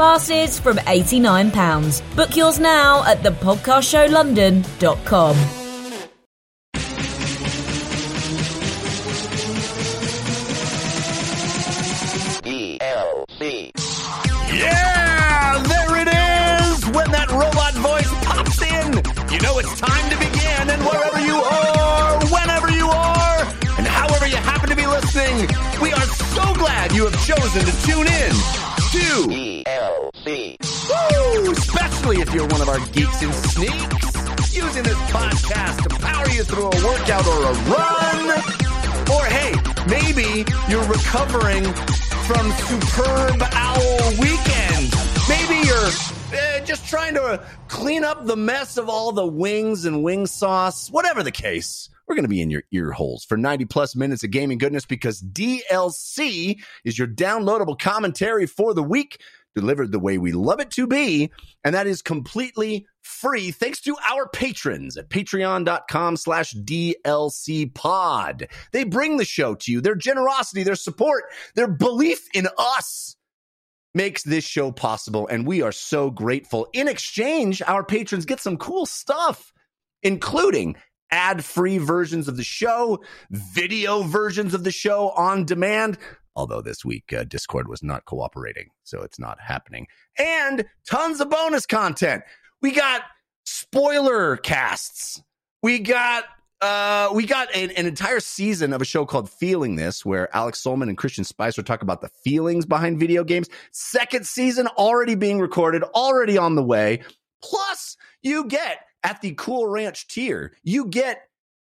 Passes from £89. Book yours now at thepodcastshowlondon.com. ELC. Yeah, there it is. When that robot voice pops in, you know it's time to begin. And wherever you are, whenever you are, and however you happen to be listening, we are so glad you have chosen to tune in to ELC. Woo! Especially if you're one of our geeks and sneaks, using this podcast to power you through a workout or a run. Or hey, maybe you're recovering from superb owl weekend. Maybe you're uh, just trying to clean up the mess of all the wings and wing sauce. Whatever the case, we're going to be in your ear holes for 90 plus minutes of gaming goodness because DLC is your downloadable commentary for the week delivered the way we love it to be. And that is completely free thanks to our patrons at patreon.com slash DLC pod. They bring the show to you. Their generosity, their support, their belief in us makes this show possible. And we are so grateful. In exchange, our patrons get some cool stuff, including ad free versions of the show, video versions of the show on demand. Although this week uh, Discord was not cooperating, so it's not happening. And tons of bonus content. We got spoiler casts. We got uh, we got an, an, entire season of a show called Feeling This, where Alex Solman and Christian Spicer talk about the feelings behind video games. Second season already being recorded, already on the way. Plus, you get at the Cool Ranch tier, you get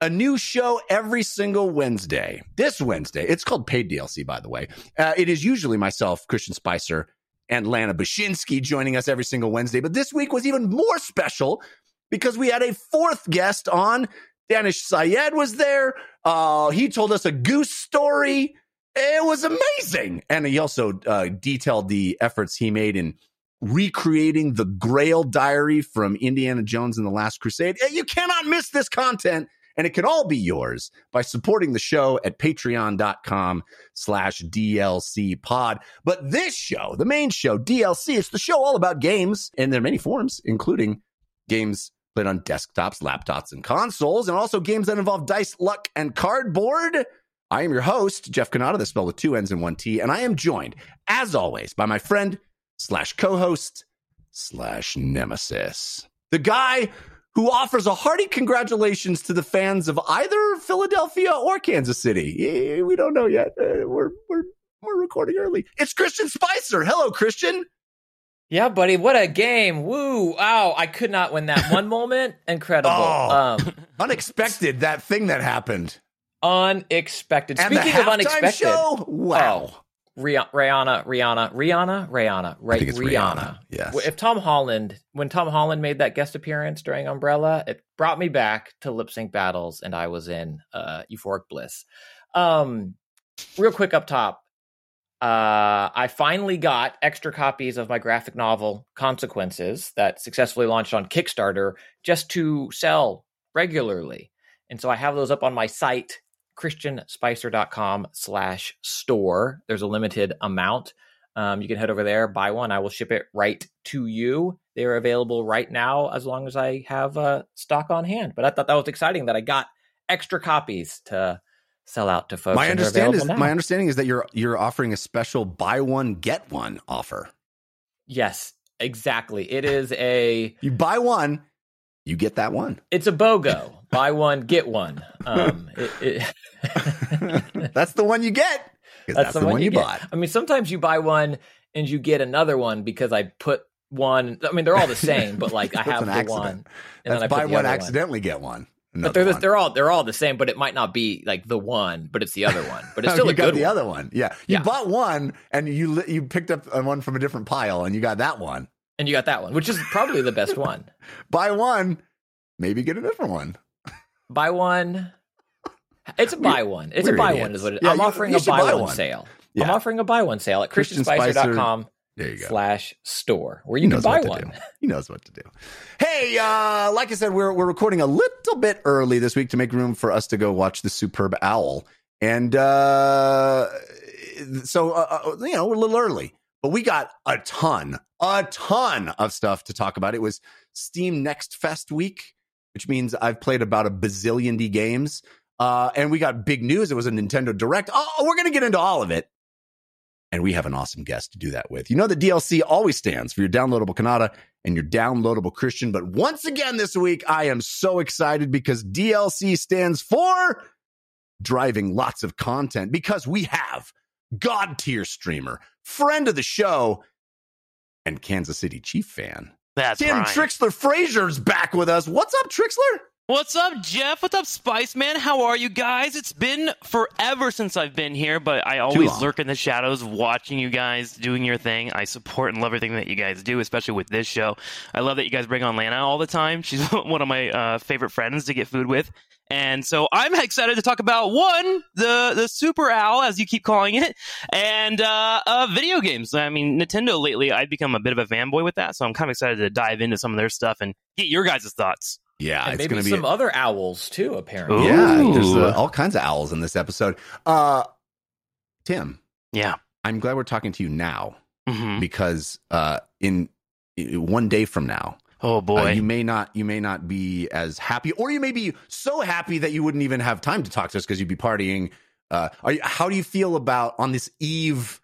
a new show every single Wednesday. This Wednesday, it's called paid DLC, by the way. Uh, it is usually myself, Christian Spicer, and Lana Bachynski joining us every single Wednesday. But this week was even more special because we had a fourth guest on. Danish Syed was there. Uh, he told us a goose story. It was amazing. And he also uh, detailed the efforts he made in recreating the Grail diary from Indiana Jones and the Last Crusade. Eh, you cannot miss this content and it can all be yours by supporting the show at patreon.com slash DLC pod. But this show, the main show, DLC, it's the show all about games, and there are many forms, including games played on desktops, laptops, and consoles, and also games that involve dice, luck, and cardboard. I am your host, Jeff Cannata, the spell with two N's and one T, and I am joined, as always, by my friend slash co-host slash nemesis. The guy who offers a hearty congratulations to the fans of either Philadelphia or Kansas City. We don't know yet. Uh, we're we're we're recording early. It's Christian Spicer. Hello, Christian. Yeah, buddy. What a game! Woo! Wow! I could not win that one moment. Incredible. Oh, um, unexpected. That thing that happened. Unexpected. And Speaking of unexpected, show? wow. Oh, Rihanna, Rihanna, Rihanna, Rihanna, right? Rihanna. Rihanna. Yes. If Tom Holland, when Tom Holland made that guest appearance during Umbrella, it brought me back to lip sync battles, and I was in uh, euphoric bliss. Um, real quick up top, uh, I finally got extra copies of my graphic novel Consequences that successfully launched on Kickstarter just to sell regularly, and so I have those up on my site christianspicer.com slash store. There's a limited amount. Um, you can head over there, buy one. I will ship it right to you. They are available right now as long as I have uh, stock on hand. But I thought that was exciting that I got extra copies to sell out to folks. My is now. my understanding is that you're you're offering a special buy one get one offer. yes, exactly. It is a You buy one, you get that one. it's a BOGO. buy one get one. Um, it, it that's the one you get. 'cause That's, the, one, you, get. bought. I mean, sometimes you buy one and you get another one because I put one. I mean, they're all the same, but like I have the accident. one, and That's then I buy put the one, accidentally get one. But they're the, they're all they're all the same, but it might not be like the one, but it's the other one. But it's Oh, still you a got good the one. other one. Yeah, you Yeah. bought one and you you picked up one from a different pile and you got that one. And you got that one, which is probably the best one. Buy one, maybe get a different one. Buy one. It's a buy one. It's a buy idiots. one is what it, Yeah, I'm you- offering you a buy buy one, one. sale. Yeah. I'm offering a buy one sale at Christian Spicer- christianspicer.com There you go. slash store where He you can knows buy one. He knows what to do. Hey, uh, like I said, we're we're recording a little bit early this week to make room for us to go watch the superb owl, and uh, so uh, uh, you know we're a little early, but we got a ton, a ton of stuff to talk about. It was Steam Next Fest week, which means I've played about a bazillion D games. Uh, and we got big news. It was a Nintendo Direct. Oh, we're going to get into all of it. And we have an awesome guest to do that with. You know, the DLC always stands for your downloadable Cannata and your downloadable Christian. But once again this week, I am so excited because DLC stands for driving lots of content because we have God tier streamer, friend of the show, and Kansas City Chief fan. That's Tim right. Trikslyr Frazier's back with us. What's up, Trikslyr? What's up, Jeff? What's up, Spice Man? How are you guys? It's been forever since I've been here, but I always lurk in the shadows watching you guys doing your thing. I support and love everything that you guys do, especially with this show. I love that you guys bring on Lana all the time. She's one of my uh, favorite friends to get food with. And so I'm excited to talk about one, the the Super Owl, as you keep calling it, and uh, uh, video games. I mean, Nintendo lately, I've become a bit of a fanboy with that, so I'm kind of excited to dive into some of their stuff and get your guys' thoughts. Yeah, and it's maybe going to be some other owls too, apparently. Ooh. Yeah, there's uh, all kinds of owls in this episode. Uh, Tim, Yeah. I'm glad we're talking to you now hmm because uh, in, in one day from now, Oh uh, boy. you may not you may not be as happy, or you may be so happy that you wouldn't even have time to talk to us because you'd be partying. Uh, are you, how do you feel about on this eve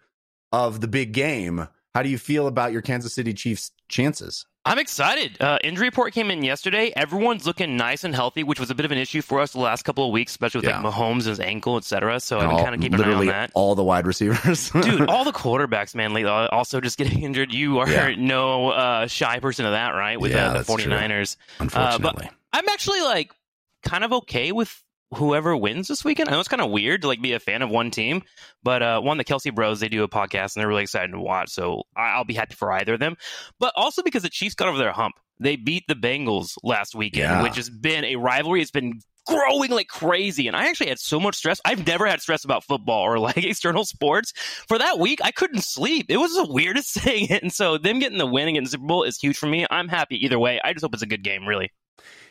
of the big game? How do you feel about your Kansas City Chiefs chances? I'm excited. Uh, injury report came in yesterday. Everyone's looking nice and healthy, which was a bit of an issue for us the last couple of weeks, especially with Yeah. like Mahomes' his ankle, etc. So I've been kind of keeping an eye on literally that. all the wide receivers, Dude, all the quarterbacks, man, lately uh, also just getting injured. You are Yeah. no uh, shy person of that, right? With Yeah, uh, the that's true. 49ers. unfortunately. I'm actually like kind of okay with whoever wins this weekend. I know it's kind of weird to like be a fan of one team, but uh, one the Kelce Bros they do a podcast and they're really excited to watch, so I- I'll be happy for either of them. But also because the Chiefs got over their hump, they beat the Bengals last weekend, Yeah. which has been a rivalry. It's been growing like crazy, and I actually had so much stress. I've never had stress about football or like external sports. For that week, I couldn't sleep. It was the weirdest thing, and so them getting the win against the Super Bowl is huge for me. I'm happy either way. I just hope it's a good game, really.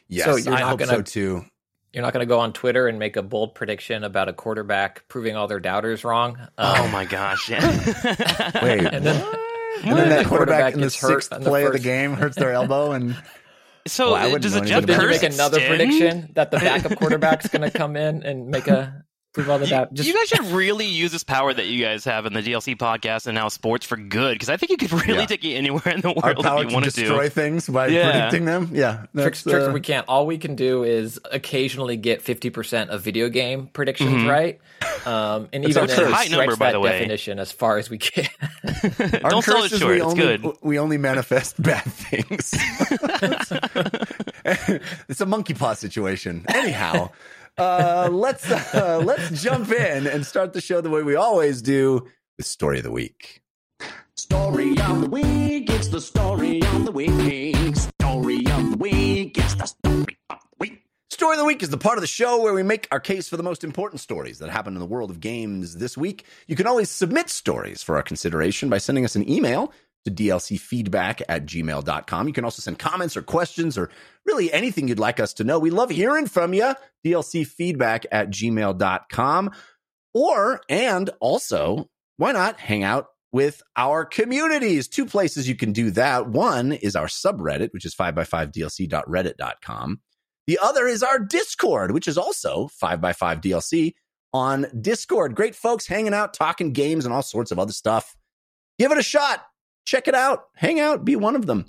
yes, So you're I not hope gonna- so too. You're not going to go on Twitter and make a bold prediction about a quarterback proving all their doubters wrong. Oh Um, my gosh! Wait, And then- and then that The quarterback quarterback in the gets hurt sixth in the play of the game hurts their elbow, and so Well, I wouldn't does know the anything Jeff But then you curse make another extend? prediction that the backup quarterback's going to come in and make a prove all the doubt. Just you guys should really use this power that you guys have in the DLC podcast and now sports for good because I think you could really Yeah. take it anywhere in the world power if you to destroy to. things by Yeah. predicting them. Yeah, tricks, that's, tricks uh, we can't. All we can do is occasionally get fifty percent of video game predictions Mhm. right, um, and even our then High stretch number, by that the way. definition as far as we can. Our Don't sell curse it is short. we It's only, good. We only manifest bad things. it's a monkey paw situation. Anyhow, uh, let's uh, let's jump in and start the show the way we always do with story of the week. Story of the week, it's the story of the week. Story of the week, it's the story of the week. Story of the Week is the part of the show where we make our case for the most important stories that happen in the world of games this week. You can always submit stories for our consideration by sending us an email to dlcfeedback at gmail.com. You can also send comments or questions or really anything you'd like us to know. We love hearing from you. dlcfeedback at gmail.com. Or, and also, why not hang out with our communities? Two places you can do that. One is our subreddit, which is 5x5dlc.reddit.com. The other is our Discord, which is also 5x5DLC on Discord. Great folks hanging out, talking games, and all sorts of other stuff. Give it a shot. Check it out. Hang out. Be one of them.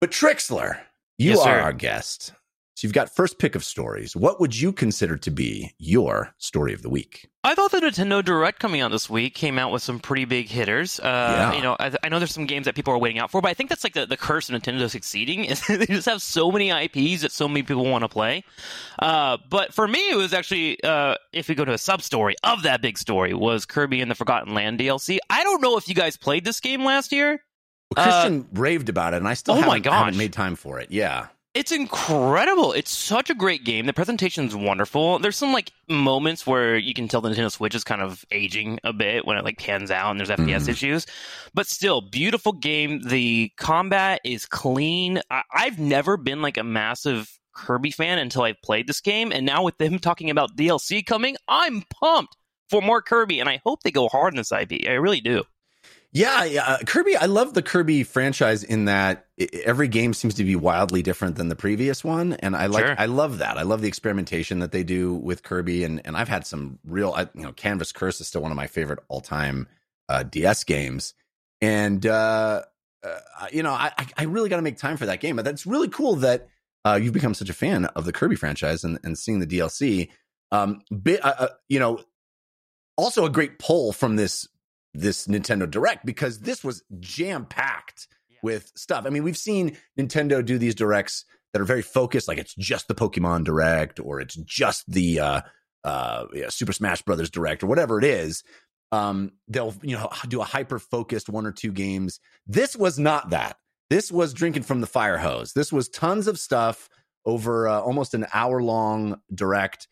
But Trikslyr, you Yes, are sir. our guest. So you've got first pick of stories. What would you consider to be your story of the week? I thought the Nintendo Direct coming out this week came out with some pretty big hitters. Uh, Yeah. You know, I, I know there's some games that people are waiting out for, but I think that's like the, the curse of Nintendo succeeding is they just have so many IPs that so many people want to play. Uh, but for me, it was actually uh, if we go to a sub story of that big story was Kirby and the Forgotten Land DLC. I don't know if you guys played this game last year. Well, Christian raved about it, and I still oh haven't, haven't made time for it. Yeah. It's incredible. It's such a great game. The presentation's wonderful. There's some like moments where you can tell the Nintendo Switch is kind of aging a bit when it like pans out and there's FPS Mhm. issues. But still, beautiful game. The combat is clean. I- I've never been like a massive Kirby fan until I played this game, and now with them talking about DLC coming, I'm pumped for more Kirby, and I hope they go hard in this IP. I really do. Yeah, yeah. uh, Kirby, I love the Kirby franchise in that every game seems to be wildly different than the previous one, and I like Sure. I love that. I love the experimentation that they do with Kirby, and and I've had some real, I, you know, Canvas Curse is still one of my favorite all time uh, DS games, and uh, uh, you know, I I- really got to make time for that game. But that's really cool that uh, you've become such a fan of the Kirby franchise and and seeing the DLC. Um, bit, uh, uh, you know, also a great pull from this this Nintendo Direct because this was jam packed with stuff. I mean, we've seen Nintendo do these directs that are very focused, like it's just the Pokemon Direct or it's just the uh, uh, yeah, Super Smash Brothers Direct or whatever it is. Um, they'll you know do a hyper focused one or two games. This was not that. This was drinking from the fire hose. This was tons of stuff over uh, almost an hour long direct.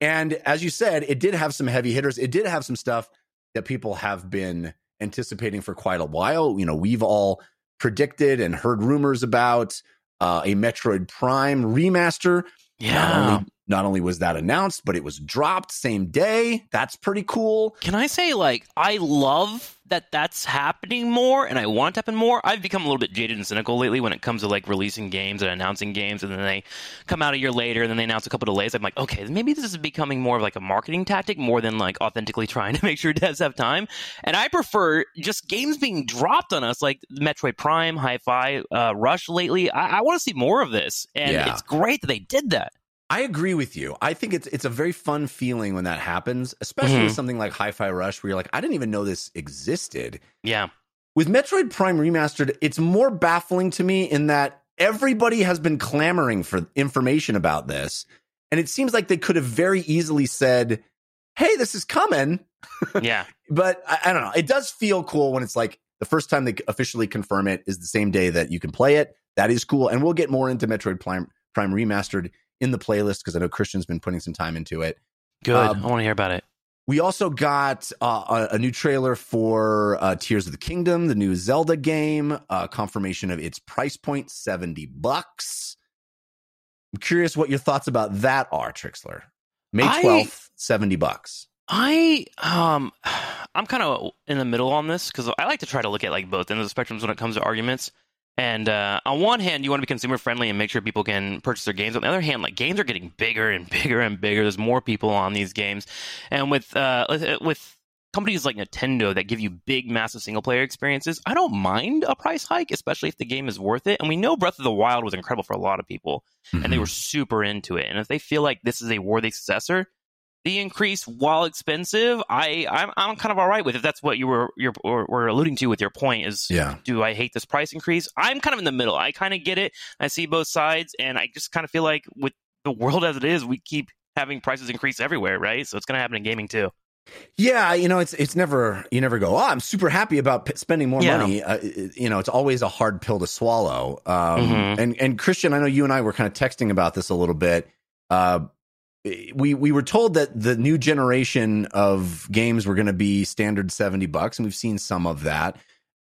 And as you said, it did have some heavy hitters. It did have some stuff that people have been anticipating for quite a while. You know, we've all predicted and heard rumors about uh, a Metroid Prime remaster. Not only, not only was that announced, but it was dropped same day. That's pretty cool. Can I say, like, I love that that's happening more and I want it to happen more. I've become a little bit jaded and cynical lately when it comes to, like, releasing games and announcing games and then they come out a year later and then they announce a couple delays. I'm like, okay, maybe this is becoming more of, like, a marketing tactic more than, like, authentically trying to make sure devs have time. And I prefer just games being dropped on us, like Metroid Prime, Hi-Fi, uh, Rush lately. I, I want to see more of this. And Yeah. it's great that they did that. I agree with you. I think it's it's a very fun feeling when that happens, especially with Mhm. something like Hi-Fi Rush, where you're like, I didn't even know this existed. Yeah. With Metroid Prime Remastered, it's more baffling to me in that everybody has been clamoring for information about this, and it seems like they could have very easily said, "Hey, this is coming." Yeah. but I, I don't know. It does feel cool when it's like the first time they officially confirm it is the same day that you can play it. That is cool, and we'll get more into Metroid Prime, Prime Remastered in the playlist because I know Christian's been putting some time into it. Good. Um, I want to hear about it. We also got uh, a, a new trailer for uh, Tears of the Kingdom, the new Zelda game. Uh, confirmation of its price point, seventy bucks. I'm curious what your thoughts about that are, Trikslyr. May I- twelfth, seventy bucks. I um I'm kind of in the middle on this because I like to try to look at like both ends of the spectrums when it comes to arguments. And uh, on one hand, you want to be consumer friendly and make sure people can purchase their games. On the other hand, like games are getting bigger and bigger and bigger. There's more people on these games, and with uh, with- with companies like Nintendo that give you big, massive single player experiences, I don't mind a price hike, especially if the game is worth it. And we know Breath of the Wild was incredible for a lot of people, and they were super into it. And if they feel like this is a worthy successor, the increase, while expensive, I I'm, I'm kind of all right with. If that's what you were you're or, were alluding to with your point is, Yeah. do I hate this price increase? I'm kind of in the middle. I kind of get it. I see both sides, and I just kind of feel like with the world as it is, we keep having prices increase everywhere, right? So it's going to happen in gaming too. Yeah, you know, it's it's never you never go. Oh, I'm super happy about p- spending more Yeah. money. Uh, you know, it's always a hard pill to swallow. Um, Mhm. And and Christian, I know you and I were kind of texting about this a little bit. Uh, we we were told that the new generation of games were going to be standard seventy bucks, and we've seen some of that.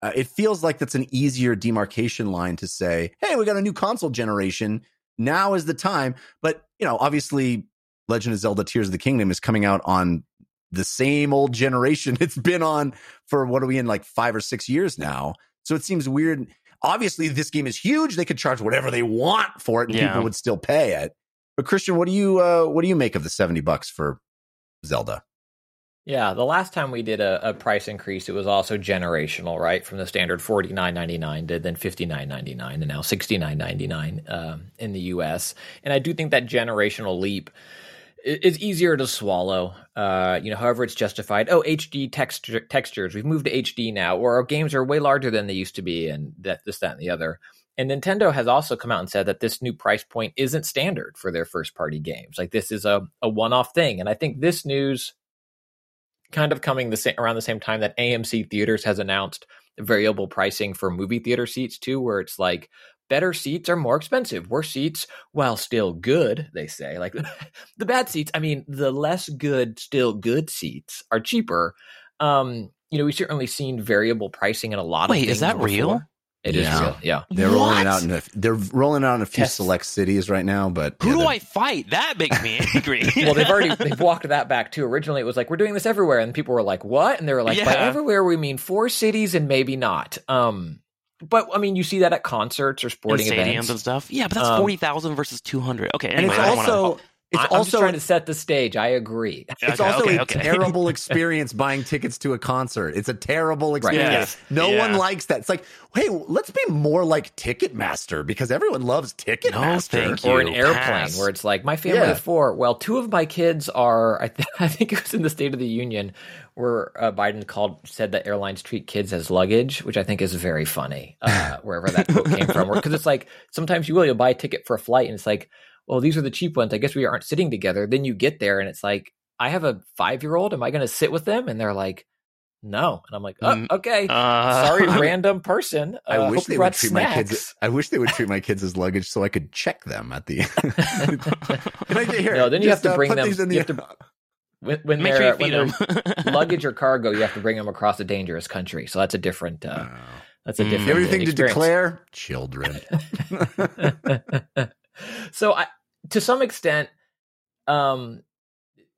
Uh, it feels like that's an easier demarcation line to say, "Hey, we got a new console generation. Now is the time." But you know, obviously, Legend of Zelda: Tears of the Kingdom is coming out on the same old generation it's been on for what are we in like five or six years now. So it seems weird. Obviously, this game is huge. They could charge whatever they want for it, and Yeah. people would still pay it. But Christian, what do you uh, what do you make of the seventy bucks for Zelda? Yeah, the last time we did a, a price increase, it was also generational, right? From the standard forty nine ninety nine to then fifty nine ninety nine, and now sixty nine ninety nine um, in the U.S. And I do think that generational leap is easier to swallow. Uh, you know, however it's justified. Oh, HD texture, textures. We've moved to HD now, or our games are way larger than they used to be, and that this, that, and the other. And Nintendo has also come out and said that this new price point isn't standard for their first party games. Like this is a, a one off thing. And I think this news kind of coming the same around the same time that AMC Theaters has announced variable pricing for movie theater seats too, where it's like better seats are more expensive. Worse seats, while still good, they say. Like the bad seats, I mean, the less good, still good seats are cheaper. Um, you know, we've certainly seen variable pricing in a lot of Wait, is that real? Before. It is Yeah. real. Yeah. They're rolling What? it out in a, they're rolling out in a few Tests. select cities right now, but Who yeah, do I fight? That makes me angry. well, they've already they've walked that back too. Originally, it was like we're doing this everywhere, and people were like, "What?" And they were like, "By everywhere, we mean four cities and maybe not." Um, but I mean, you see that at concerts or in sporting stadiums events. and stuff. Yeah, but that's Um, forty thousand versus two hundred. Okay, And it's I don't wanna- also it's I- I'm just also trying to set the stage. I agree. It's also okay, a okay. terrible experience buying tickets to a concert. It's a terrible experience. Yeah. No Yeah. one likes that. It's like, hey, let's be more like Ticketmaster because everyone loves Ticketmaster. thank you. or an airplane pass. where it's like my family Yeah. of four. Well, two of my kids are. I, th- I think it was in the State of the Union where uh, Biden called said that airlines treat kids as luggage, which I think is very funny. Uh, wherever that quote came from, because it's like sometimes you will you'll buy a ticket for a flight and it's like, well, these are the cheap ones. I guess we aren't sitting together. Then you get there and it's like, I have a five year old. Am I going to sit with them? And they're like, no. And I'm like, oh, Mm, okay. Uh, Sorry, random person. I Uh, wish they would treat my kids. I wish they would treat my kids as luggage so I could check them at the. Can I get here? No, then you have to uh, bring put them- you the- have to- When, when Make they're, sure when they're luggage or cargo, you have to bring them across a dangerous country. So that's a different. Uh, that's a different. Mm. different. Everything to declare, children. So I, to some extent, um,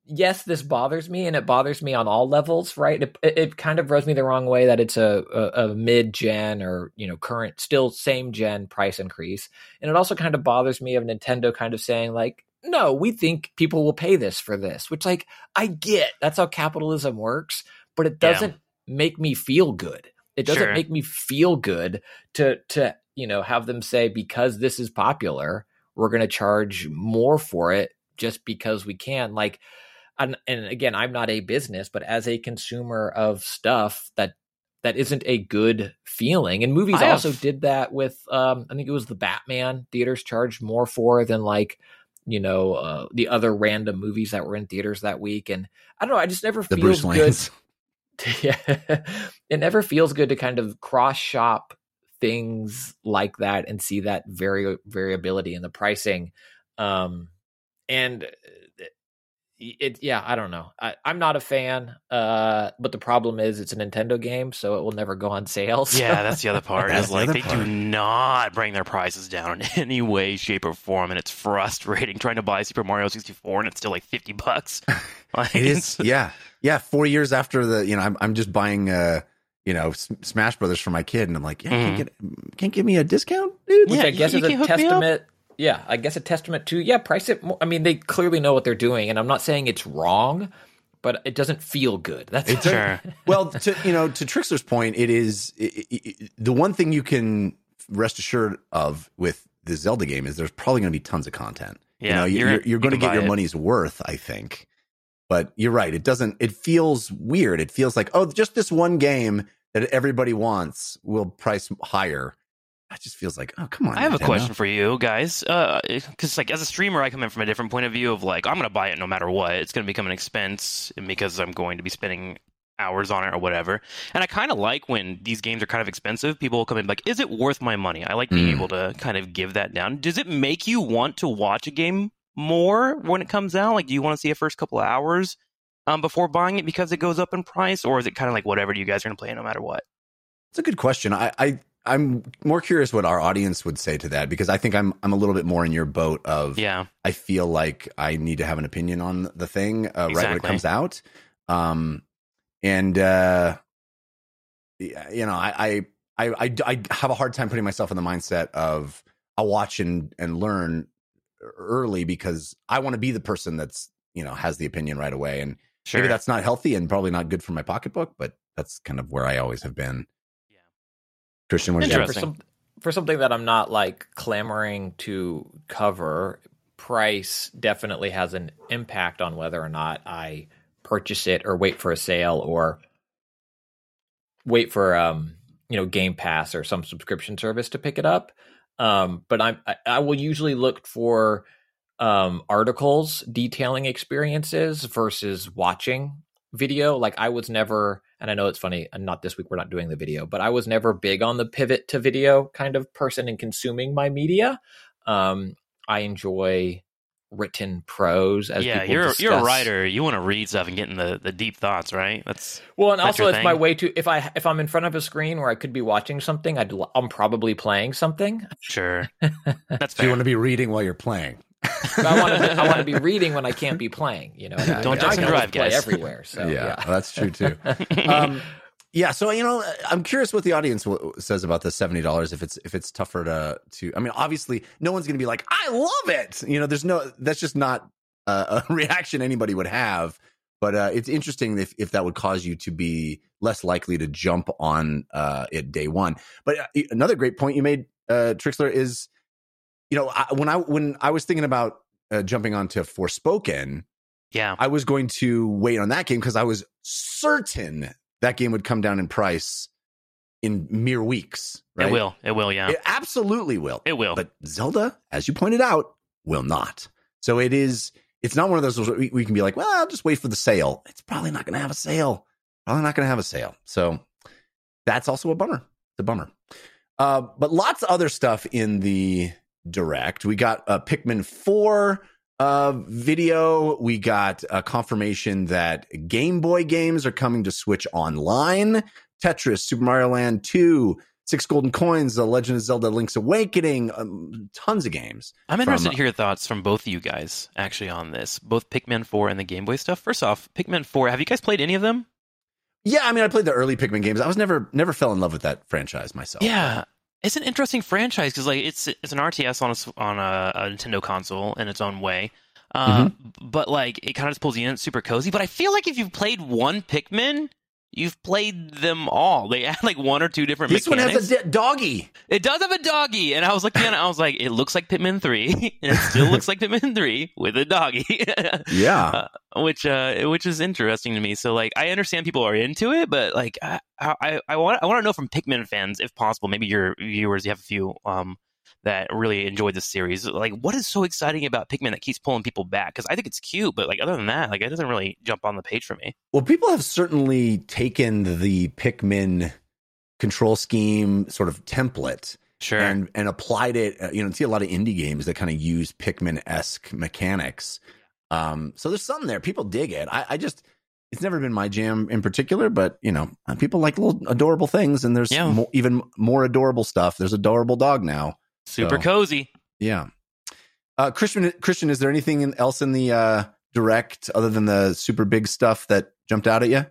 yes, this bothers me, and it bothers me on all levels. Right? It, it, kind of rubs me the wrong way that it's a, a, a mid-gen or you know current, still same gen price increase, and it also kind of bothers me of Nintendo kind of saying like. No, we think people will pay this for this, which like I get. That's how capitalism works, but it doesn't make me feel good. It doesn't Sure. make me feel good to to you know have them say because this is popular, we're going to charge more for it just because we can. Like, and, and again, I'm not a business, but as a consumer of stuff that that isn't a good feeling. And movies I have- also did that with um I think it was the Batman theaters charged more for than like you know uh, the other random movies that were in theaters that week and I don't know I just never The feels Bruce good Waynes. yeah, it never feels good to kind of cross shop things like that and see that vari- variability in the pricing. Um, and uh, it, yeah, I don't know. I, I'm not a fan. Uh, but the problem is it's a Nintendo game, so it will never go on sale. so- Yeah, that's the other part. Is like other they part. do not bring their prices down in any way, shape, or form, and it's frustrating trying to buy Super Mario 64 and it's still like 50 bucks. Like, It is, it's- yeah, yeah. Four years after the, you know, I'm I'm just buying, uh, you know, S- Smash Brothers for my kid, and I'm like, yeah, can't mm-hmm. get, can't give me a discount, dude. which Yeah, I guess you is a hook me up. testament. Yeah, I guess a testament to yeah, price it. More. I mean, they clearly know what they're doing, and I'm not saying it's wrong, but it doesn't feel good. That's It's Sure. well, to you know, to Trickster's point, it is i i i the one thing you can rest assured of with the Zelda game is there's probably going to be tons of content. you Yeah, know, you- you're- you're, you're, going to get your it. money's worth, I think. But you're right; it doesn't. It feels weird. It feels like oh, just this one game that everybody wants will price higher. It just feels like oh, come on. I have a question for you guys, because like as a streamer, I come in from a different point of view of like I'm going to buy it no matter what. It's going to become an expense, because I'm going to be spending hours on it or whatever. And I kind of like when these games are kind of expensive. People will come in like, "Is it worth my money?" I like being Mm. able to kind of give that down. Does it make you want to watch a game more when it comes out? Like, do you want to see a first couple of hours um, before buying it because it goes up in price, or is it kind of like whatever you guys are going to play no matter what? It's a good question. I, I I'm more curious what our audience would say to that because I think I'm I'm a little bit more in your boat of Yeah, I feel like I need to have an opinion on the thing uh, right when it comes out. Um, and uh, you know, I, I I I I have a hard time putting myself in the mindset of I'll watch and and learn early because I want to be the person that's you know has the opinion right away and sure. maybe that's not healthy and probably not good for my pocketbook, but that's kind of where I always have been. Yeah. Christian, what do you for some for something that I'm not like clamoring to cover, price definitely has an impact on whether or not I purchase it or wait for a sale or wait for um you know Game Pass or some subscription service to pick it up. Um, but I'm I, I will usually look for um articles detailing experiences versus watching video. Like I was never and I know it's funny, and not this week we're not doing the video, but I was never big on the pivot to video kind of person in consuming my media. Um, I enjoy written prose as yeah, people you're you're a writer. You want to read stuff and get in the, the deep thoughts, right? That's Well, and That's also your it's my way to if I if I'm in front of a screen where I could be watching something, I'd, l- I'm probably playing something. sure. That's So you want to be reading while you're playing. But I want to I want to be reading when I can't be playing. You know, I- Don't I Jackson can drive, guys. everywhere. So yeah, yeah, that's true too. um, yeah, so you know, I'm curious what the audience w- says about the seventy dollars. If it's if it's tougher to to, I mean, obviously, no one's going to be like, "I love it." You know, there's no, that's just not uh, a reaction anybody would have. But uh, it's interesting if if that would cause you to be less likely to jump on uh, it day one. But uh, another great point you made, uh, Trikslyr, is you know I, when I when I was thinking about uh, jumping onto Forspoken, yeah. I was going to wait on that game because I was certain that game would come down in price in mere weeks. Right? It will. It will. Yeah. It absolutely will. It will. But Zelda, as you pointed out, will not. So it is. It's not one of those where we, we can be like, well, I'll just wait for the sale. It's probably not going to have a sale. Probably not going to have a sale. So that's also a bummer. It's a bummer. Uh, but lots of other stuff in the direct. We got uh, Pikmin 4 uh, video. We got a confirmation that Game Boy games are coming to Switch Online. Tetris, Super Mario Land 2, Six Golden Coins, The Legend of Zelda Link's Awakening, um, tons of games. I'm interested from- to hear your thoughts from both of you guys actually on this, both Pikmin 4 and the Game Boy stuff. First off, Pikmin 4, have you guys played any of them? Yeah, I mean, I played the early Pikmin games. I was never never fell in love with that franchise myself. Yeah, it's an interesting franchise because like it's it's an RTS on a on a, a Nintendo console in its own way. Uh, But like it kind of just pulls you in, it's super cozy. But I feel like if you've played one Pikmin, you've played them all. They add like one or two different this one has a de- doggy. It does have a doggy, and I was looking at it. I was like, it looks like Pikmin three, and it still looks like Pikmin three with a doggy. Yeah, which uh which is interesting to me so like i understand people are into it but like i i, I want i want to know from pikmin fans if possible maybe your viewers you have a few um that really enjoyed the series like what is so exciting about pikmin that keeps pulling people back because i think it's cute but like other than that like it doesn't really jump on the page for me Well, people have certainly taken the Pikmin control scheme sort of template sure and and applied it. uh, You know, see a lot of indie games that kind of use Pikmin esque mechanics. Um, so there's something there. People dig it. I, I just it's never been my jam in particular, but you know, uh, people like little adorable things, and there's Yeah. mo- even more adorable stuff. There's adorable dog now. Super so- cozy Yeah. Uh, Christian, Christian, is there anything else in the uh, direct other than the super big stuff that jumped out at you?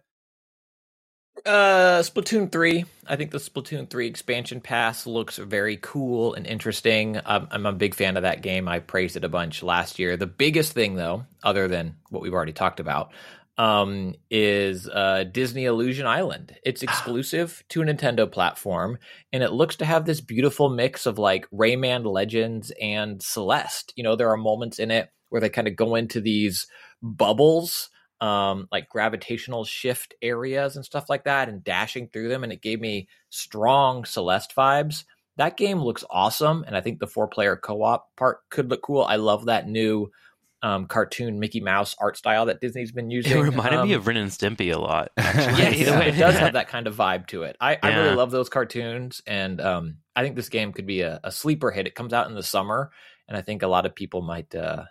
Uh, Splatoon three. I think the Splatoon three expansion pass looks very cool and interesting. Um, I'm a big fan of that game. I praised it a bunch last year. The biggest thing, though, other than what we've already talked about, um, is uh, Disney Illusion Island. It's exclusive to a Nintendo platform, and it looks to have this beautiful mix of like Rayman Legends and Celeste. You know, there are moments in it where they kind of go into these bubbles um like gravitational shift areas and stuff like that and dashing through them and it gave me strong celeste vibes that game looks awesome and i think the four player co-op part could look cool i love that new um cartoon mickey mouse art style that disney's been using it reminded me Um, of ren and stimpy a lot yeah, way, it does have that kind of vibe to it. I, I really love those cartoons, and um, I think this game could be a, a sleeper hit. It comes out in the summer, and I think a lot of people might uh,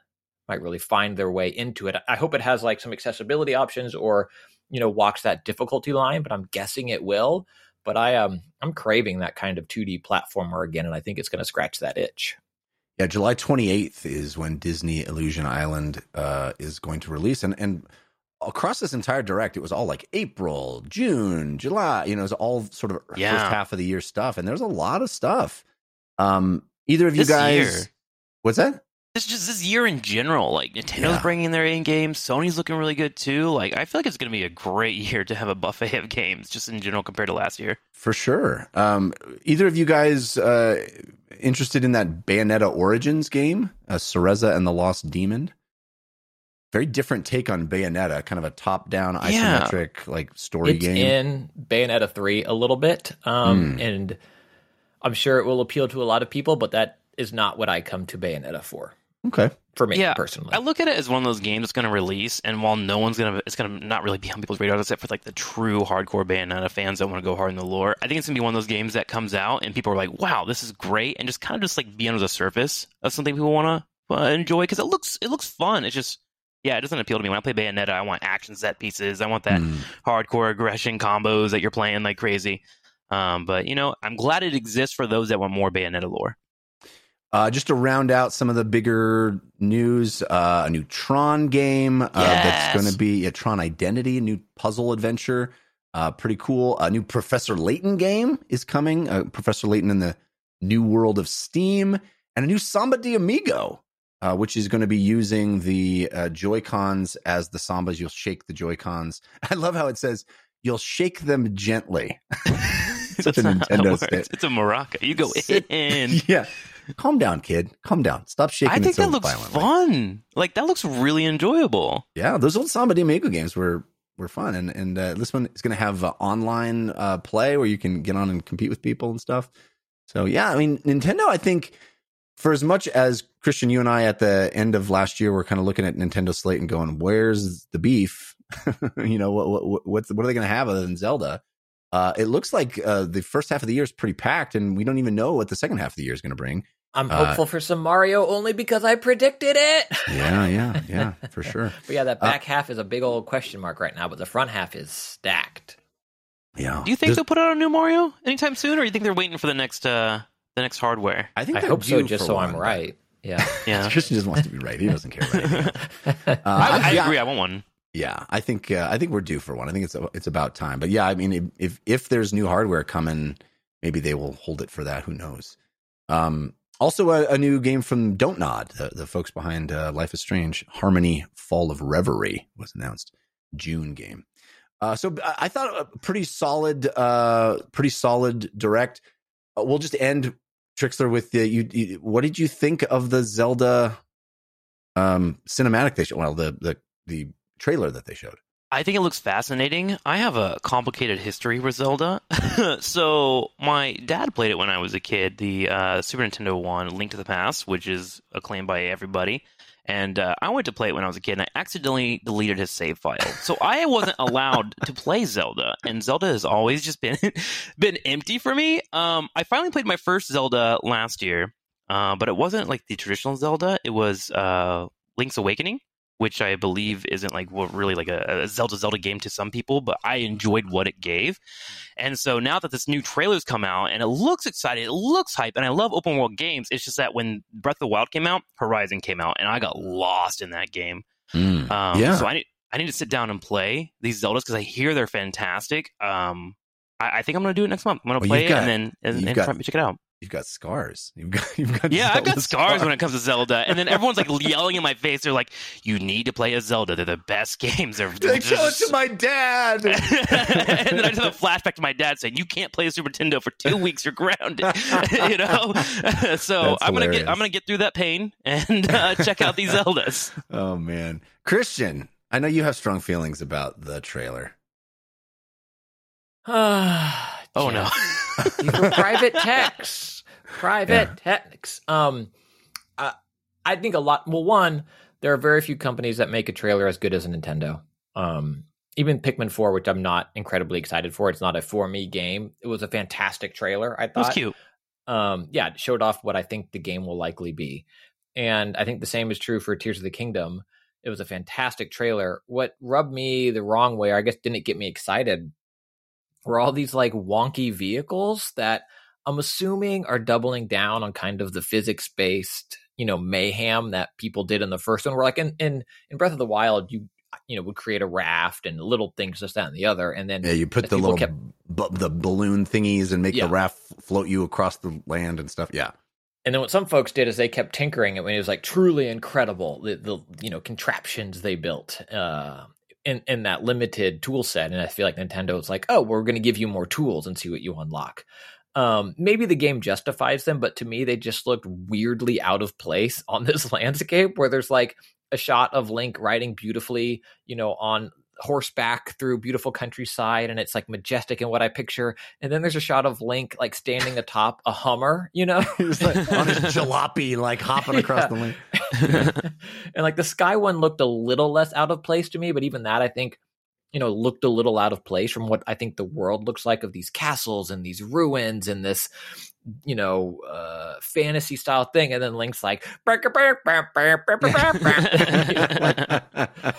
might really find their way into it. I hope it has like some accessibility options, or you know, walks that difficulty line. But I'm guessing it will. But I um, I'm craving that kind of 2D platformer again, and I think it's going to scratch that itch. Yeah, July 28th is when Disney Illusion Island uh, is going to release, and and across this entire direct, it was all like April, June, July. You know, it was all sort of Yeah. first half of the year stuff, and there's a lot of stuff. Um, either of you This guys, year. what's that? It's just this year in general. Like Nintendo's Yeah. bringing their in games, Sony's looking really good too. Like I feel like it's going to be a great year to have a buffet of games, just in general compared to last year. For sure. Um, either of you guys uh, interested in that Bayonetta Origins game, uh, Cereza and the Lost Demon? Very different take on Bayonetta, kind of a top-down Yeah. isometric like story it's game. in Bayonetta 3 a little bit. Um, Hmm. And I'm sure it will appeal to a lot of people, but that is not what I come to Bayonetta for. Okay. for me Yeah, personally. I look at it as one of those games that's going to release, and while no one's going to, it's going to not really be on people's radar except for like the true hardcore Bayonetta fans that want to go hard in the lore. I think it's going to be one of those games that comes out and people are like, "Wow, this is great," and just kind of just like be under the surface of something people want to uh, enjoy because it looks it looks fun. It's just yeah, it doesn't appeal to me. When I play Bayonetta, I want action set pieces. I want that Mm. hardcore aggression combos that you're playing like crazy. Um, but you know, I'm glad it exists for those that want more Bayonetta lore. Uh, just to round out some of the bigger news, uh, a new Tron game uh, that's going to be a Tron Identity, a new puzzle adventure. Uh, pretty cool. A new Professor Layton game is coming. Uh, Professor Layton in the new world of Steam, and a new Samba de Amigo, uh, which is going to be using the uh, Joy Cons as the Sambas. You'll shake the Joy Cons. I love how it says you'll shake them gently. Such a That's not how it Nintendo. It's a maraca. You go in. yeah. Calm down, kid. Calm down. Stop shaking. I think that looks violently. fun. Like that looks really enjoyable. Yeah, those old Samba de Amigo games were were fun, and and uh, this one is going to have uh, online uh, play where you can get on and compete with people and stuff. So yeah, I mean Nintendo. I think for as much as Christian, you and I at the end of last year were kind of looking at Nintendo slate and going, "Where's the beef?" you know, what, what what's what are they going to have other than Zelda? Uh, it looks like uh, the first half of the year is pretty packed, and we don't even know what the second half of the year is going to bring. I'm uh, hopeful for some Mario only because I predicted it. Yeah, yeah, yeah, for sure. But yeah, that Uh, back half is a big old question mark right now, but the front half is stacked. Yeah. Do you think There's- they'll put out a new Mario anytime soon, or do you think they're waiting for the next uh the next hardware? I think I they're hope so, due just for so I'm right. Yeah. Yeah, Christian just wants to be right. He doesn't care. About. Uh, I, I yeah, agree. I want one. Yeah, I think uh, I think we're due for one. I think it's it's about time. But yeah, I mean, if if there's new hardware coming, maybe they will hold it for that. Who knows? Um, also, a, a new game from Don't Nod, the, the folks behind uh, Life is Strange, Harmony Fall of Reverie was announced. June game. Uh, so I thought a pretty solid, uh, pretty solid direct. Uh, we'll just end Trickster with the you, you. What did you think of the Zelda um, cinematic they showed? Well, the the the trailer that they showed. I think it looks fascinating. I have a complicated history with Zelda. so my dad played it when I was a kid, the uh, Super Nintendo one, Link to the Past, which is acclaimed by everybody. And uh, I went to play it when I was a kid, and I accidentally deleted his save file, so I wasn't allowed to play Zelda. And Zelda has always just been been empty for me. Um, I finally played my first Zelda last year, uh, but it wasn't like the traditional Zelda. It was uh, Link's Awakening which I believe isn't like what really like a, a Zelda Zelda game to some people, but I enjoyed what it gave. And so now that this new trailer's come out and it looks exciting, it looks hype, and I love open world games. It's just that when Breath of the Wild came out, Horizon came out, and I got lost in that game. Um, Yeah. So I need I need to sit down and play these Zeldas because I hear they're fantastic. Um, I, I think I'm gonna do it next month. I'm gonna Well, play it got- and then and, and got- try, check it out. You've got scars. You've got you've got Yeah, I've got Zelda scars when it comes to Zelda, and then everyone's like yelling in my face. They're like, "You need to play a Zelda. They're the best games." They're They show it to my dad. and then I just have a flashback to my dad saying, "You can't play a Super Nintendo for two weeks. You're grounded." you know. so That's I'm gonna get I'm gonna get through that pain and uh, check out these Zeldas. oh man, Christian, I know you have strong feelings about the trailer. Oh no. Private texts. Private texts. Um, I, I think a lot. Well, one, there are very few companies that make a trailer as good as a Nintendo. Um, even Pikmin Four, which I'm not incredibly excited for. It's not a for me game. It was a fantastic trailer. I That was thought. cute. um, yeah, it showed off what I think the game will likely be. And I think the same is true for Tears of the Kingdom. It was a fantastic trailer. What rubbed me the wrong way, or I guess didn't get me excited, were all these like wonky vehicles that I'm assuming are doubling down on kind of the physics based, you know, mayhem that people did in the first one. Where like in, in in Breath of the Wild, you you know would create a raft and little things, this, that, and the other, and then Yeah, you put the little kept bu- the balloon thingies and make Yeah. the raft float you across the land and stuff. Yeah, And then what some folks did is they kept tinkering it when it was like truly incredible the, the you know contraptions they built uh, in in that limited tool set. And I feel like Nintendo was like, oh, we're going to give you more tools and see what you unlock. Um, maybe the game justifies them, but to me, they just looked weirdly out of place on this landscape where there's like a shot of Link riding beautifully, you know, on horseback through beautiful countryside and it's like majestic in what I picture. And then there's a shot of Link like standing atop a Hummer, you know? he was like on his jalopy, like hopping across Yeah. the lane. and like the sky one looked a little less out of place to me, but even that I think you know looked a little out of place from what I think the world looks like of these castles and these ruins and this you know uh fantasy style thing and then link's like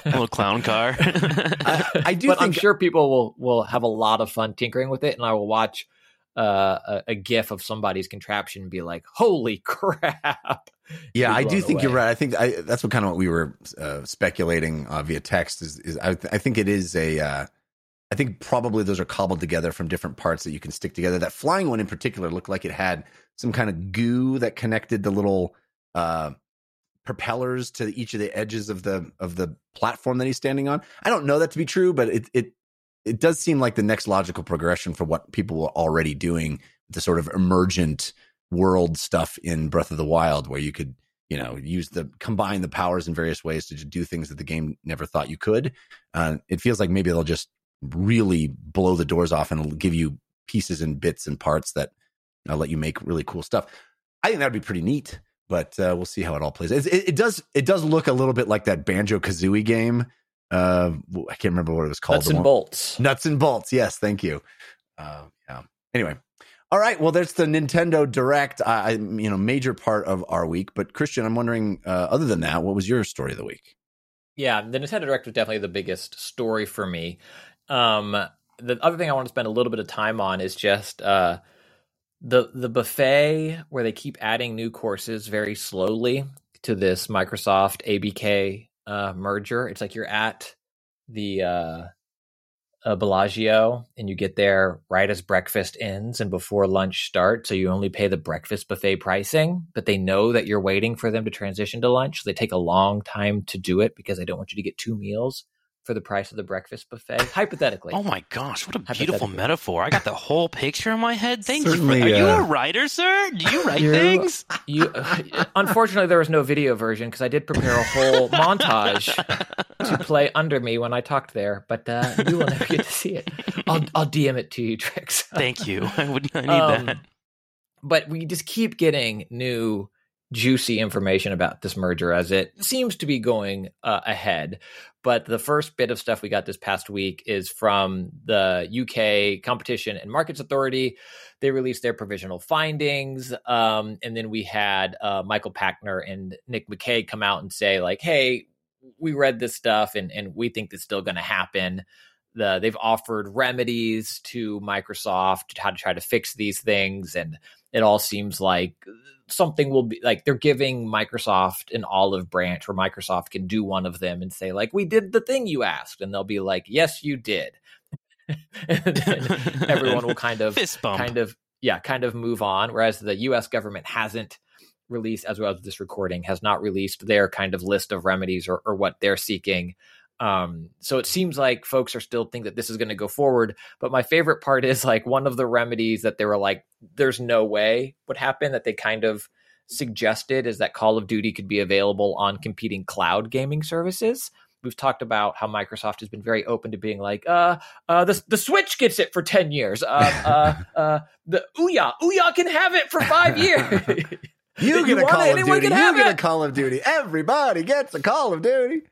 Little clown car. I, I do but i'm sure people will will have a lot of fun tinkering with it and i will watch uh, a, a gif of somebody's contraption and be like holy crap Yeah, I do blown think you're right. I think I, that's what kind of what we were uh, speculating uh, via text is. is I, I think it is a. Uh, I think probably those are cobbled together from different parts that you can stick together. That flying one in particular looked like it had some kind of goo that connected the little uh, propellers to each of the edges of the of the platform that he's standing on. I don't know that to be true, but it it it does seem like the next logical progression for what people were already doing, the sort of emergent world stuff in Breath of the Wild, where you could, you know, use the combine the powers in various ways to do things that the game never thought you could. Uh, it feels like maybe they'll just really blow the doors off and give you pieces and bits and parts that uh, let you make really cool stuff. I think that'd be pretty neat, but uh, we'll see how it all plays. It, it, it does. It does look a little bit like that Banjo Kazooie game. Uh, I can't remember what it was called. nuts and bolts Nuts and bolts. Yes, thank you. Uh, yeah. Anyway, all right. Well, there's the Nintendo Direct. I, I- you know, major part of our week. But Christian, I'm wondering. Uh, other than that, what was your story of the week? Yeah, the Nintendo Direct was definitely the biggest story for me. Um, the other thing I want to spend a little bit of time on is just uh, the the buffet where they keep adding new courses very slowly to this Microsoft ABK uh, merger. It's like you're at the uh, uh, Bellagio and you get there right as breakfast ends and before lunch starts. So you only pay the breakfast buffet pricing, but they know that you're waiting for them to transition to lunch. So they take a long time to do it because they don't want you to get two meals for the price of the breakfast buffet. Hypothetically. Oh my gosh, what a beautiful metaphor. I got the whole picture in my head. Thank Certainly, you. For, are you uh, a writer, sir? Do you write You- things? You, unfortunately, there was no video version because I did prepare a whole montage to play under me when I talked there, but uh, you will never get to see it. I'll, I'll DM it to you, Trix. Thank you. I would I need Um, that. But we just keep getting new juicy information about this merger as it seems to be going uh, ahead. But the first bit of stuff we got this past week is from the UK Competition and Markets Authority. They released their provisional findings. Um, and then we had uh, Michael Pachter and Nick McKay come out and say, like, hey, we read this stuff and, and we think it's still going to happen. The, they've offered remedies to Microsoft how to try to fix these things. And it all seems like something will be like they're giving Microsoft an olive branch where Microsoft can do one of them and say, like, we did the thing you asked. And they'll be like, yes, you did. and then everyone will kind of kind of yeah kind of move on whereas the us government hasn't released as well as this recording has not released their kind of list of remedies or, or what they're seeking um so it seems like folks are still think that this is going to go forward but my favorite part is like one of the remedies that they were like there's no way would happen that they kind of suggested is that call of duty could be available on competing cloud gaming services we've talked about how microsoft has been very open to being like uh uh the, the switch gets it for 10 years uh uh uh the ouya ouya can have it for five years You get a Call it, of Duty. You get a. Call of Duty. Everybody gets a Call of Duty.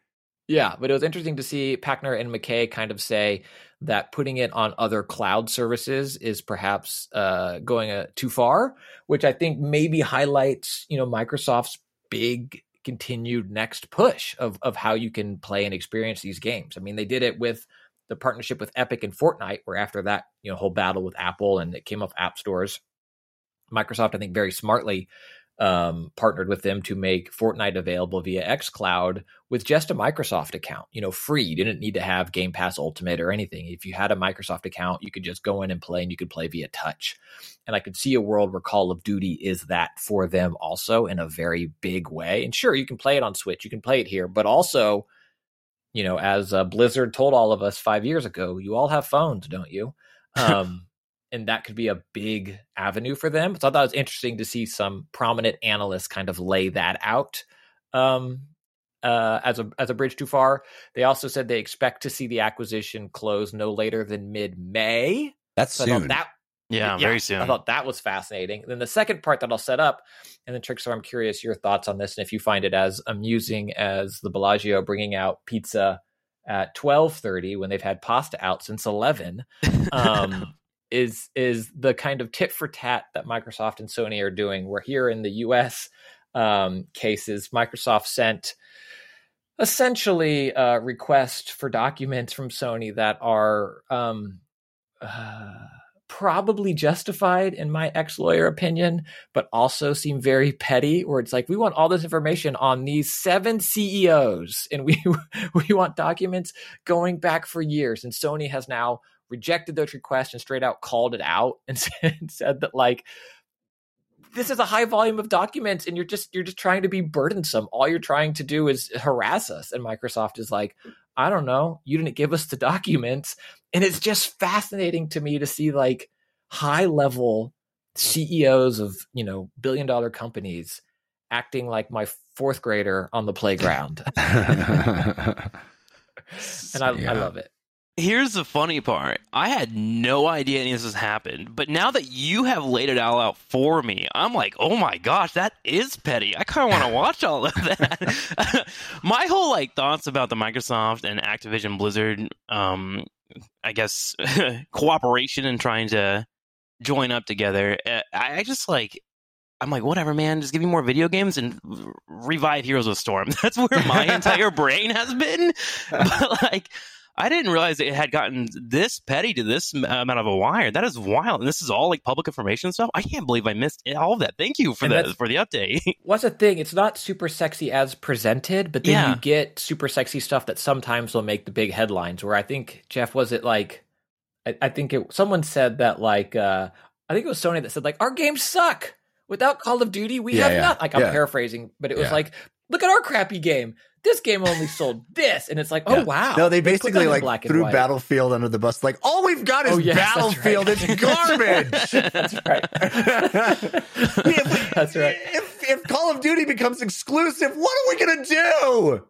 Yeah, but it was interesting to see Pachter and McKay kind of say that putting it on other cloud services is perhaps uh, going uh, too far, which I think maybe highlights you know Microsoft's big continued next push of of how you can play and experience these games. I mean, they did it with the partnership with Epic and Fortnite, where after that you know whole battle with Apple and it came off app stores, Microsoft I think very smartly um, partnered with them to make Fortnite available via xCloud with just a Microsoft account, you know, free. You didn't need to have Game Pass Ultimate or anything. If you had a Microsoft account, you could just go in and play and you could play via touch. And I could see a world where Call of Duty is that for them also in a very big way. And sure, you can play it on Switch, you can play it here, but also, you know, as uh, Blizzard told all of us five years ago, you all have phones, don't you? Um, and that could be a big avenue for them. So I thought it was interesting to see some prominent analysts kind of lay that out um, uh, as a as a bridge too far. They also said they expect to see the acquisition close no later than mid May. That's So soon. that Yeah, very soon. I thought that was fascinating. Then the second part that I'll set up, and then Trikslyr, I'm curious your thoughts on this, and if you find it as amusing as the Bellagio bringing out pizza at 12:30 when they've had pasta out since 11. Um, is is the kind of tit for tat that Microsoft and Sony are doing. Where here in the U.S. Um, cases, Microsoft sent essentially a request for documents from Sony that are um, uh, probably justified in my ex lawyer opinion, but also seem very petty. Where it's like we want all this information on these seven CEOs, and we we want documents going back for years, and Sony has now rejected those requests and straight out called it out and said, said that like this is a high volume of documents and you're just you're just trying to be burdensome. All you're trying to do is harass us. And microsoft is like i don't know. You didn't give us the documents. And it's just fascinating to me to see like high level ceos of you know billion dollar companies acting like my fourth grader on the playground. And I, Yeah. I love it Here's the funny part. I had no idea any of this has happened, but now that you have laid it all out for me, I'm like, oh my gosh, that is petty. I kind of want to watch all of that. my whole like thoughts about the Microsoft and Activision Blizzard, um, I guess cooperation and trying to join up together. uh, I, I just like. I'm like, whatever, man. Just give me more video games and revive Heroes of Storm. That's where my entire brain has been. But like, I didn't realize it had gotten this petty to this amount of a wire. That is wild. And this is all like public information stuff. I can't believe I missed all of that. Thank you for And the for the update. What's the thing? It's not super sexy as presented, but then Yeah. you get super sexy stuff that sometimes will make the big headlines. Where I think Jeff was it like, I, I think it. Someone said that like, uh I think it was Sony that said like, our games suck. Without Call of Duty, we Yeah, have yeah, not. Like I'm yeah. paraphrasing, but it was Yeah. like, look at our crappy game. This game only sold this, and it's like, oh Yeah. wow. No, they basically in like black threw. Battlefield under the bus. Like, all we've got oh, is Oh, yes, Battlefield. right. It's garbage. That's right. if, That's right. If, if Call of Duty becomes exclusive, what are we gonna do?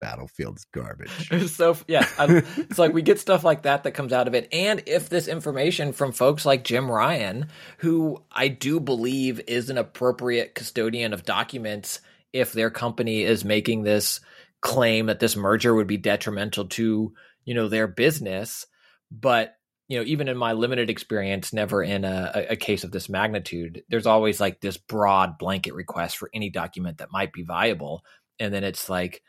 Battlefield's garbage. So yeah, I, it's like we get stuff like that that comes out of it, and if this information from folks like Jim Ryan, who I do believe is an appropriate custodian of documents, if their company is making this claim that this merger would be detrimental to you know their business, but you know even in my limited experience, never in a, a- case of this magnitude, there's always like this broad blanket request for any document that might be viable, and then it's like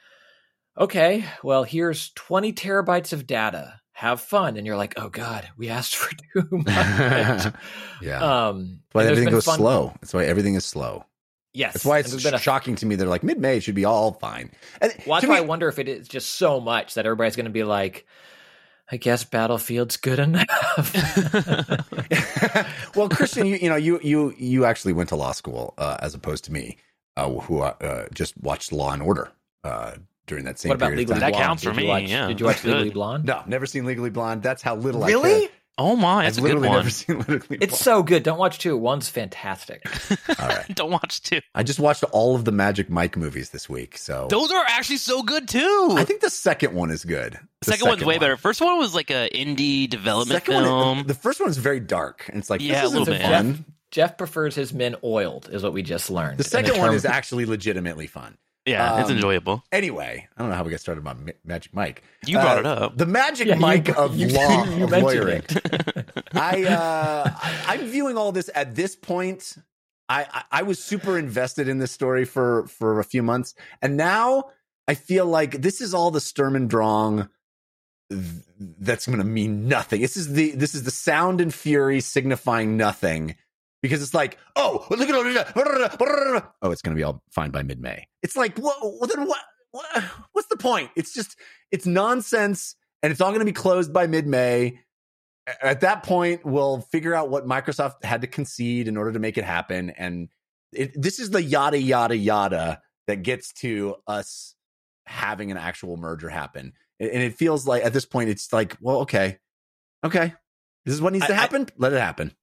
okay, well, here's 20 terabytes of data. Have fun. And you're like, oh God, we asked for too much. yeah. um, why everything goes fun- slow. That's why everything is slow. Yes. That's why and it's there's been a- shocking to me. They're like mid May should be all fine. And Well, that's why me- I wonder if it is just so much that everybody's going to be like, I guess Battlefield's good enough. well, Christian, you, you know, you you you actually went to law school uh, as opposed to me, uh, who uh, just watched Law and Order uh, during that same what about period Legally of That time. Blonde? counts for Did you me, watch- yeah. Did you watch Legally Blonde? No, never seen Legally Blonde. That's how little I Really? care. Oh my, that's I've a good literally one. never seen Legally It's Blonde. so good. Don't watch two. One's fantastic. All right. Don't watch two. I just watched all of the Magic Mike movies this week, so Those are actually so good too. I think the second one is good. the second, one's way better. First one was like a indie development second film. one, the first one is very dark, and it's like Yeah, a this isn't little bit. fun. Jeff prefers his men oiled, is what we just learned. The And second one term- is actually legitimately fun. Yeah, it's um, enjoyable. Anyway, I don't know how we got started about Ma- Magic Mike. You brought Uh, it up. The Magic Yeah, you- Mike of you- law, you of lawyering. I, uh, I I'm viewing all this at this point. I, I I was super invested in this story for for a few months, and now I feel like this is all the Sturm and Drang. That's going to mean nothing. This is the this is the sound and fury signifying nothing because it's like, oh, look at. Oh, it's going to be all fine by mid May. It's like? Well, then what, what? What's the point? It's just it's nonsense, and it's all going to be closed by mid May at that point, we'll figure out what Microsoft had to concede in order to make it happen. And it, this is the yada, yada, yada that gets to us having an actual merger happen. And it feels like at this point, it's like, well, okay, okay, this is what needs to I- I- happen. Let it happen.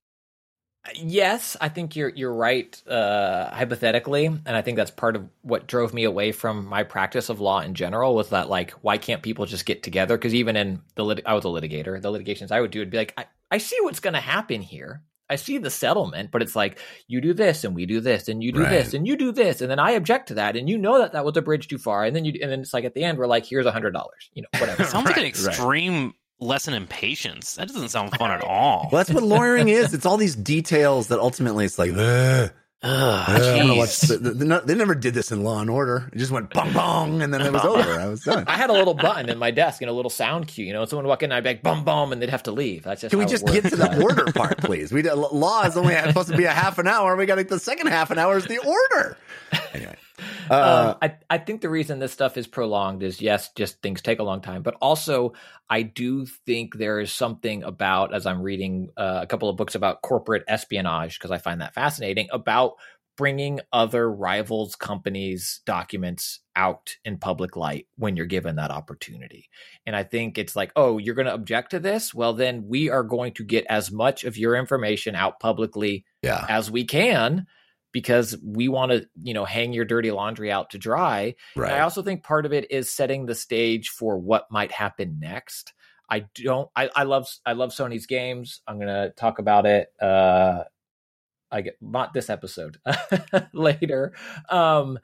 Yes, I think you're you're right uh, hypothetically, and I think that's part of what drove me away from my practice of law in general. Was that like why can't people just get together? Because even in the lit- I was a litigator, the litigations I would do would be like, I, I see what's going to happen here. I see the settlement, but it's like you do this and we do this and you do Right. this and you do this and then I object to that and you know that that was a bridge too far and then you and then it's like at the end we're like here's a hundred dollars you know whatever. It sounds like an extreme right. Extreme lesson in patience. That doesn't sound fun at all. Well, that's what lawyering is. It's all these details that ultimately it's like, ugh, Ugh, ugh, I'm gonna jeez. watch the- the- the- they never did this in Law and Order. It just went bong bong, and then it was over. I was done. I had a little button in my desk and a little sound cue. You know, someone would walk in and I'd be like, bum, bum, and they'd have to leave. That's just Can we just get to the order part, please? We law is only supposed to be a half an hour. We got like the second half an hour is the order. Anyway, uh, um, I, I think the reason this stuff is prolonged is yes, just things take a long time, but also I do think there is something about, as I'm reading uh, a couple of books about corporate espionage, because I find that fascinating, about bringing other rivals companies' documents out in public light when you're given that opportunity. And I think it's like, oh, you're going to object to this? Well, then we are going to get as much of your information out publicly yeah, as we can because we want to you know hang your dirty laundry out to dry. And i also think part of it is setting the stage for what might happen next. I don't i, I love i love sony's games. I'm gonna talk about it uh i get not this episode later. Um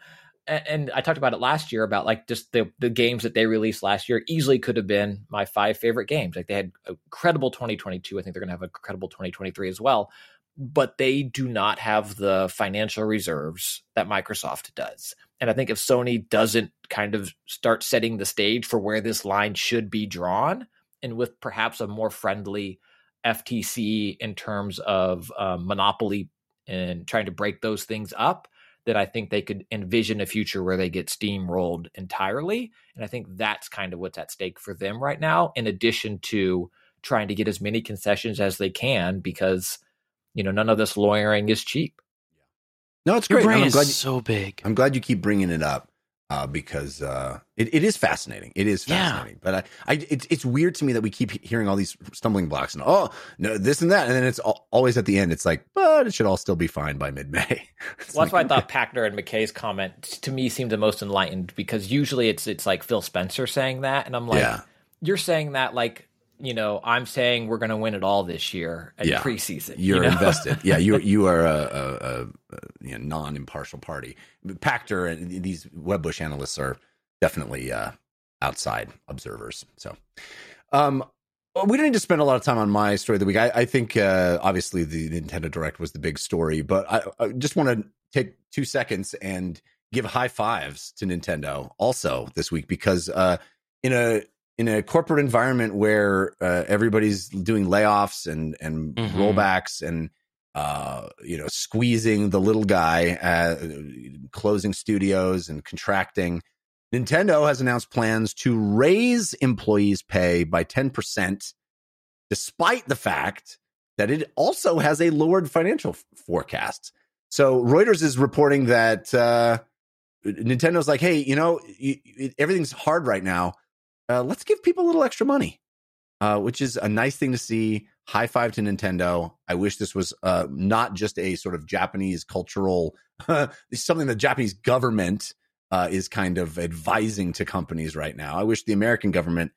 and I talked about it last year about like just the the games that they released last year easily could have been my five favorite games. Like they had a credible 2022. I think they're going to have a credible 2023 as well but they do not have the financial reserves that Microsoft does. And I think if Sony doesn't kind of start setting the stage for where this line should be drawn, and with perhaps a more friendly FTC in terms of um, monopoly and trying to break those things up, that I think they could envision a future where they get steamrolled entirely. And I think that's kind of what's at stake for them right now, in addition to trying to get as many concessions as they can because you know none of this lawyering is cheap No, it's Your great. and brain I'm is glad. You, so big. I'm glad you keep bringing it up uh, because uh, it, it is fascinating. It is Yeah. fascinating, but I, I it's it's weird to me that we keep hearing all these stumbling blocks and oh no this and that, and then it's al- always at the end. It's like, but it should all still be fine by mid May. well, that's why I thought Pachter and McKay's comment to me seemed the most enlightened because usually it's it's like Phil Spencer saying that, and I'm like, Yeah. you're saying that like you know I'm saying we're going to win it all this year at Yeah. preseason. You're you know? invested. Yeah, you you are a, a, a, you know, non-impartial party. Pachter and these Wedbush analysts are definitely uh, outside observers. So, um, we don't need to spend a lot of time on my story of the week. I, I think uh, obviously the Nintendo Direct was the big story, but I, I just want to take two seconds and give high fives to Nintendo also this week because uh, in a in a corporate environment where uh, everybody's doing layoffs and and Mhm. rollbacks and uh, you know squeezing the little guy, uh, closing studios and contracting. Nintendo has announced plans to raise employees' pay by ten percent, despite the fact that it also has a lowered financial f- forecast. So Reuters is reporting that uh, Nintendo's like, hey, you know, y y- everything's hard right now. Uh, let's give people a little extra money, uh, which is a nice thing to see. High five to Nintendo. I wish this was uh, not just a sort of Japanese cultural, something the Japanese government uh, is kind of advising to companies right now. I wish the American government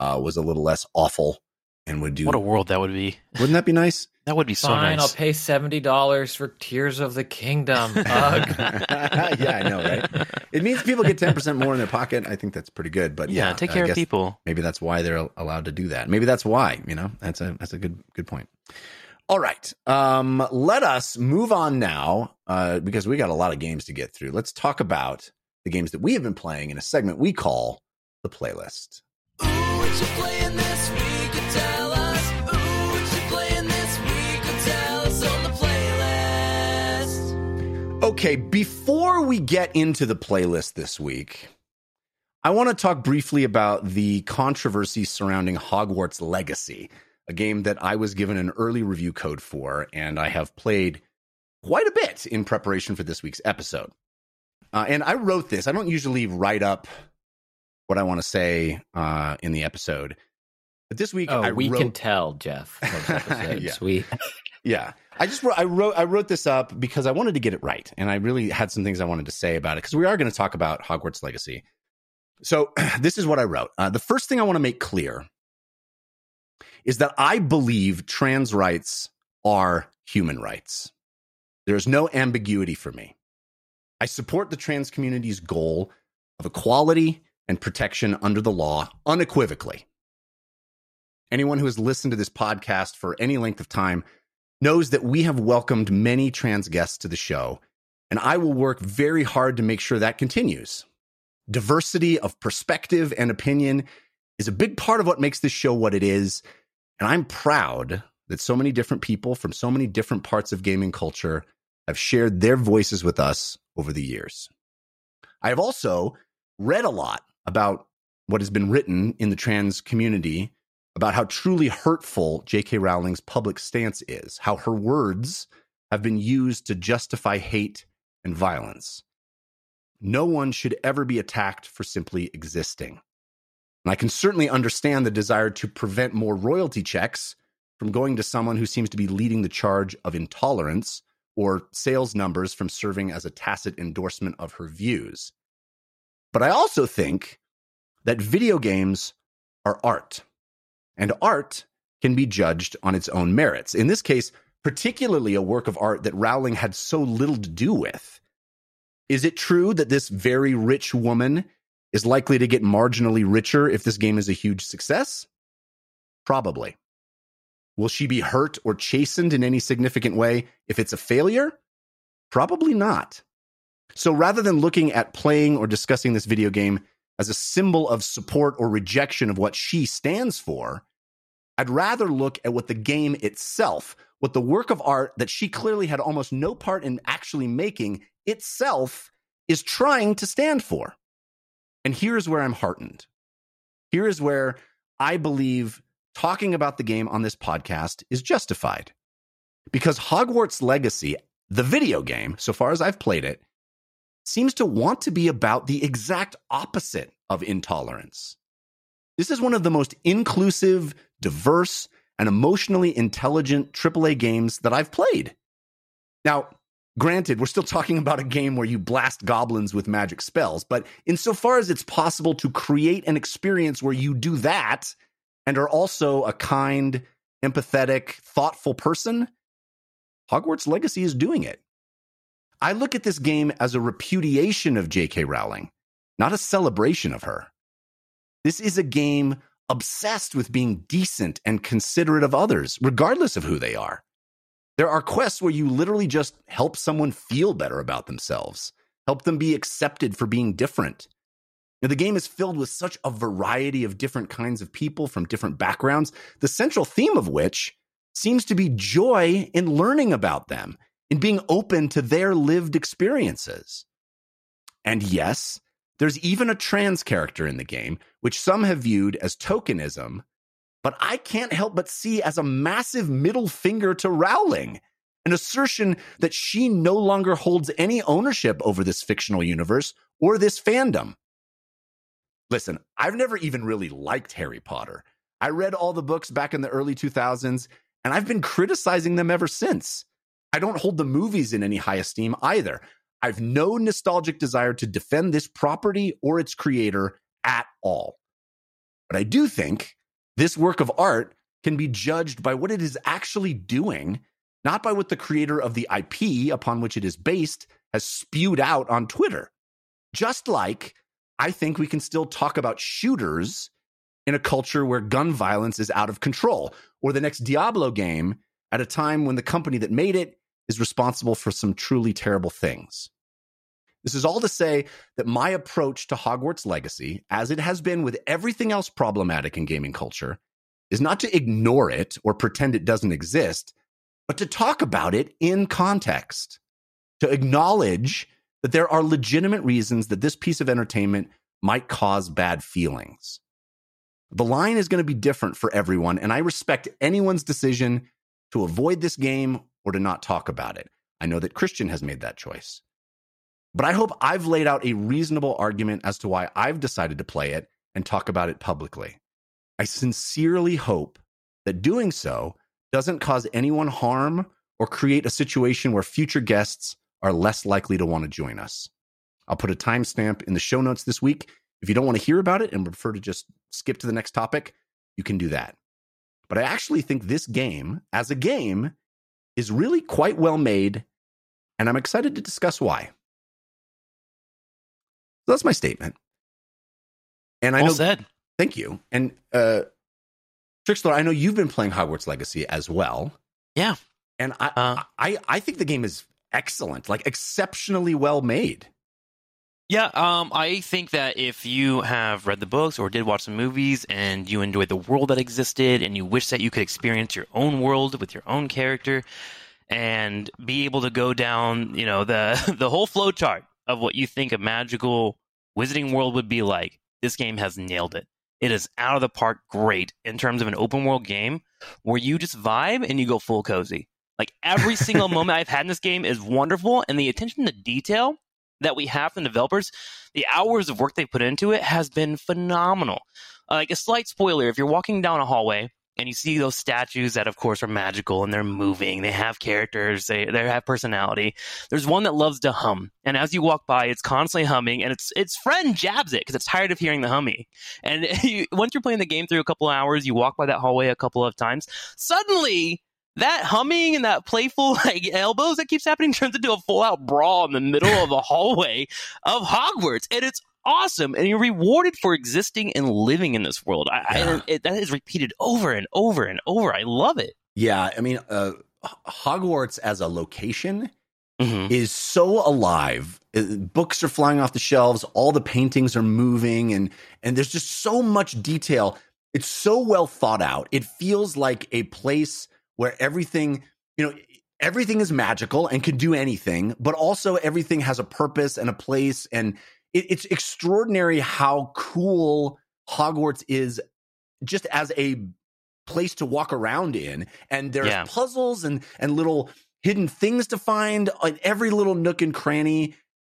uh, was a little less awful and would do. What a world that would be. wouldn't that be nice? That would be so Fine, I'll pay seventy dollars for Tears of the Kingdom. Ugh. yeah, I know, right? It means people get ten percent more in their pocket. I think that's pretty good. But yeah, yeah, take I care of people. Maybe that's why they're allowed to do that. Maybe that's why. You know, that's a that's a good good point. All right, um, let us move on now uh, because we got a lot of games to get through. Let's talk about the games that we have been playing in a segment we call the playlist. Okay, before we get into the playlist this week, I want to talk briefly about the controversy surrounding Hogwarts Legacy, a game that I was given an early review code for, and I have played quite a bit in preparation for this week's episode. Uh, and I wrote this. I don't usually write up what I want to say uh, in the episode, but this week oh, we wrote. can tell, Jeff. Yeah. We Yeah. I just wrote, I wrote I wrote this up because I wanted to get it right and I really had some things I wanted to say about it because we are going to talk about Hogwarts Legacy. So this is what I wrote. Uh, the first thing I want to make clear is that I believe trans rights are human rights. There's no ambiguity for me. I support the trans community's goal of equality and protection under the law unequivocally. Anyone who has listened to this podcast for any length of time knows that we have welcomed many trans guests to the show, and I will work very hard to make sure that continues. Diversity of perspective and opinion is a big part of what makes this show what it is, and I'm proud that so many different people from so many different parts of gaming culture have shared their voices with us over the years. I have also read a lot about what has been written in the trans community about how truly hurtful J.K. Rowling's public stance is, how her words have been used to justify hate and violence. No one should ever be attacked for simply existing. And I can certainly understand the desire to prevent more royalty checks from going to someone who seems to be leading the charge of intolerance or sales numbers from serving as a tacit endorsement of her views. But I also think that video games are art, and art can be judged on its own merits. In this case, particularly a work of art that Rowling had so little to do with. Is it true that this very rich woman is likely to get marginally richer if this game is a huge success? Probably. Will she be hurt or chastened in any significant way if it's a failure? Probably not. So rather than looking at playing or discussing this video game as a symbol of support or rejection of what she stands for, I'd rather look at what the game itself, what the work of art that she clearly had almost no part in actually making itself is trying to stand for. And here's where I'm heartened. Here is where I believe talking about the game on this podcast is justified. Because Hogwarts Legacy, the video game, so far as I've played it, seems to want to be about the exact opposite of intolerance. This is one of the most inclusive, diverse, and emotionally intelligent AAA games that I've played. Now, granted, we're still talking about a game where you blast goblins with magic spells, but insofar as it's possible to create an experience where you do that and are also a kind, empathetic, thoughtful person, Hogwarts Legacy is doing it. I look at this game as a repudiation of J.K. Rowling, not a celebration of her. This is a game obsessed with being decent and considerate of others, regardless of who they are. There are quests where you literally just help someone feel better about themselves, help them be accepted for being different. Now, the game is filled with such a variety of different kinds of people from different backgrounds, the central theme of which seems to be joy in learning about them, in being open to their lived experiences. And yes, there's even a trans character in the game, which some have viewed as tokenism, but I can't help but see as a massive middle finger to Rowling, an assertion that she no longer holds any ownership over this fictional universe or this fandom. Listen, I've never even really liked Harry Potter. I read all the books back in the early 2000s, and I've been criticizing them ever since. I don't hold the movies in any high esteem either. I've no nostalgic desire to defend this property or its creator at all. But I do think this work of art can be judged by what it is actually doing, not by what the creator of the IP upon which it is based has spewed out on Twitter. Just like I think we can still talk about shooters in a culture where gun violence is out of control, or the next Diablo game at a time when the company that made it is responsible for some truly terrible things. This is all to say that my approach to Hogwarts Legacy, as it has been with everything else problematic in gaming culture, is not to ignore it or pretend it doesn't exist, but to talk about it in context, to acknowledge that there are legitimate reasons that this piece of entertainment might cause bad feelings. The line is going to be different for everyone, and I respect anyone's decision to avoid this game or to not talk about it. I know that Christian has made that choice. But I hope I've laid out a reasonable argument as to why I've decided to play it and talk about it publicly. I sincerely hope that doing so doesn't cause anyone harm or create a situation where future guests are less likely to want to join us. I'll put a timestamp in the show notes this week. If you don't want to hear about it and prefer to just skip to the next topic, you can do that. but I actually think this game, as a game, is really quite well made, and I'm excited to discuss why. So that's my statement. And I well know, said. thank you. And uh, Trikslyr, I know you've been playing Hogwarts Legacy as well. Yeah. And I, Uh, I, I think the game is excellent, like exceptionally well made. Yeah, um, I think that if you have read the books or did watch some movies and you enjoyed the world that existed and you wish that you could experience your own world with your own character and be able to go down, you know, the the whole flow chart of what you think a magical wizarding world would be like, this game has nailed it. It is out of the park great in terms of an open world game where you just vibe and you go full cozy. Like every single moment I've had in this game is wonderful and the attention to detail that we have from developers, the hours of work they put into it has been phenomenal. Uh, like a slight spoiler, if you're walking down a hallway and you see those statues that of course are magical and they're moving, they have characters, they they have personality. There's one that loves to hum, and as you walk by, it's constantly humming, and its its friend jabs it because it's tired of hearing the humming. And you, once you're playing the game through a couple hours, you walk by that hallway a couple of times, suddenly that humming and that playful like elbows that keeps happening turns into a full out brawl in the middle of a hallway of Hogwarts, and it's awesome. And you're rewarded for existing and living in this world. I, Yeah. I, it, that is repeated over and over and over. I love it. Yeah, I mean, uh, Hogwarts as a location hmm is so alive. Uh, Books are flying off the shelves. All the paintings are moving, and and there's just so much detail. It's so well thought out. It feels like a place where everything, you know, everything is magical and can do anything, but also everything has a purpose and a place. And it, it's extraordinary how cool Hogwarts is, just as a place to walk around in. And there's Yeah. puzzles and and little hidden things to find in every little nook and cranny.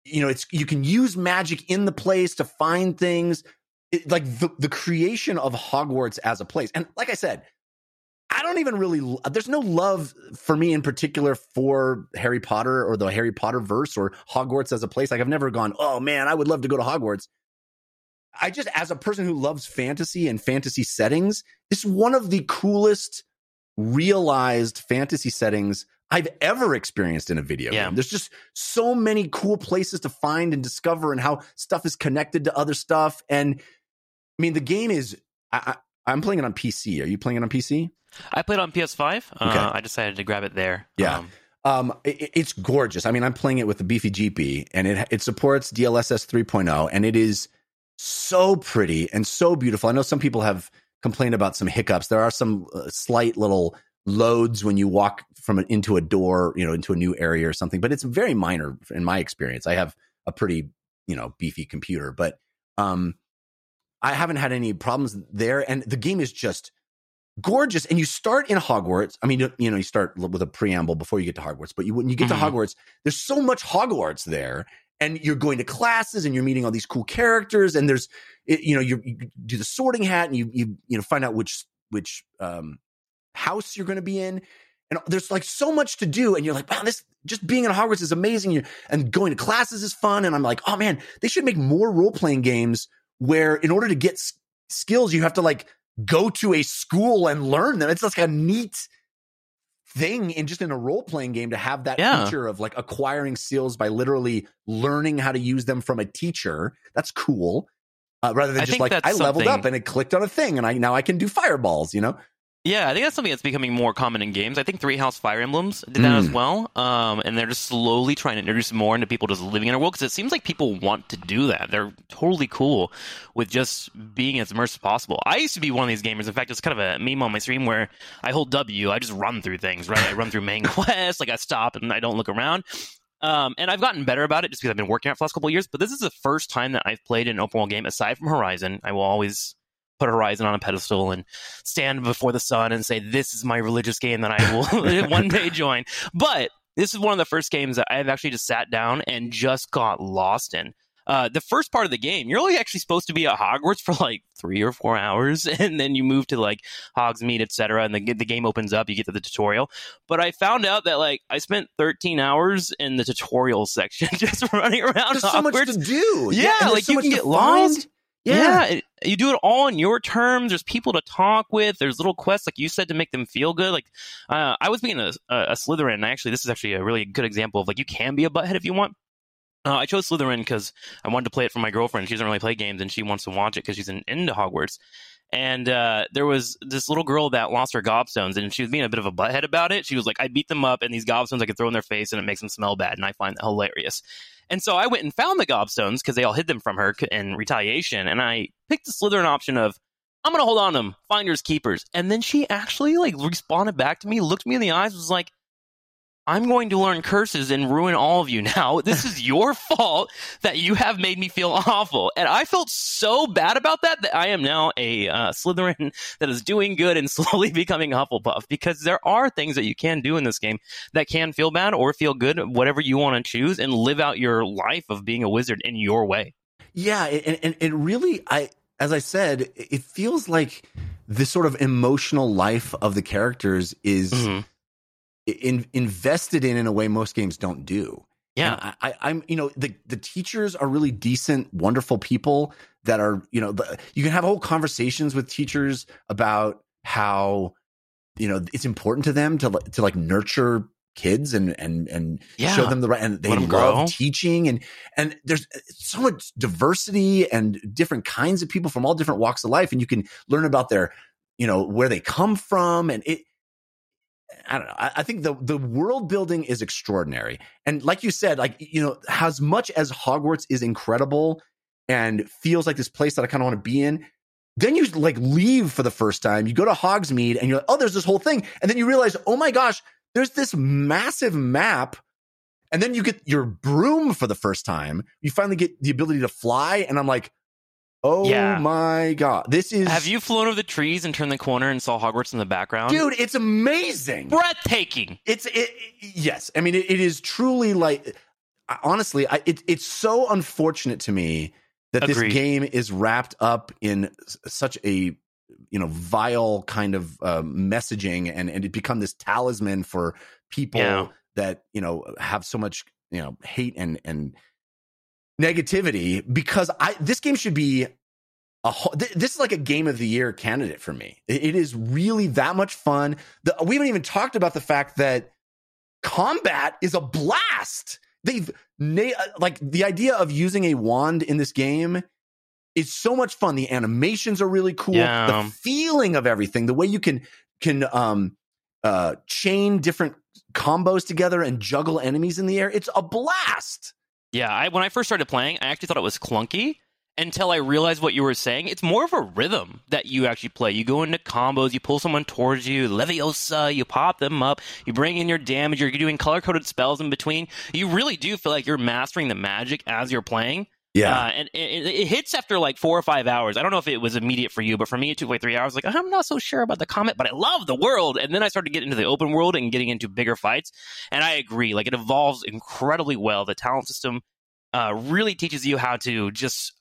You know, it's you can use magic in the place to find things. It, like the, the creation of Hogwarts as a place. And like I said, I don't even really there's no love for me in particular for Harry Potter or the Harry Potter verse or Hogwarts as a place. Like I've never gone, "Oh man, I would love to go to Hogwarts." I just as a person who loves fantasy and fantasy settings, it's one of the coolest realized fantasy settings I've ever experienced in a video Yeah. game. There's just so many cool places to find and discover and how stuff is connected to other stuff. And I mean, the game is, I, I, I'm playing it on PC. Are you playing it on PC? I played on PS5. Okay. Uh, I decided to grab it there. Yeah. Um, Um, it, it's gorgeous. I mean, I'm playing it with the beefy GP, and it it supports DLSS 3.0, and it is so pretty and so beautiful. I know some people have complained about some hiccups. There are some uh, slight little loads when you walk from a, into a door, you know, into a new area or something, but it's very minor in my experience. I have a pretty, you know, beefy computer, but um, I haven't had any problems there, and the game is just gorgeous. And you start in Hogwarts. I mean, you, know, you start with a preamble before you get to Hogwarts, but you, when you get Mhm. to Hogwarts, there's so much Hogwarts there. And you're going to classes and you're meeting all these cool characters. And there's, you know, you, you do the sorting hat and you, you, you know, find out which, which, um, house you're going to be in. And there's like so much to do. And you're like, wow, this just being in Hogwarts is amazing. You and going to classes is fun. And I'm like, oh man, they should make more role playing games where in order to get skills, you have to like go to a school and learn them. It's like a neat thing in just in a role playing game to have that Yeah. feature of like acquiring skills by literally learning how to use them from a teacher. That's cool. Uh, rather than I just like I leveled something- up and it clicked on a thing and I now I can do fireballs, you know? Yeah, I think that's something that's becoming more common in games. I think Three House Fire Emblems did that as Mm. well, um, and they're just slowly trying to introduce more into people just living in a world because it seems like people want to do that. They're totally cool with just being as immersed as possible. I used to be one of these gamers. In fact, it's kind of a meme on my stream where I hold W, I just run through things. Right, I run through main quests, like I stop and I don't look around. Um, and I've gotten better about it just because I've been working on it for the last couple of years. But this is the first time that I've played an open world game aside from Horizon. I will always put Horizon on a pedestal and stand before the sun and say, "This is my religious game that I will one day join." But this is one of the first games that I've actually just sat down and just got lost in. Uh, the first part of the game, you're only actually supposed to be at Hogwarts for like three or four hours, and then you move to like Hogsmeade, etc. And the the game opens up. You get to the tutorial. But I found out that like I spent 13 hours in the tutorial section just running around There's so much to do. Yeah, there's like, you can get lost. Find. Yeah, you do it all on your terms. There's people to talk with. There's little quests, like you said, to make them feel good. Like uh, I was being a, a Slytherin, and actually, this is actually a really good example of like you can be a butthead if you want. Uh, I chose Slytherin because I wanted to play it for my girlfriend. She doesn't really play games, and she wants to watch it because she's in, into Hogwarts. And uh, there was this little girl that lost her gobstones, and she was being a bit of a butthead about it. She was like, "I beat them up, and these gobstones I could throw in their face, and it makes them smell bad." And I find that hilarious. And so I went and found the gobstones because they all hid them from her in retaliation. And I picked the Slytherin option of I'm gonna hold on to them, finders keepers. And then she actually like responded back to me, looked me in the eyes, was like, I'm going to learn curses and ruin all of you now. This is your fault that you have made me feel awful. And I felt so bad about that that I am now a uh, Slytherin that is doing good and slowly becoming Hufflepuff because there are things that you can do in this game that can feel bad or feel good, whatever you want to choose, and live out your life of being a wizard in your way. Yeah. And, and it really, I, as I said, it feels like the sort of emotional life of the characters is. Mm-hmm in, invested in in a way most games don't do. Yeah, I, I, am you know the the teachers are really decent, wonderful people that are you know the, you can have whole conversations with teachers about how you know it's important to them to to like nurture kids and and and yeah. show them the right and they love grow. teaching and and there's uh, so much diversity and different kinds of people from all different walks of life and you can learn about their you know where they come from and it I don't know. I, I, think the the world building is extraordinary, and like you said, like you know, as much as Hogwarts is incredible and feels like this place that I kind of want to be in, then you like leave for the first time. You go to Hogsmeade, and you're like, oh, there's this whole thing, and then you realize, oh my gosh, there's this massive map. And then you get your broom for the first time. You finally get the ability to fly, and I'm like, Oh yeah. my god. This is Have you flown over the trees and turned the corner and saw Hogwarts in the background? Dude, it's amazing. Breathtaking. It's it, yes. I mean it, it is truly like honestly, I, it, it's so unfortunate to me that Agreed. this game is wrapped up in such a you know vile kind of uh, messaging and and it become this talisman for people yeah. that you know have so much you know hate and and negativity because I this game should be a this is like a game of the year candidate for me. it is really that much fun. The, we haven't even talked about the fact that combat is a blast. They've like the idea of using a wand in this game is so much fun. The animations are really cool. Yeah. The feeling of everything, the way you can can um uh chain different combos together and juggle enemies in the air. It's a blast. Yeah, I, when I first started playing, I actually thought it was clunky until I realized what you were saying. It's more of a rhythm that you actually play. You go into combos, you pull someone towards you, Leviosa, you pop them up, you bring in your damage, you're doing color coded spells in between. You really do feel like you're mastering the magic as you're playing. Yeah. Uh, and it, it, hits after like four or five hours. I don't know if it was immediate for you, but for me, it took like three hours. Like, I'm not so sure about the comet, but I love the world. And then I started getting into the open world and getting into bigger fights. And I agree. Like, it evolves incredibly well. The talent system uh, really teaches you how to just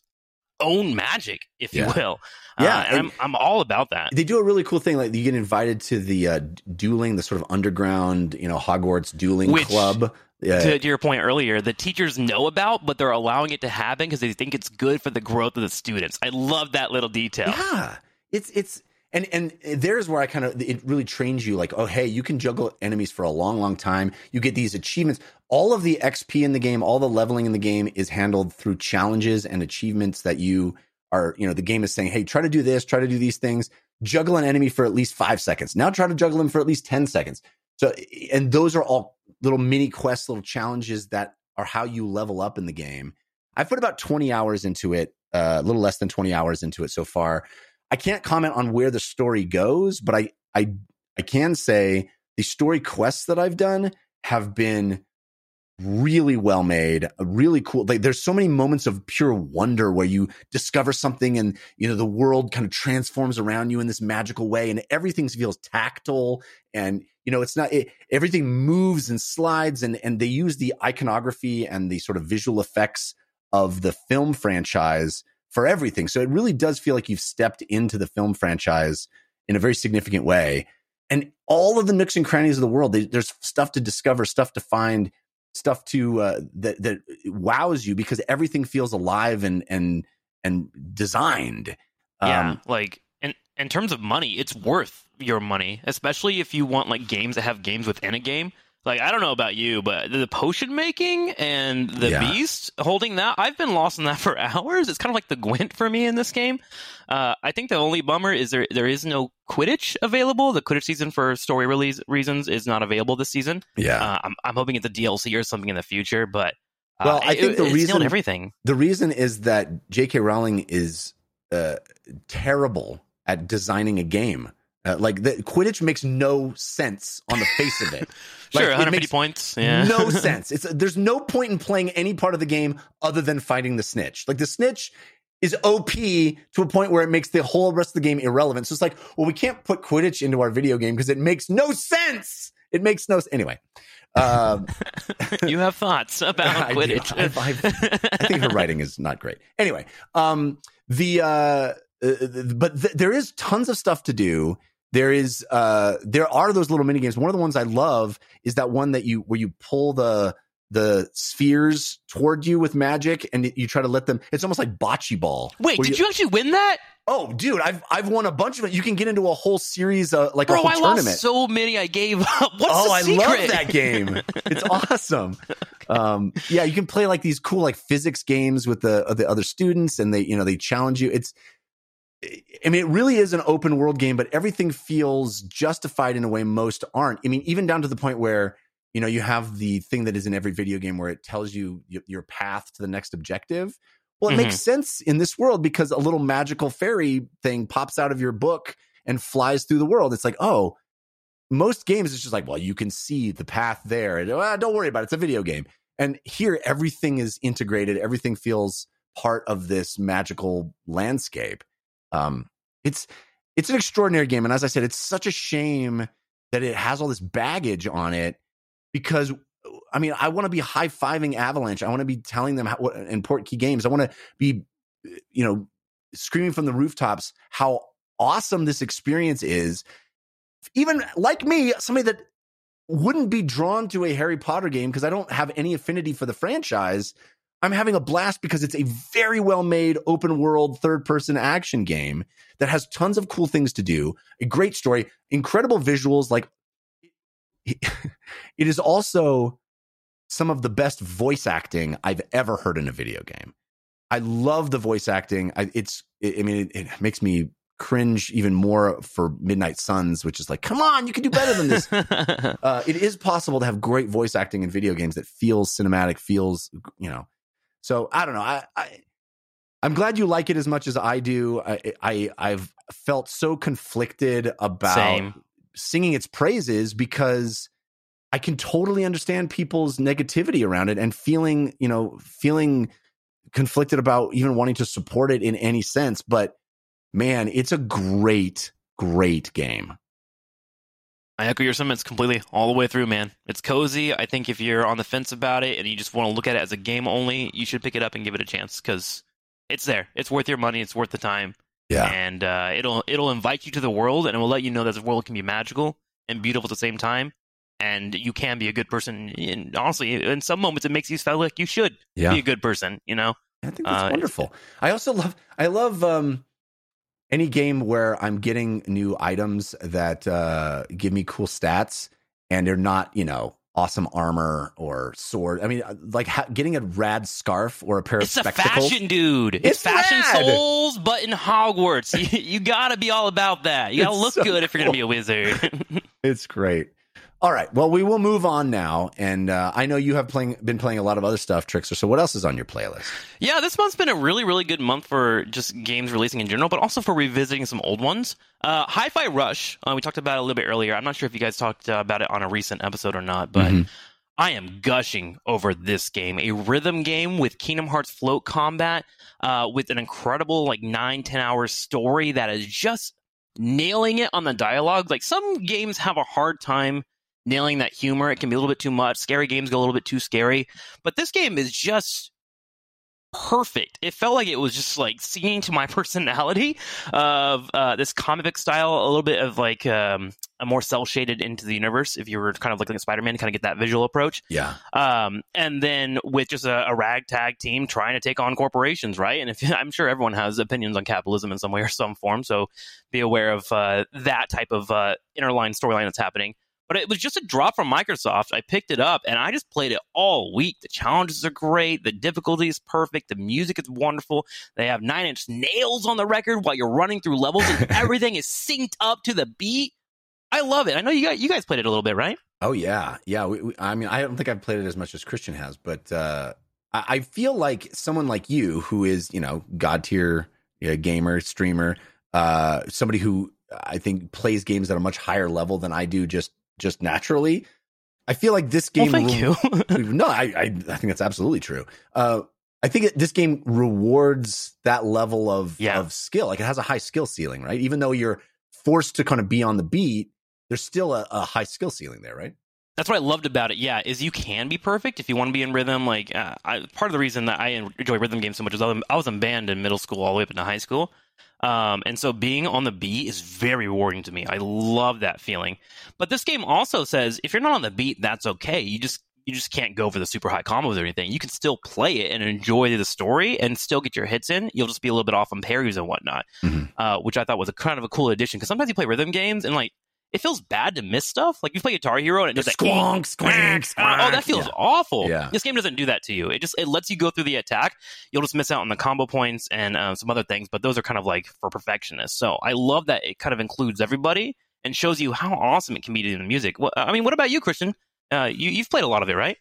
own magic, if yeah. you will. Yeah, uh, and I'm I'm all about that. They do a really cool thing, like you get invited to the uh, dueling, the sort of underground, you know, Hogwarts dueling Which, club. Yeah. To, to, your point earlier, the teachers know about, but they're allowing it to happen because they think it's good for the growth of the students. I love that little detail. Yeah, it's it's and and there's where I kind of it really trains you like oh hey you can juggle enemies for a long long time you get these achievements all of the XP in the game all the leveling in the game is handled through challenges and achievements that you are you know the game is saying hey try to do this try to do these things juggle an enemy for at least 5 seconds now try to juggle them for at least 10 seconds so and those are all little mini quests little challenges that are how you level up in the game. I've put about 20 hours into it uh, a little less than 20 hours into it so far. I can't comment on where the story goes, but I I I can say the story quests that I've done have been really well made, really cool. Like there's so many moments of pure wonder where you discover something and you know the world kind of transforms around you in this magical way and everything feels tactile and you know it's not it, everything moves and slides and and they use the iconography and the sort of visual effects of the film franchise for everything. So it really does feel like you've stepped into the film franchise in a very significant way. And all of the nooks and crannies of the world, there's stuff to discover, stuff to find, stuff to uh, that that wows you because everything feels alive and and and designed. Yeah, Um, like in in terms of money, it's worth your money, especially if you want like games that have games within a game. Like I don't know about you, but the potion making and the Yeah. beast holding that, I've been lost in that for hours. It's kind of like the Gwent for me in this game. Uh, I think the only bummer is there there is no Quidditch available. The Quidditch season for story release reasons is not available this season. yeah. Uh, I'm I'm hoping it's a DLC or something in the future, but uh, Well, I it- think the it's reason- everything. the reason is that J.K. Rowling is uh, terrible at designing a game. Uh, like the Quidditch makes no sense on the face of it. Sure, Like, it 150 points. Yeah, no sense. It's there's no point in playing any part of the game other than fighting the snitch. Like the snitch is OP to a point where it makes the whole rest of the game irrelevant. So it's like, well, we can't put Quidditch into our video game because it makes no sense. It makes no. Anyway, um, you have thoughts about I. Quidditch. I've- I've- I think her writing is not great. Anyway, um, the uh, uh, but th- there is tons of stuff to do. There is uh, there are those little mini games. One of the ones I love is that one that you where you pull the the spheres toward you with magic and you try to let them. It's almost like bocce ball. Wait, did you actually win that? Oh, dude, I've I've won a bunch of it. You can get into a whole series, uh, like a whole I tournament. lost so many I gave up. What's oh, I love that game. It's awesome. Um, yeah, you can play like these cool like physics games with the uh, the other students, and they you know they challenge you. It's I mean, it really is an open world game, but everything feels justified in a way most aren't. I mean, even down to the point where you know you have the thing that is in every video game where it tells you your path to the next objective. Well, it makes sense in this world because a little magical fairy thing pops out of your book and flies through the world. It's like, oh, most games it's just like, well, you can see the path there. And, "Ah, don't worry about it. It's a video game. And here, everything is integrated. Everything feels part of this magical landscape. Um, it's it's an extraordinary game, and as I said, it's such a shame that it has all this baggage on it because. I mean, I want to be high fiving Avalanche. I want to be telling them how, what important key games. I want to be, you know, screaming from the rooftops how awesome this experience is. Even like me, somebody that wouldn't be drawn to a Harry Potter game because I don't have any affinity for the franchise. I'm having a blast because it's a very well made open world third person action game that has tons of cool things to do, a great story, incredible visuals. Like it is also some of the best voice acting I've ever heard in a video game. I love the voice acting. I, it's, I mean, it, it makes me cringe even more for Midnight Suns, which is like, come on, you can do better than this. uh, it is possible to have great voice acting in video games that feels cinematic, feels you know. So I don't know. I, I I'm glad you like it as much as I do. I, I I've felt so conflicted about Same. singing its praises because I can totally understand people's negativity around it and feeling you know feeling conflicted about even wanting to support it in any sense. But man, it's a great great game. I echo your sentiments completely all the way through, man. It's cozy. I think if you're on the fence about it and you just want to look at it as a game only, you should pick it up and give it a chance because it's there. It's worth your money. It's worth the time. Yeah. And uh, it'll it'll invite you to the world and it will let you know that the world can be magical and beautiful at the same time. And you can be a good person. And honestly, in some moments, it makes you feel like you should Yeah. be a good person. You know, I think that's Uh, wonderful. I also love I love um any game where I'm getting new items that uh give me cool stats and they're not, you know, awesome armor or sword. I mean, uh, like ha- getting a rad scarf or a pair it's of a spectacles. fashion, dude. It's, It's fashion rad. souls, but in Hogwarts. you, you gotta be all about that. You gotta It's look so good if you're gonna be a wizard. It's great. All right. Well, we will move on now, and uh, I know you have playing been playing a lot of other stuff, Trikslyr. So, what else is on your playlist? Yeah, this month's been a really, really good month for just games releasing in general, but also for revisiting some old ones. Uh, Hi-Fi Rush, uh, we talked about it a little bit earlier. I'm not sure if you guys talked uh, about it on a recent episode or not, but Mhm. I am gushing over this game. A rhythm game with Kingdom Hearts float combat, uh, with an incredible like nine, ten hour story that is just nailing it on the dialogue. Like some games have a hard time nailing that humor. It can be a little bit too much. Scary games go a little bit too scary, but this game is just perfect. It felt like it was just like singing to my personality of uh, this comic book style, a little bit of like um, a more cel shaded into the universe. If you were kind of looking at Spider Man, kind of get that visual approach. Yeah. Um, and then with just a, a ragtag team trying to take on corporations, right? And if I'm sure everyone has opinions on capitalism in some way or some form, so be aware of uh, that type of uh, interline storyline that's happening. But it was just a drop from Microsoft. I picked it up and I just played it all week. The challenges are great. The difficulty is perfect. The music is wonderful. They have nine inch nails on the record while you're running through levels and everything is synced up to the beat. I love it. I know you guys, you guys played it a little bit, right? Oh yeah, yeah. We, we, I mean, I don't think I've played it as much as Christian has, but uh, I, I feel like someone like you, who is you know god tier uh, gamer, streamer, uh, somebody who I think plays games at a much higher level than I do, just just naturally. I feel like this game. Well, thank re- no, I, I I think that's absolutely true. Uh, I think it, this game rewards that level of Yeah. of skill. Like it has a high skill ceiling, right? Even though you're forced to kind of be on the beat, there's still a, a high skill ceiling there, right? That's what I loved about it. Yeah, is you can be perfect if you want to be in rhythm. Like uh, I, part of the reason that I enjoy rhythm games so much is I was- I was in band in middle school all the way up into high school, um, and so being on the beat is very rewarding to me. I love that feeling. But this game also says if you're not on the beat, that's okay. You just you just can't go for the super high combos or anything. You can still play it and enjoy the story and still get your hits in. You'll just be a little bit off on parries and whatnot, Mhm. uh, which I thought was a kind of a cool addition. Because sometimes you play rhythm games and like it feels bad to miss stuff. Like you play Guitar Hero and it does that Squonk, squank, Oh, that feels Yeah. awful. Yeah. This game doesn't do that to you. It just it lets you go through the attack. You'll just miss out on the combo points and uh, some other things, but those are kind of like for perfectionists. So I love that it kind of includes everybody and shows you how awesome it can be to the music. Well, I mean, what about you, Christian? Uh, you you've played a lot of it, right?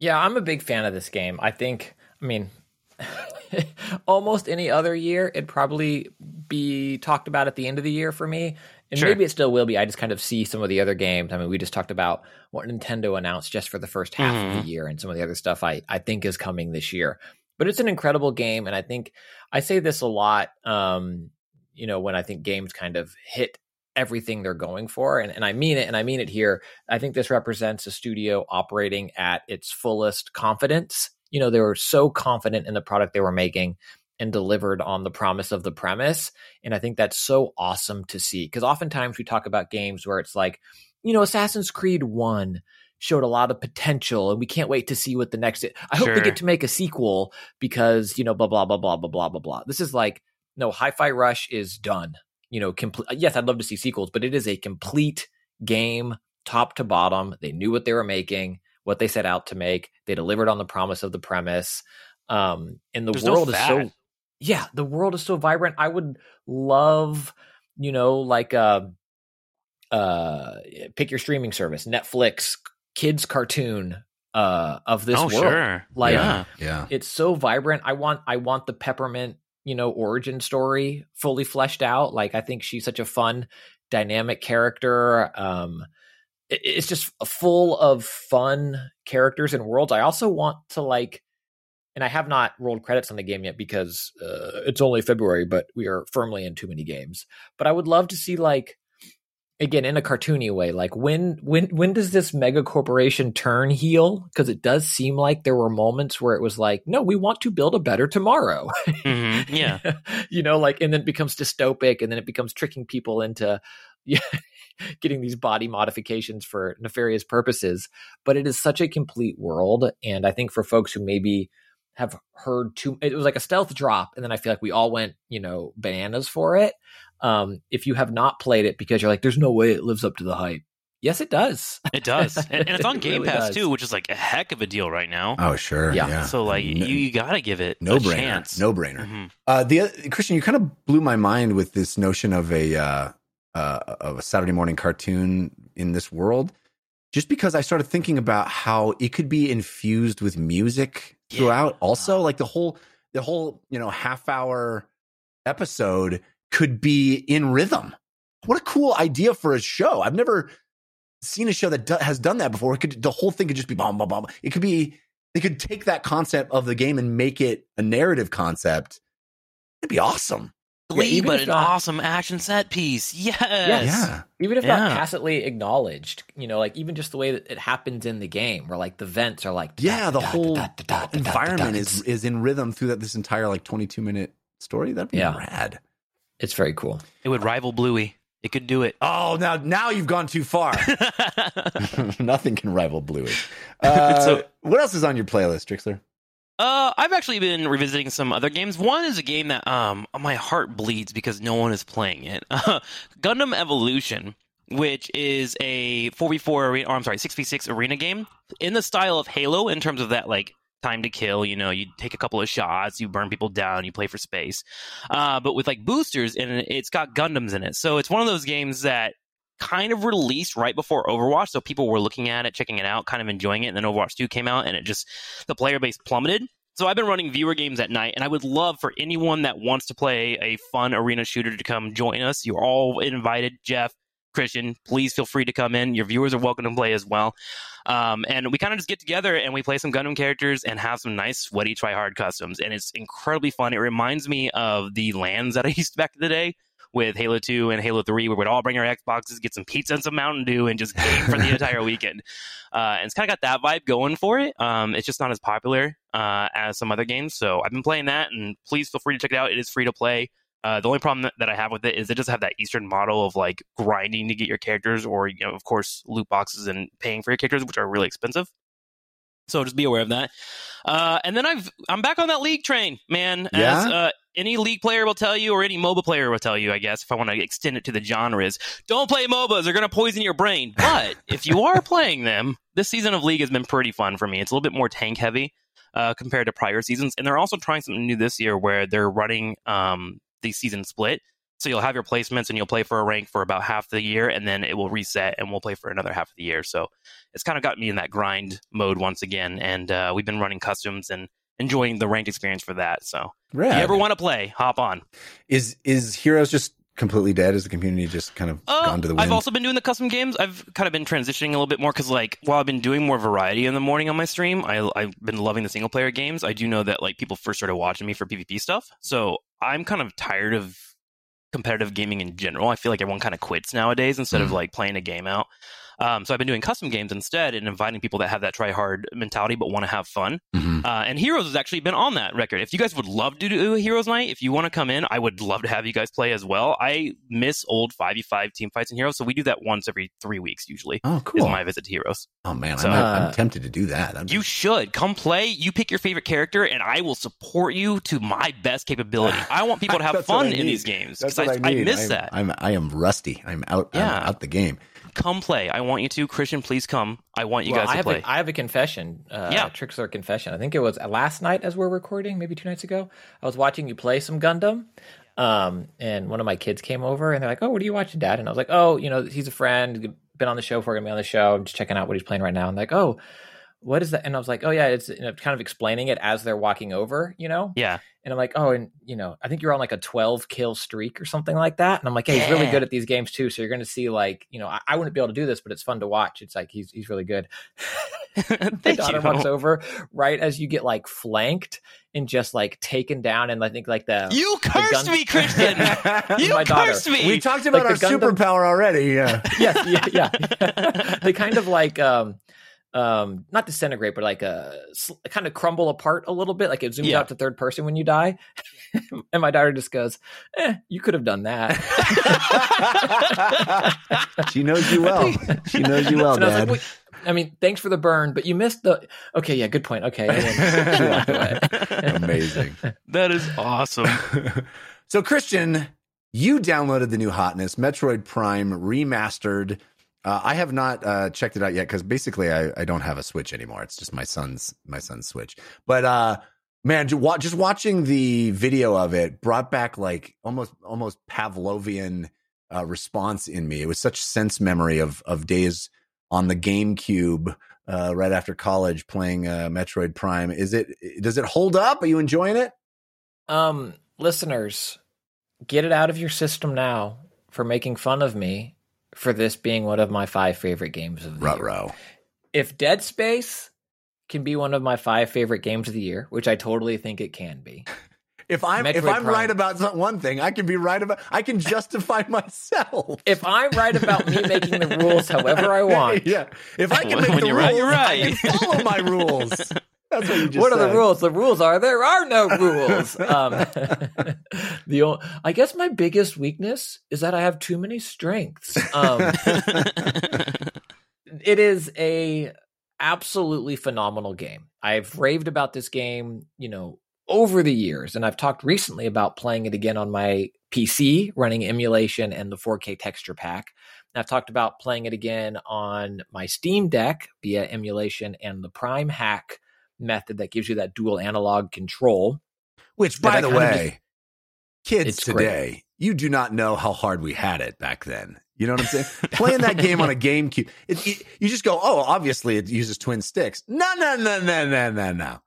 Yeah, I'm a big fan of this game. I think, I mean, almost any other year, it'd probably be talked about at the end of the year for me. And Sure. maybe it still will be. I just kind of see some of the other games. I mean, we just talked about what Nintendo announced just for the first half of the year and some of the other stuff I, I think is coming this year. But it's an incredible game. And I think I say this a lot, um, you know, when I think games kind of hit everything they're going for. And, and I mean it, and I mean it here. I think this represents a studio operating at its fullest confidence. You know, they were so confident in the product they were making and delivered on the promise of the premise. And I think that's so awesome to see because oftentimes we talk about games where it's like, you know, Assassin's Creed 1 showed a lot of potential and we can't wait to see what the next I hope they get to make a sequel because, you know, blah blah blah blah blah blah blah blah. This is like no, Hi-Fi Rush is done. You know, complete yes, I'd love to see sequels, but it is a complete game top to bottom. They knew what they were making, what they set out to make. They delivered on the promise of the premise. Um, and the There's no world is so. Yeah, the world is so vibrant. I would love, you know, like uh uh pick your streaming service, Netflix kids cartoon uh of this oh, world. sure. Like yeah. Yeah. it's so vibrant. I want I want the peppermint, you know, origin story fully fleshed out. Like I think she's such a fun, dynamic character. Um it- it's just full of fun characters and worlds. I also want to like and I have not rolled credits on the game yet because uh, it's only February, but we are firmly in too many games. But I would love to see like again in a cartoony way, like when when when does this mega corporation turn heel? Because it does seem like there were moments where it was like, no, we want to build a better tomorrow. hmm Yeah. you know, like and then it becomes dystopic, and then it becomes tricking people into yeah, getting these body modifications for nefarious purposes. But it is such a complete world, and I think for folks who maybe have heard too it was like a stealth drop and then i feel like we all went you know bananas for it um if you have not played it because you're like there's no way it lives up to the hype yes it does It does, and, and it's on It Game really Pass does. too, which is like a heck of a deal right now. Oh, sure. Yeah. Yeah. so like No- you, you gotta give it no a brainer. chance. No brainer. Mhm. Uh, the oth- Christian, you kind of blew my mind with this notion of a uh, uh, of a Saturday morning cartoon in this world. Just because I started thinking about how it could be infused with music throughout. Also, like the whole the whole you know half hour episode could be in rhythm. What a cool idea for a show! I've never seen a show that do- has done that before. It could the whole thing could just be bomb bomb bomb. It could be they could take that concept of the game and make it a narrative concept. It'd be awesome. Glee, yeah, but an not, awesome action set piece. Yes. Yeah. Even if yeah. not tacitly acknowledged, you know, like even just the way that it happens in the game, where like the vents are like, yeah, the whole environment is is in rhythm through that this entire like twenty two minute story. That'd be yeah. rad. It's very cool. It would rival Bluey. It could do it. Oh, now now you've gone too far. Nothing can rival Bluey. Uh, so, what else is on your playlist, Trikslyr? Uh, I've actually been revisiting some other games. One is a game that um my heart bleeds because no one is playing it. Gundam Evolution, which is a 4v4 arena, or I'm sorry, 6v6 arena game in the style of Halo in terms of that like time to kill. You know, you take a couple of shots, you burn people down, you play for space. Uh, but with like boosters and it's got Gundams in it. So it's one of those games that kind of released right before Overwatch, so people were looking at it, checking it out, kind of enjoying it, and then Overwatch 2 came out and it just the player base plummeted. So I've been running viewer games at night, and I would love for anyone that wants to play a fun arena shooter to come join us. You're all invited, Jeff, Christian. Please feel free to come in. Your viewers are welcome to play as well. Um, and we kind of just get together and we play some Gundam characters and have some nice, sweaty, try hard customs, and it's incredibly fun. It reminds me of the lands that I used back in the day with Halo 2 and Halo 3, where we'd all bring our Xboxes, get some pizza and some Mountain Dew, and just game for the entire weekend. Uh, and it's kind of got that vibe going for it. Um, it's just not as popular uh, as some other games. So I've been playing that, and please feel free to check it out. It is free to play. Uh, the only problem that, I have with it is it doesn't have that Eastern model of like grinding to get your characters, or you know, of course, loot boxes and paying for your characters, which are really expensive. So just be aware of that. Uh, and then I've I'm back on that league train, man. As Yeah? uh, any league player will tell you, or any MOBA player will tell you, I guess, if I want to extend it to the genres, don't play MOBAs; they're going to poison your brain. But if you are playing them, this season of League has been pretty fun for me. It's a little bit more tank heavy uh, compared to prior seasons, and they're also trying something new this year where they're running um, the season split. So you'll have your placements and you'll play for a rank for about half the year, and then it will reset, and we'll play for another half of the year. So it's kind of got me in that grind mode once again, and uh, we've been running customs and enjoying the ranked experience for that. So Rad. if you ever want to play, hop on. is is Heroes just completely dead? Is the community just kind of Uh, gone to the wind? I've also been doing the custom games. I've kind of been transitioning a little bit more because, like, while I've been doing more variety in the morning on my stream, I, I've been loving the single player games. I do know that like people first started watching me for PvP stuff, so I'm kind of tired of competitive gaming in general. I feel like everyone kind of quits nowadays instead of Mhm. like playing a game out. Um, so I've been doing custom games instead and inviting people that have that try hard mentality but want to have fun. Mhm. Uh, and Heroes has actually been on that record. If you guys would love to do a Heroes night, if you want to come in, I would love to have you guys play as well. I miss old 5v5 team fights in Heroes, so we do that once every three weeks usually. Oh, cool. Is my visit to Heroes. oh man, So- I'm, I'm Uh, tempted to do that. That'd be- You should come play. You pick your favorite character, and I will support you to my best capability. I want people to have fun in these games because I, I, I miss I'm, that. I'm I am rusty. I'm out. I'm Yeah. out the game. Come play. I want you to. Christian, please come. I want you Well, guys I to have play. A, I have a confession. Uh, Yeah. Trikslyr confession. I think it was last night as we're recording, maybe two nights ago. I was watching you play some Gundam. Um, and one of my kids came over and they're like, "Oh, what are you watching, Dad?" And I was like, "Oh, you know, he's a friend, been on the show, for gonna be on the show. I'm just checking out what he's playing right now." And like, "Oh, what is that?" And I was like, "Oh yeah, it's you know, kind of explaining it as they're walking over, you know." yeah. And I'm like, "Oh, and you know, I think you're on like a 12 kill streak or something like that." And I'm like, "Hey, he's really good at these games too. So you're going to see like, you know, I, I wouldn't be able to do this, but it's fun to watch. It's like he's he's really good." my Thank daughter you. walks over right as you get like flanked and just like taken down and I think like the You cursed gun- me, Christian. you My daughter. cursed me. we talked about Like our Gundam- superpower already. Yeah. yes yeah yeah they kind of like um um not disintegrate but like uh sl- kind of crumble apart a little bit like it zooms Yeah. out to third person when you die and my daughter just goes eh you could have done that she knows you well. She knows you well, And I like, Dad. I mean, thanks for the burn, but you missed the. Okay, yeah, good point. Okay, she walked away. Amazing. that is awesome. so, Christian, you downloaded the new hotness, Metroid Prime Remastered. Uh, I have not uh, checked it out yet because basically I, I don't have a Switch anymore. It's just my son's my son's Switch. But uh, man, just watching the video of it brought back like almost almost Pavlovian uh, response in me. It was such sense memory of of days on the GameCube uh, right after college playing uh, Metroid Prime. Is it does it hold up? Are you enjoying it? Um, listeners, get it out of your system now for making fun of me for this being one of my five favorite games of the year. Ruh-roh. If Dead Space can be one of my five favorite games of the year, which I totally think it can be, if I'm if I'm Prime. right about one thing, I can be right about. I can justify myself. If I'm right about me making the rules however I want, yeah. If I can make when the you're rules, right, you're I right. can follow my rules. That's what you just what are the rules? The rules are there are no rules. Um, the o- I guess my biggest weakness is that I have too many strengths. Um, it is a absolutely phenomenal game. I've raved about this game, you know, over the years, and I've talked recently about playing it again on my PC, running emulation and the 4K texture pack. And I've talked about playing it again on my Steam Deck via emulation and the PrimeHack method that gives you that dual analog control. Which, by the kind of way, kids It's great. today, you do not know how hard we had it back then. You know what I'm saying? Playing that game on a GameCube, it, it- you just go, oh, obviously it uses twin sticks. No, no, no, no, no, no, no.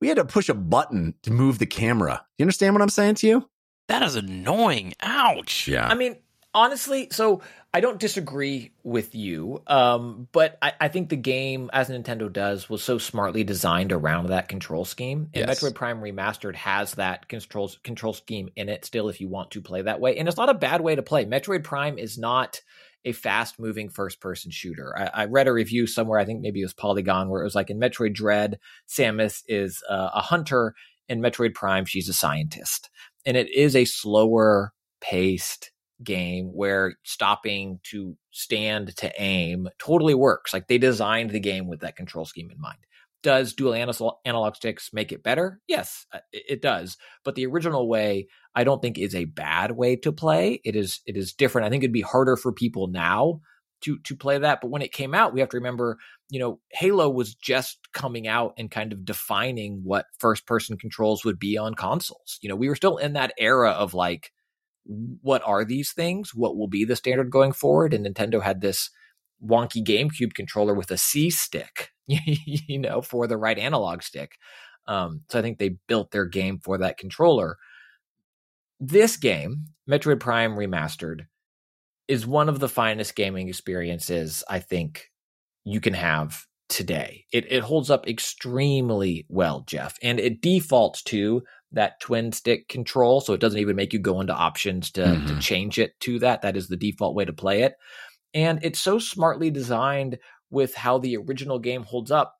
We had to push a button to move the camera. You understand what I'm saying to you? that is annoying. Ouch. Yeah. I mean, honestly, so I don't disagree with you, um, but I, I think the game, as Nintendo does, was so smartly designed around that control scheme. And Yes. Metroid Prime Remastered has that control control scheme in it still, if you want to play that way. And it's not a bad way to play. Metroid Prime is not a fast moving first person shooter. I, I read a review somewhere, I think maybe it was Polygon, where it was like in Metroid Dread, Samus is uh, a hunter. In Metroid Prime, she's a scientist. And it is a slower paced game where stopping to stand to aim totally works. Like they designed the game with that control scheme in mind. Does dual analog, sticks make it better? Yes, uh, it does. But the original way, I don't think is a bad way to play. It is it is different. I think it'd be harder for people now to to play that. But when it came out, we have to remember, you know, Halo was just coming out and kind of defining what first person controls would be on consoles. You know, we were still in that era of like what are these things? What will be the standard going forward? And Nintendo had this wonky GameCube controller with a C stick, you know, for the right analog stick. Um, so I think they built their game for that controller. This game, Metroid Prime Remastered, is one of the finest gaming experiences I think you can have today. It, it holds up extremely well, Jeff, and it defaults to that twin stick control. So it doesn't even make you go into options to, to Mhm. change it to that. That is the default way to play it. And it's so smartly designed with how the original game holds up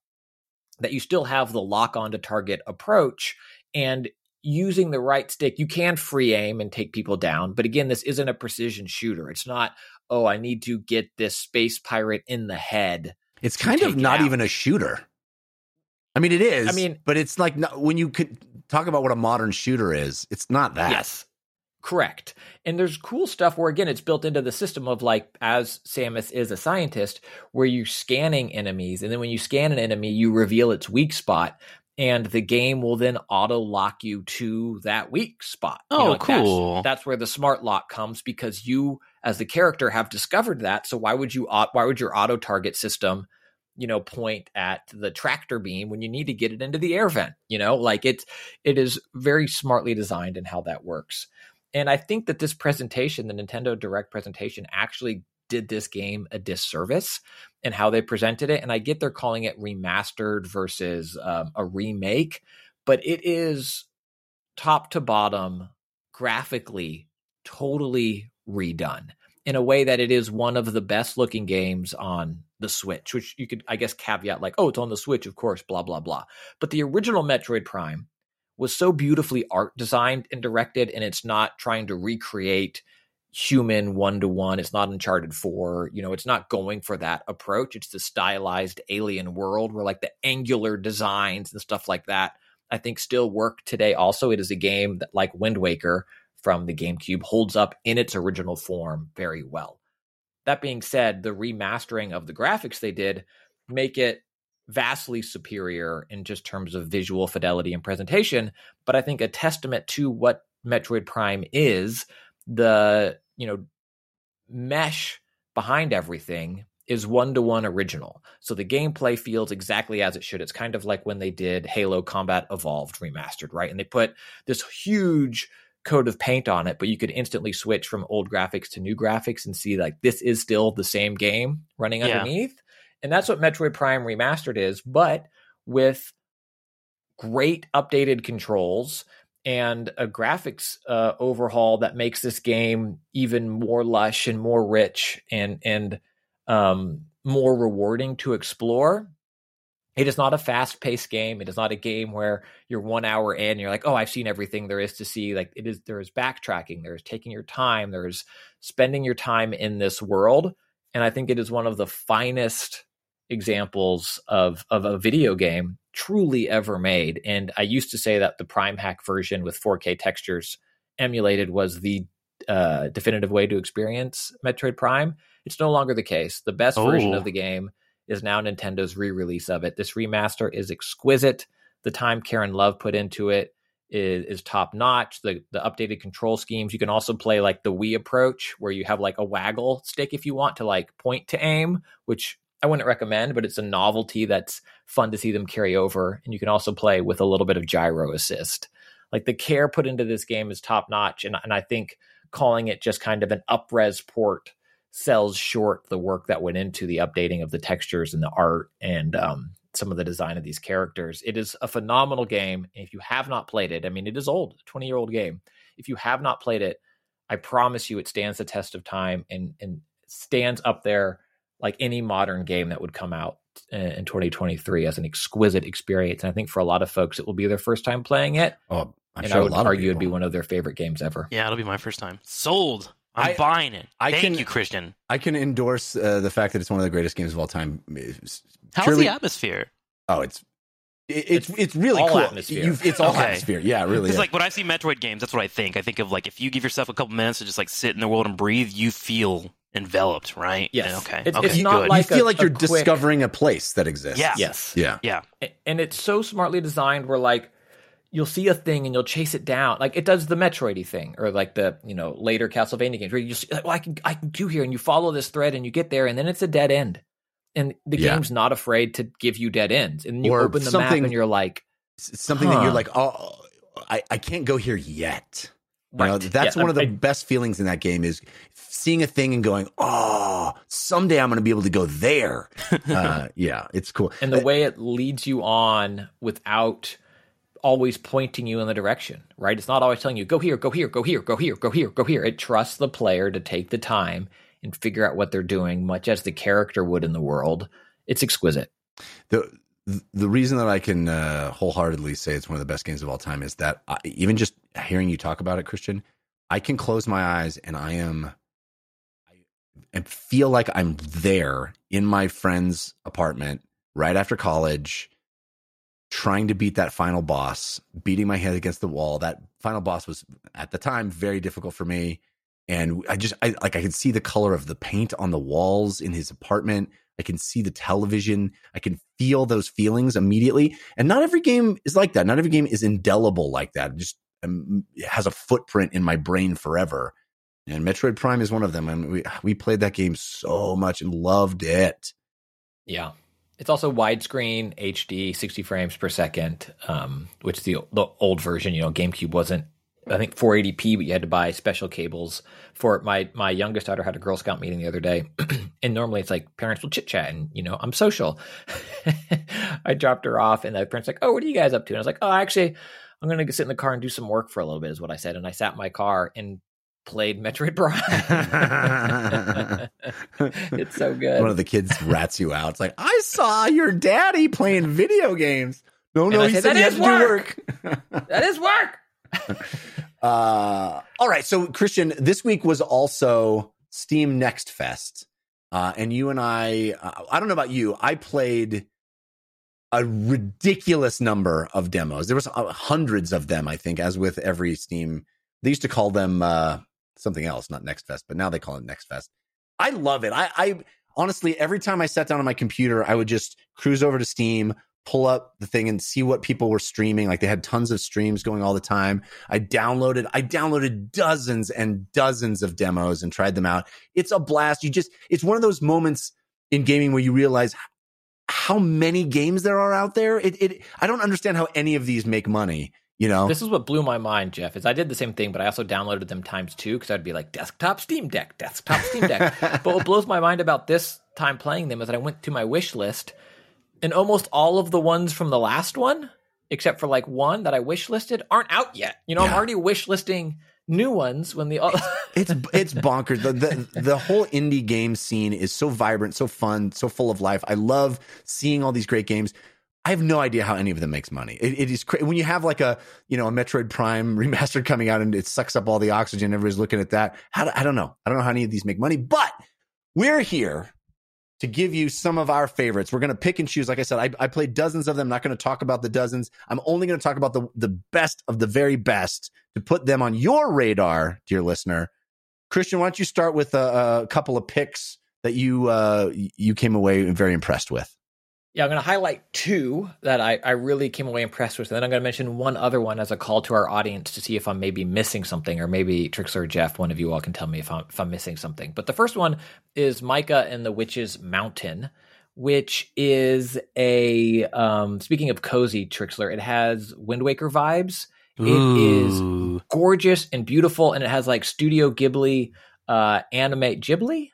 that you still have the lock on to target approach and using the right stick you can free aim and take people down but again this isn't a precision shooter it's not oh i need to get this space pirate in the head It's kind of not out. even a shooter. I mean, it is. I mean- but it's like not, when you could talk about what a modern shooter is, it's not that. Yes. Correct. And there's cool stuff where again it's built into the system of like as Samus is a scientist where you're scanning enemies and then when you scan an enemy you reveal its weak spot and the game will then auto lock you to that weak spot. You Oh, like, that's- cool. That's, where the smart lock comes because you as the character have discovered that so why would you au- why would your auto target system you know point at the tractor beam when you need to get it into the air vent you know like it's it is very smartly designed in how that works and I think that this presentation, the Nintendo Direct presentation, actually did this game a disservice and how they presented it. And I get they're calling it remastered versus um, a remake, but it is top to bottom, graphically, totally redone in a way that it is one of the best looking games on the Switch, which you could, I guess, caveat like, oh, it's on the Switch, of course, blah, blah, blah. But the original Metroid Prime was so beautifully art designed and directed, and it's not trying to recreate human one to one. It's not Uncharted 4. You know, it's not going for that approach. It's the stylized alien world where like the angular designs and stuff like that, I think still work today. Also, it is a game that, like Wind Waker from the GameCube, holds up in its original form very well. That being said, the remastering of the graphics they did make it vastly superior in just terms of visual fidelity and presentation but i think a testament to what metroid prime is the you know mesh behind everything is one to one original. So the gameplay feels exactly as it should. It's kind of like when they did halo combat evolved remastered right? And they put this huge coat of paint on it but you could instantly switch from old graphics to new graphics and see like this is still the same game running Yeah. underneath and that's what Metroid Prime Remastered is, but with great updated controls and a graphics uh, overhaul that makes this game even more lush and more rich and and um, more rewarding to explore. It is not a fast paced game. It is not a game where you're one hour in, and you're like, oh, I've seen everything there is to see. Like it is, there is backtracking, there's taking your time, there's spending your time in this world. And I think it is one of the finest examples of of a video game truly ever made. And I used to say that the PrimeHack version with 4K textures emulated was the uh, definitive way to experience Metroid Prime. It's no longer the case. The best version Oh. of the game is now Nintendo's re-release of it. This remaster is exquisite. The time Karen Love put into it is, is top notch. The the updated control schemes. You can also play like the Wii approach, where you have like a waggle stick if you want to like point to aim, which I wouldn't recommend, but it's a novelty that's fun to see them carry over. And you can also play with a little bit of gyro assist. Like the care put into this game is top notch, and and I think calling it just kind of an upres port sells short the work that went into the updating of the textures and the art and um, some of the design of these characters. It is a phenomenal game. If you have not played it, I mean, it is old, 20 year old game. If you have not played it, I promise you it stands the test of time and, and stands up there like any modern game that would come out uh, in 2023 as an exquisite experience. And I think for a lot of folks, it will be their first time playing it. Oh, I'm and sure I a would lot of argue it'd be one of their favorite games ever. Yeah, it'll be my first time. Sold. I'm I- buying it. I Thank can- you, Christian. I can endorse uh, the fact that it's one of the greatest games of all time. It's How's purely- the atmosphere? Oh, it's it, it's it's really all cool. atmosphere. You've- it's all Okay. atmosphere. Yeah, really. Because like when I see Metroid games, that's what I think. I think of like if you give yourself a couple minutes to just like sit in the world and breathe, you feel enveloped, right? Yes. Yeah, Okay. It's- okay. it's not good. like you feel a- like you're quick- discovering a place that exists. Yeah. Yes. Yeah. yeah. And it's so smartly designed where like you'll see a thing and you'll chase it down like it does the metroidy thing or like the you know later castlevania games where you just like, well, i can i can do here and you follow this thread and you get there and then it's a dead end and the Yeah. game's not afraid to give you dead ends and you or open the map and you're like something that you're like, oh, I, I can't go here yet. You know, that's Yeah, one of the I- best feelings in that game is seeing a thing and going, oh, someday I'm going to be able to go there. uh, yeah, it's cool. and the way it leads you on without always pointing you in the direction right? It's not always telling you go here go here go here go here go here go here. It trusts the player to take the time and figure out what they're doing much as the character would in the world. It's exquisite. The the reason that I can uh, wholeheartedly say it's one of the best games of all time is that I, even just hearing you talk about it, Christian, I can close my eyes and I am, I feel like I'm there in my friend's apartment right after college, trying to beat that final boss, beating my head against the wall. That final boss was at the time very difficult for me, and I just I like I could see the color of the paint on the walls in his apartment. I can see the television. I can feel those feelings immediately. And not every game is like that. Not every game is indelible like that. It just um, it has a footprint in my brain forever. And Metroid Prime is one of them. And we we played that game so much and loved it. Yeah. It's also widescreen HD, 60 frames per second, um, which the the old version, you know, GameCube wasn't. I think 480p, but you had to buy special cables for it. My my youngest daughter had a Girl Scout meeting the other day, and normally it's like parents will chit chat, and you know I'm social. I dropped her off, and the parents like, "Oh, what are you guys up to?" And I was like, "Oh, actually, I'm gonna sit in the car and do some work for a little bit," is what I said, and I sat in my car and played Metroid Prime. it's so good. One of the kids rats you out. It's like, I saw your daddy playing video games. No, no, I he said, said "That he had is to work. that is work. Uh, all right. So, Christian, this week was also Steam Next Fest. Uh, and you and I, uh, I don't know about you, I played a ridiculous number of demos. There was uh, hundreds of them, I think, as with every Steam. They used to call them uh, something else, not Next Fest, but now they call it Next Fest. I love it. I, I honestly, every time I sat down on my computer, I would just cruise over to Steam, pull up the thing and see what people were streaming. Like they had tons of streams going all the time. I downloaded, I downloaded dozens and dozens of demos and tried them out. It's a blast. You just, it's one of those moments in gaming where you realize how many games there are out there. It, it, I don't understand how any of these make money, you know? This is what blew my mind, Jeff. Is I did the same thing, but I also downloaded them times two because I'd be like desktop Steam Deck, desktop Steam Deck. but what blows my mind about this time playing them is that I went to my wish list, and almost all of the ones from the last one except for like one that I wish listed, aren't out yet. You know, I'm already wish listing new ones when the it's it's bonkers. The, the the whole indie game scene is so vibrant, so fun, so full of life. I love seeing all these great games. I have no idea how any of them makes money. It, it is cra- when you have like a you know a Metroid Prime remastered coming out and it sucks up all the oxygen. Everybody's looking at that. How do, I don't know. I don't know how any of these make money, but we're here to give you some of our favorites. We're going to pick and choose. Like I said, I, I played dozens of them. I'm not going to talk about the dozens. I'm only going to talk about the, the best of the very best to put them on your radar, dear listener. Christian, why don't you start with a, a couple of picks that you uh, you came away very impressed with? Yeah, I'm going to highlight two that I, I really came away impressed with. And then I'm going to mention one other one as a call to our audience to see if I'm maybe missing something, or maybe Trikslyr or Jeff, one of you all can tell me if I'm, if I'm missing something. But the first one is Mika and the Witch's Mountain, which is a, um, speaking of cozy, Trikslyr, it has Wind Waker vibes. It is Ooh. gorgeous and beautiful, and it has like Studio Ghibli uh, animate Ghibli.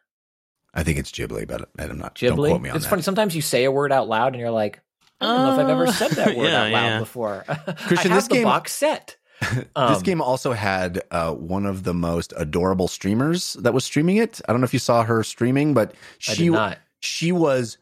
I think it's Ghibli, but I'm not. Don't quote me on it's that. funny. Sometimes you say a word out loud, and you're like, I don't know if I've ever Uh, said that word yeah, out loud yeah. before. Christian, I have this the game- box set. this Um, game also had uh, one of the most adorable streamers that was streaming it. I don't know if you saw her streaming, but I she did not. she was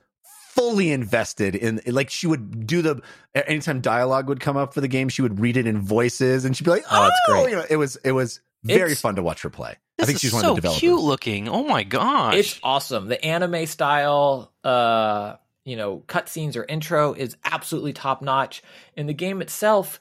fully invested in like she would do the anytime dialogue would come up for the game she would read it in voices and she'd be like oh, Oh, it's great. you know it was it was very It's- fun to watch her play This i think is she's one so of the developers cute looking. Oh my gosh. It's awesome. The anime style, uh, you know, cutscenes or intro is absolutely top notch. And the game itself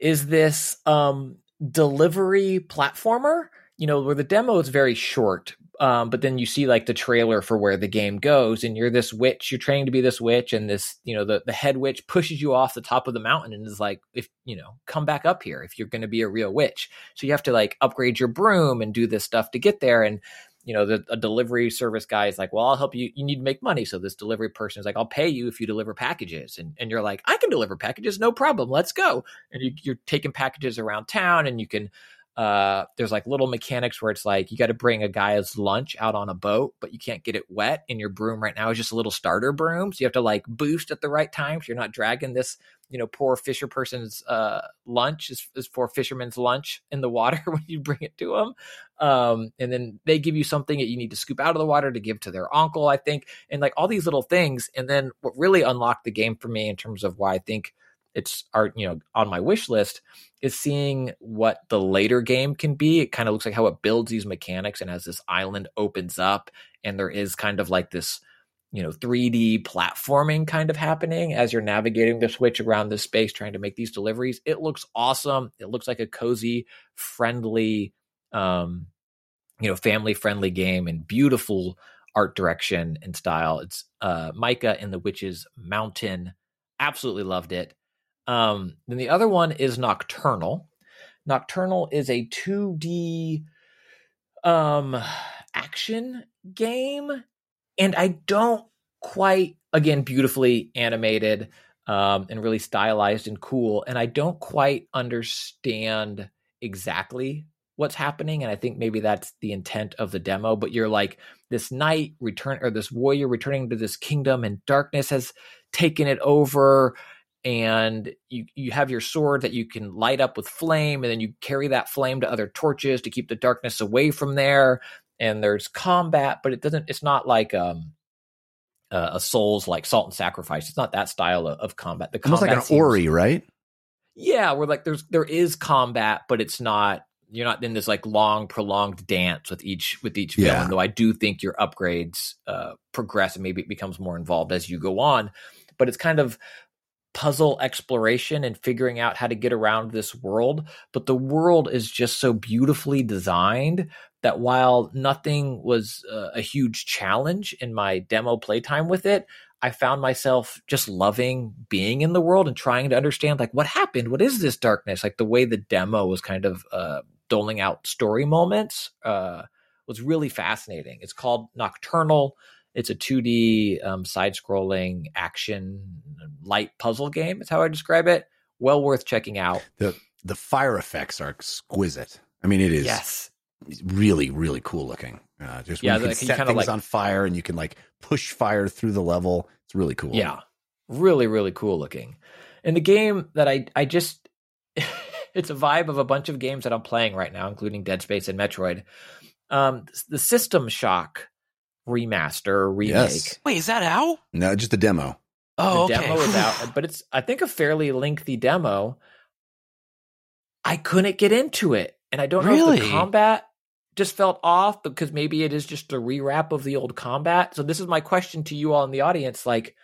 is this um, delivery platformer. You know, where the demo is very short, um, but then you see like the trailer for where the game goes, and you're this witch. You're training to be this witch, and this, you know, the the head witch pushes you off the top of the mountain and is like, if you know, come back up here if you're going to be a real witch. So you have to like upgrade your broom and do this stuff to get there, and you know, the a delivery service guy is like, well, I'll help you. You need to make money. So this delivery person is like, I'll pay you if you deliver packages. And, and you're like, I can deliver packages. No problem. Let's go. And you, you're taking packages around town and you can, uh, there's like little mechanics where it's like, you got to bring a guy's lunch out on a boat, but you can't get it wet. And your broom right now is just a little starter broom. So you have to like boost at the right time. So you're not dragging this, you know, poor fisher person's, uh, lunch is, is for fisherman's lunch in the water when you bring it to them um, and then they give you something that you need to scoop out of the water to give to their uncle, I think, and like all these little things. And then what really unlocked the game for me in terms of why I think it's art, you know, on my wish list is seeing what the later game can be. It kind of looks like how it builds these mechanics, and as this island opens up, and there is kind of like this you know 3D platforming kind of happening as you're navigating the switch around this space trying to make these deliveries. It looks awesome. It looks like a cozy, friendly um you know family friendly game and beautiful art direction and style. It's uh Mika and the Witch's Mountain. Absolutely loved it. Um then the other one is Nocturnal. Nocturnal is a 2D um action game and I don't quite again beautifully animated um, and really stylized and cool, and I don't quite understand exactly what's happening, and I think maybe that's the intent of the demo. But you're like this knight return or this warrior returning to this kingdom, and darkness has taken it over. And you you have your sword that you can light up with flame, and then you carry that flame to other torches to keep the darkness away from there and there's combat, but it doesn't. It's not like um, uh, a Souls like Salt and Sacrifice. It's not that style of, of combat. The almost like an ori right Yeah, where like there's there is combat, but it's not. You're not in this like long prolonged dance with each with each Yeah. villain. Though I do think your upgrades uh, progress and maybe it becomes more involved as you go on. But it's kind of puzzle exploration and figuring out how to get around this world. But the world is just so beautifully designed that while nothing was uh, a huge challenge in my demo playtime with it, I found myself just loving being in the world and trying to understand like what happened, what is this darkness? Like the way the demo was kind of uh, doling out story moments uh, was really fascinating. It's called Nocturnal. It's a 2D um, side-scrolling action light puzzle game. Is how I describe it. Well worth checking out. the the fire effects are exquisite i mean it is Yes, really really cool looking uh, just Yeah, you can like, set kinda things like- on fire and you can like push fire through the level it's really cool Yeah. Really, really cool looking. And the game that I I just it's a vibe of a bunch of games that I'm playing right now, including Dead Space and Metroid. Um, the System Shock remaster or remake. Yes. Wait, is that out? No, just a demo. Oh, the okay. demo is out, but it's I think a fairly lengthy demo. I couldn't get into it, and I don't know if the combat just felt off because maybe it is just a rewrap of the old combat. So this is my question to you all in the audience: like,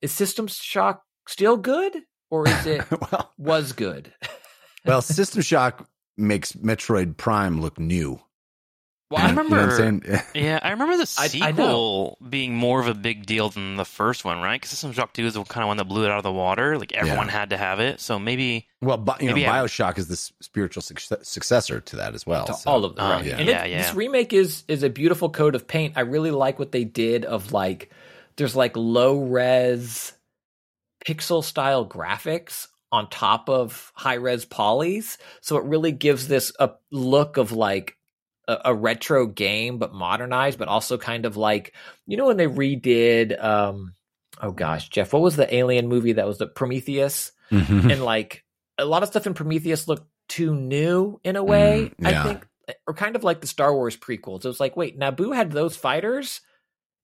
is System Shock still good, or is it well, was good? well, System Shock makes Metroid Prime look new. Well, I You know what remember. I'm saying? Yeah, I remember the I- I sequel being more of a big deal than the first one, right? Because System Shock 2 is the kind of one that blew it out of the water. Like everyone had to have it. So maybe. Well, but, you know, Maybe I- Bioshock is the spiritual suc- successor to that as well. to so- all of them. Right. yeah. And Yeah, it- yeah. this remake is is a beautiful coat of paint. I really like what they did of like there's like low res pixel style graphics on top of high res polys, so it really gives this a look of like a, a retro game but modernized, but also kind of like you know when they redid um oh gosh Jeff, what was the alien movie that was the Prometheus? Mhm. and like a lot of stuff in Prometheus looked too new in a way. Mm, yeah. I think, or kind of like the Star Wars prequels. It was like, wait, Naboo had those fighters,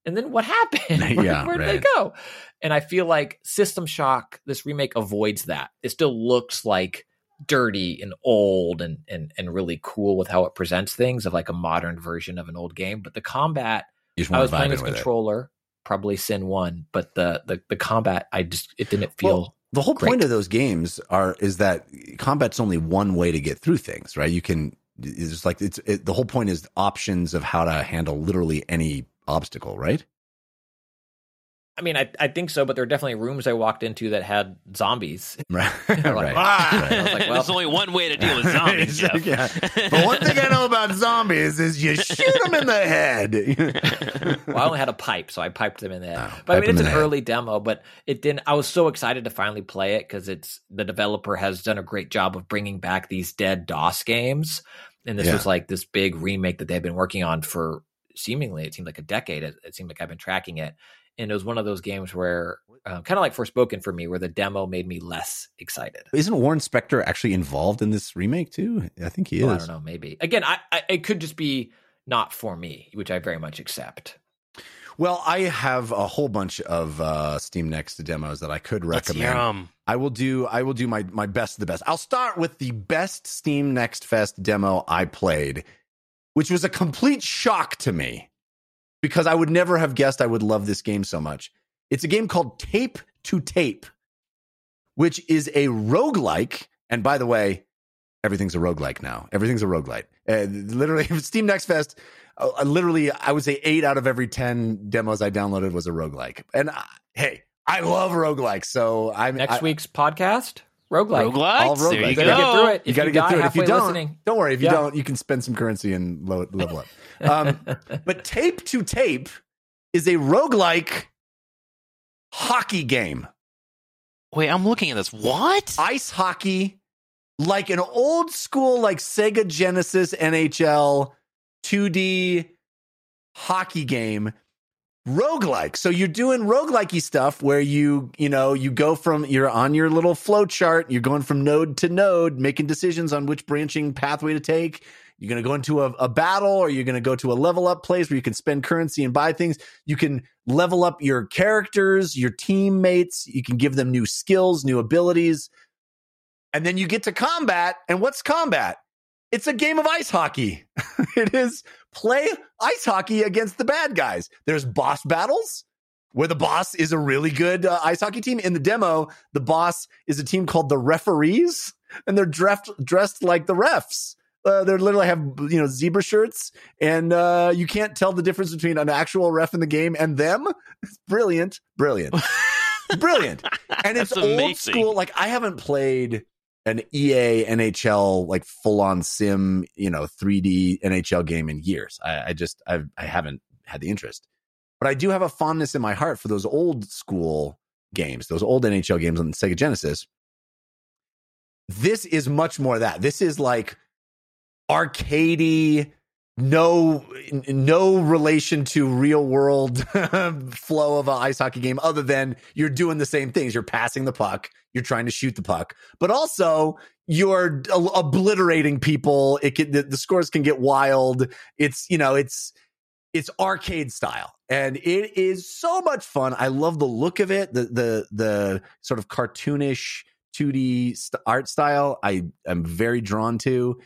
and then what happened? Where, Yeah, where did right. they go? And I feel like System Shock, this remake avoids that. It still looks like dirty and old and and and really cool with how it presents things of like a modern version of an old game. But the combat, I was playing in as with it. controller, probably Sin One, but the the the combat, I just it didn't feel. Well, the whole great. point of those games are is that combat's only one way to get through things, right? You can it's like it's it, the whole point is options of how to handle literally any obstacle, right? I mean, I, I think so, but there are definitely rooms I walked into that had zombies. Right. They're like, "Ah!" I was like, well- There's only one way to deal with zombies, Jeff. yeah. But one thing I know about zombies is you shoot them in the head. Well, I only had a pipe, so I piped them in the head. Oh, but I mean, it's an the head. early demo, but it didn't. I was so excited to finally play it because it's the developer has done a great job of bringing back these dead DOS games, and this Yeah. was like this big remake that they've been working on for seemingly it seemed like a decade. It, it seemed like I've been tracking it, and it was one of those games where, uh, kind of like Forspoken for me, where the demo made me less excited. Isn't Warren Spector actually involved in this remake too? I think he is. Well, I don't know, maybe again, I, I it could just be not for me, which I very much accept. Well, I have a whole bunch of uh, Steam Next demos that I could Let's hear recommend. 'em. I will do I will do my my best of the best. I'll start with the best Steam Next Fest demo I played, which was a complete shock to me because I would never have guessed I would love this game so much. It's a game called Tape to Tape, which is a roguelike. And by the way, everything's a roguelike now. Everything's a roguelike. Uh, literally, Steam Next Fest, uh, literally, I would say eight out of every 10 demos I downloaded was a roguelike. And uh, hey, I love roguelikes. So I'm Next I- week's podcast, roguelike. Roguelites? All There roguelites. you Gotta go. get through it. You If got to get through it. If you don't, listening, don't worry. If you Yeah. don't, you can spend some currency and lo- level up. Um, but Tape to Tape is a roguelike hockey game. Wait, I'm looking at this. What? Ice hockey, like an old school, like Sega Genesis NHL 2D hockey game. Roguelike. So you're doing roguelikey stuff where you, you know, you go from you're on your little flow chart, you're going from node to node, making decisions on which branching pathway to take. You're going to go into a, a battle or you're going to go to a level up place where you can spend currency and buy things. You can level up your characters, your teammates. You can give them new skills, new abilities. And then you get to combat. And what's combat? It's a game of ice hockey. it is play ice hockey against the bad guys. There's boss battles where the boss is a really good uh, ice hockey team. In the demo, the boss is a team called the referees, and they're dressed dressed like the refs. Uh, they literally have you know zebra shirts, and uh, you can't tell the difference between an actual ref in the game and them. It's brilliant, brilliant, brilliant, and it's old school. Like I haven't played an EA NHL like full on sim, you know, 3D NHL game in years. I, I just I I haven't had the interest, but I do have a fondness in my heart for those old school games, those old NHL games on the Sega Genesis. This is much more that. This is like arcadey, no no relation to real world flow of an ice hockey game other than you're doing the same things. You're passing the puck. You're trying to shoot the puck. But also you're obliterating people. It can the, the scores can get wild. It's you know it's it's arcade style. And it is so much fun. I love the look of it the the the sort of cartoonish 2d st- art style i am very drawn to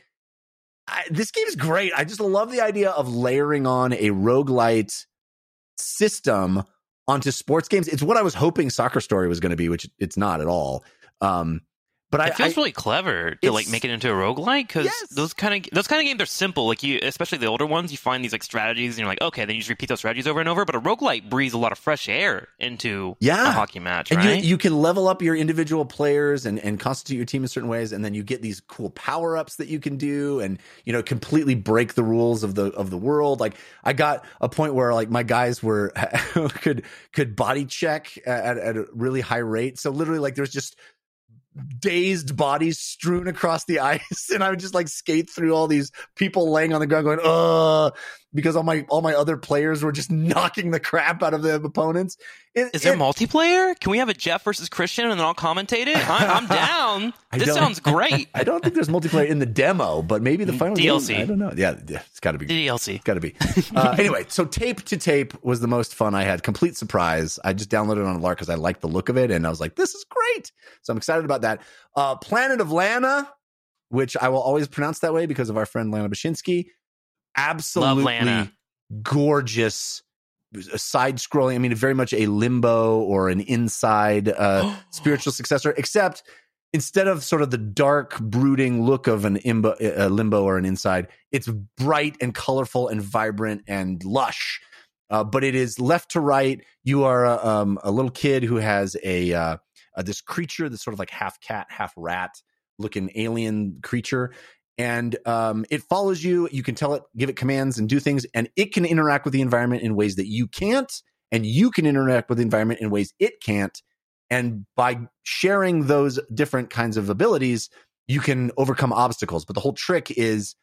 I, this game is great. I just love the idea of layering on a roguelite system onto sports games. It's what I was hoping Soccer Story was going to be, which it's not at all. Um, but I, It feels I- really clever to like make it into a roguelike because Yes. those kind of those kind of games are simple. Like you, especially the older ones, you find these like strategies and you're like, okay, then you just repeat those strategies over and over. But a roguelike breathes a lot of fresh air into Yeah. a hockey match, and right? you, you can level up your individual players and, and constitute your team in certain ways, and then you get these cool power ups that you can do, and you know completely break the rules of the of the world. Like I got a point where like my guys were could could body check at, at a really high rate. So literally like there's just dazed bodies strewn across the ice and I would just like skate through all these people laying on the ground going uh because all my all my other players were just knocking the crap out of the opponents. It- Is there it- multiplayer? Can we have a Jeff versus Christian and then I'll commentate it? I, I'm down. This sounds great. I don't think there's multiplayer in the demo, but maybe the final DLC. Game, I don't know. Yeah, yeah it's got to be. DLC. Got to be. Uh, anyway, so tape to tape was the most fun I had. Complete surprise. I just downloaded it on Lark because I liked the look of it, and I was like, "This is great." So I'm excited about that. Uh, Planet of Lana, which I will always pronounce that way because of our friend Lana Bachynski. Absolutely gorgeous. Side scrolling. I mean, very much a limbo or an inside uh, spiritual successor, except instead of sort of the dark brooding look of an imbo, limbo or an inside it's bright and colorful and vibrant and lush uh, but it is left to right you are a, um, a little kid who has a uh, uh, this creature that's sort of like half cat half rat looking alien creature and um, it follows you you can tell it give it commands and do things and it can interact with the environment in ways that you can't and you can interact with the environment in ways it can't and by sharing those different kinds of abilities, you can overcome obstacles. But the whole trick is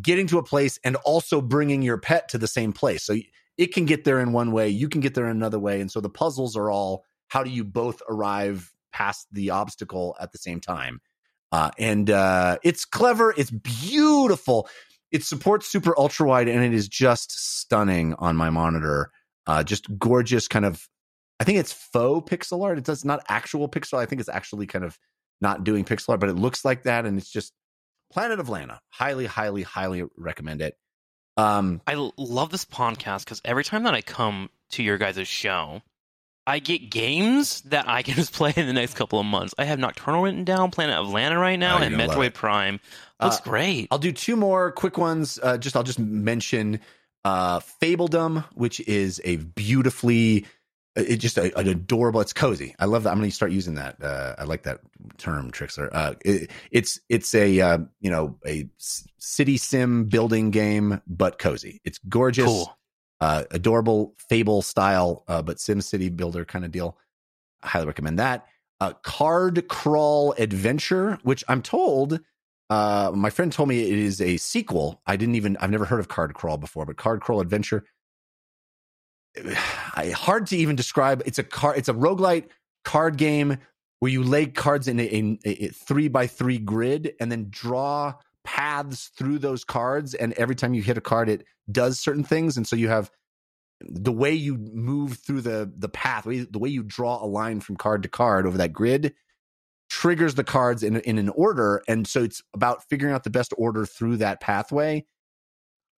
getting to a place and also bringing your pet to the same place. So it can get there in one way, you can get there in another way. And so the puzzles are all how do you both arrive past the obstacle at the same time? Uh, and uh, it's clever, it's beautiful. It supports super ultra wide and it is just stunning on my monitor. Uh, just gorgeous kind of I think it's faux pixel art. It does not actual pixel. I think it's actually kind of not doing pixel art, but it looks like that, and it's just Planet of Lana. Highly, highly, highly recommend it. Um, I love this podcast because every time that I come to your guys' show, I get games that I can just play in the next couple of months. I have Nocturnal written down, Planet of Lana right now, Oh, and Metroid. Prime. Looks Uh, great. I'll do two more quick ones. Uh, just I'll just mention uh, Fabledom, which is a beautifully, uh, it just a, an adorable. It's cozy. I love that. I'm going to start using that. Uh, I like that term, Trikslyr. Uh, it, it's it's a uh, you know a city sim building game, but cozy. It's gorgeous, Cool. Uh, adorable Fable style, uh, but Sim City builder kind of deal. I highly recommend that. Uh, Card Crawl Adventure, which I'm told uh, my friend told me it is a sequel. I didn't even I've never heard of Card Crawl before, but Card Crawl Adventure. I, hard to even describe. It's a card. It's a roguelite card game where you lay cards in a, a, a three by three grid and then draw paths through those cards. And every time you hit a card, it does certain things. And so you have the way you move through the the path, the way you draw a line from card to card over that grid triggers the cards in in an order, and so it's about figuring out the best order through that pathway.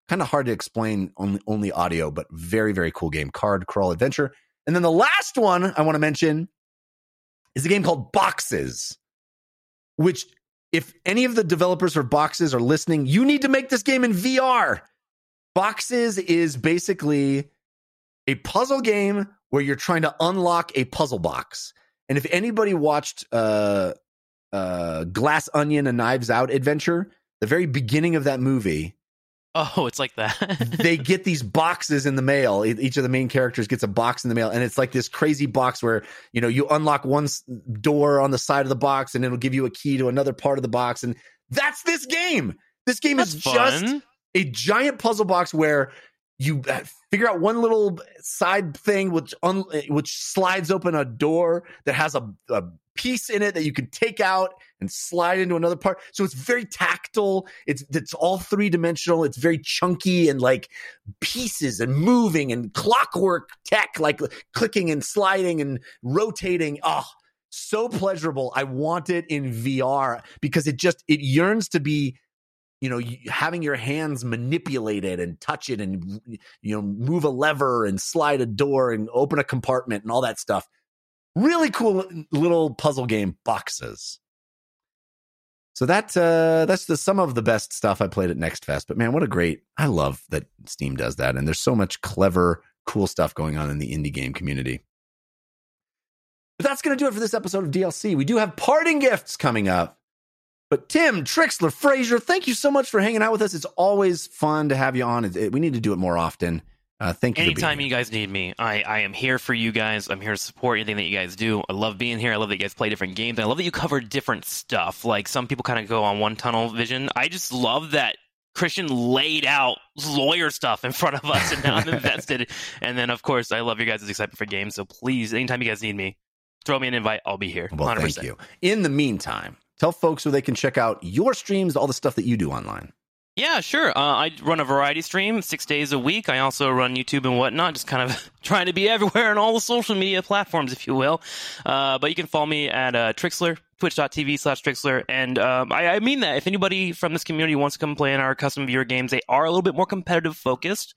Kind of hard to explain on only audio, but very very cool game. Card Crawl Adventure, and then the last one I want to mention is a game called Boxes, which if any of the developers or Boxes are listening, you need to make this game in VR. Boxes is basically a puzzle game where you're trying to unlock a puzzle box. And if anybody watched uh, uh, Glass Onion, a Knives Out adventure, the very beginning of that movie, Oh, it's like that. they get these boxes in the mail. Each of the main characters gets a box in the mail, and it's like this crazy box where you know you unlock one door on the side of the box, and it'll give you a key to another part of the box, and that's this game. This game That's is just a giant puzzle box where you uh, figure out one little side thing which un- which slides open a door that has a, a piece in it that you can take out and slide into another part. So it's very tactile. It's it's all three dimensional. It's very chunky and like pieces and moving and clockwork tech, like clicking and sliding and rotating. Oh, so pleasurable. I want it in VR because it just it yearns to be you know having your hands manipulate it and touch it and you know move a lever and slide a door and open a compartment and all that stuff really cool uh, little puzzle game boxes so that uh that's the some of the best stuff i played at next fest but man what a great i love that steam does that and there's so much clever cool stuff going on in the indie game community but that's going to do it for this episode of dlc we do have parting gifts coming up but Tim, Trikslyr, Fraser, thank you so much for hanging out with us. It's always fun to have you on. It- it- we need to do it more often. Uh, thank you. Anytime you guys need me, I, I am here for you guys. I'm here to support anything that you guys do. I love being here. I love that you guys play different games. I love that you cover different stuff. Like some people kind of go on one tunnel vision. I just love that Christian laid out lawyer stuff in front of us, and now I'm invested. And then, of course, I love your guys' excitement for games. So please, anytime you guys need me, throw me an invite. I'll be here. Well, 100%. thank you. In the meantime, tell folks where they can check out your streams, all the stuff that you do online. Yeah, sure. Uh, I run a variety stream six days a week. I also run YouTube and whatnot, just kind of trying to be everywhere on all the social media platforms, if you will. Uh, but you can follow me at uh, Trikslyr, twitch.tv slash Trikslyr. And um, I, I mean that. If anybody from this community wants to come play in our custom viewer games, they are a little bit more competitive focused.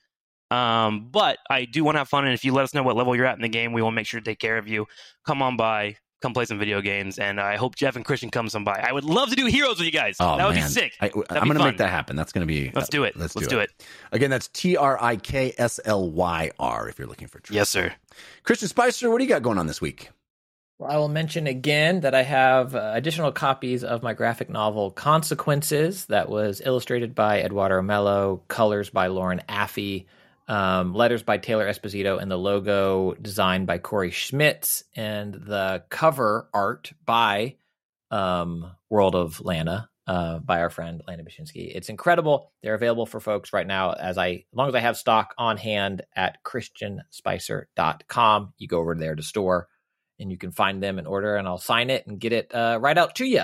Um, but I do want to have fun. And if you let us know what level you're at in the game, we will make sure to take care of you. Come on by. Come play some video games, and I hope Jeff and Christian come some by. I would love to do heroes with you guys. Oh, that would man. be sick. I, That'd am be going to fun. make that happen. That's going to be. Let's do it. Let's, Let's do, do it. it. Again, that's T R I K S L Y R if you're looking for. Trix. Yes, sir. Christian Spicer, what do you got going on this week? Well, I will mention again that I have uh, additional copies of my graphic novel Consequences that was illustrated by Eduardo Mello, colors by Lauren Affey, um, letters by Taylor Esposito, and the logo designed by Corey Schmitz, and the cover art by um, World of Lana uh, by our friend Lana Bachynski. It's incredible. They're available for folks right now as I, as long as I have stock on hand at christianspicer.com. You go over there to store and you can find them and order and I'll sign it and get it uh, right out to you.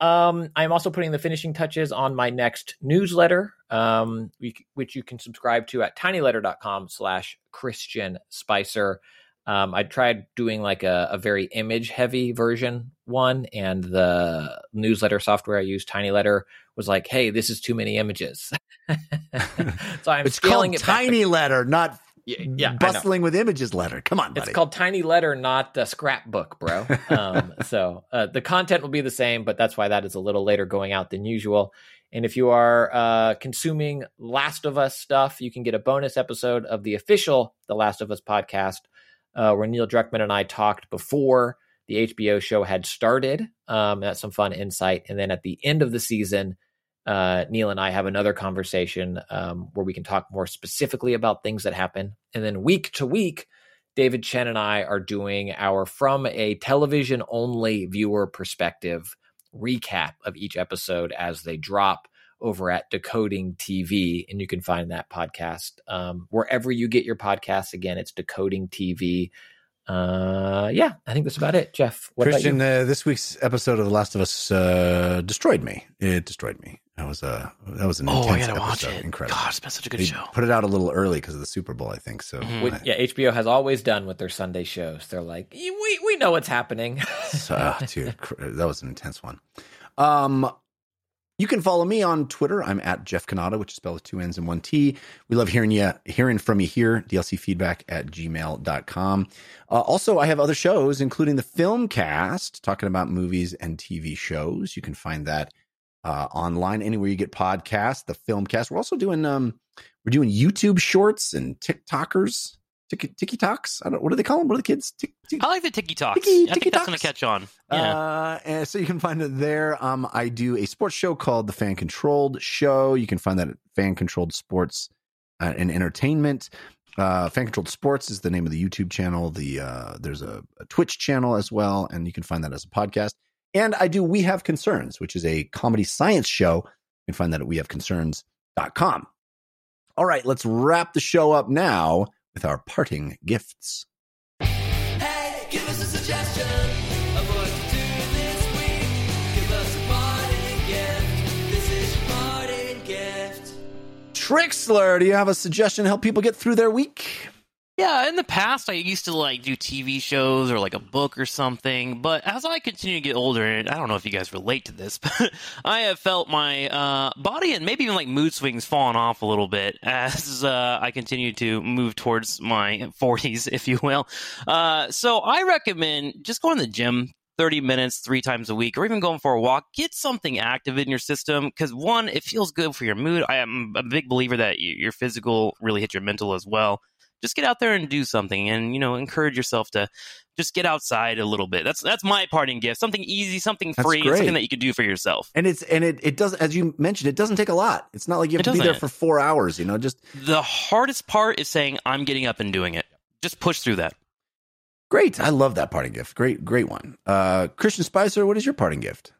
Um, I'm also putting the finishing touches on my next newsletter, um, which you can subscribe to at tinyletter.com slash Christian Spicer. Um, I tried doing like a, a very image heavy version one, and the newsletter software I use, Tiny Letter, was like, "Hey, this is too many images." so I'm it's scaling called it back. Tiny Letter, not Yeah, yeah, bustling with images letter. Come on, buddy. It's called Tiny Letter, not the scrapbook, bro. Um, so uh, the content will be the same, but that's why that is a little later going out than usual. And if you are uh, consuming Last of Us stuff, you can get a bonus episode of the official The Last of Us podcast, uh, where Neil Druckmann and I talked before the HBO show had started. Um, that's some fun insight. And then at the end of the season, uh, Neil and I have another conversation um, where we can talk more specifically about things that happen. And then week to week, David Chen and I are doing our from a television only viewer perspective recap of each episode as they drop over at Decoding TV. And you can find that podcast um, wherever you get your podcasts. Again, it's Decoding TV. Uh, yeah, I think that's about it. Jeff, what Christian, about uh, this week's episode of The Last of Us uh, destroyed me. It destroyed me. That was a that was an Oh, I intense gotta watch episode. it. Incredible. God, it's been such a good They show. put it out a little early because of the Super Bowl, I think. So, Mhm. you? With- yeah, HBO has always done with their Sunday shows. They're like, we we know what's happening. So, ah, dude, that was an intense one. Um, you can follow me on Twitter. I'm at Jeff Cannata, which is spelled with two N's and one T. We love hearing you, hearing from you here. DLC feedback at gmail.com. Uh, also, I have other shows, including the film cast, talking about movies and TV shows. You can find that uh, online anywhere you get podcasts. The Filmcast. We're also doing um, we're doing YouTube shorts and TikTokers, Tiki TikToks. I don't. What do they call them? What are the kids? Tik- tik- I like the Tiki Talks. Tiki- I think that's going to catch on. Yeah. Uh, and so you can find it there. Um, I do a sports show called the Fan Controlled Show. You can find that at Fan Controlled Sports uh, and Entertainment. Uh, Fan Controlled Sports is the name of the YouTube channel. The uh, there's a, a Twitch channel as well, and you can find that as a podcast. And I do We Have Concerns, which is a comedy science show. You can find that at sneakers.com. All right, let's wrap the show up now with our parting gifts. Hey, give us a suggestion of what to do this week. Give us a parting gift. This is your parting gift. Trikslyr, do you have a suggestion to help people get through their week? Yeah, in the past, I used to like do TV shows or like a book or something. But as I continue to get older, and I don't know if you guys relate to this, but I have felt my uh, body and maybe even like mood swings falling off a little bit as uh, I continue to move towards my 40s, if you will. Uh, so I recommend just going to the gym 30 minutes three times a week or even going for a walk get something active in your system because one it feels good for your mood i am a big believer that your physical really hits your mental as well just get out there and do something and you know encourage yourself to just get outside a little bit that's that's my parting gift something easy something That's free great. something that you can do for yourself And it's and it it doesn't as you mentioned, it doesn't take a lot. It's not like you have It to be there for four hours, you know, just the hardest part is saying i'm getting up and doing it just push through that great. I love that parting gift. Great, great one. Uh Christian Spicer, what is your parting gift?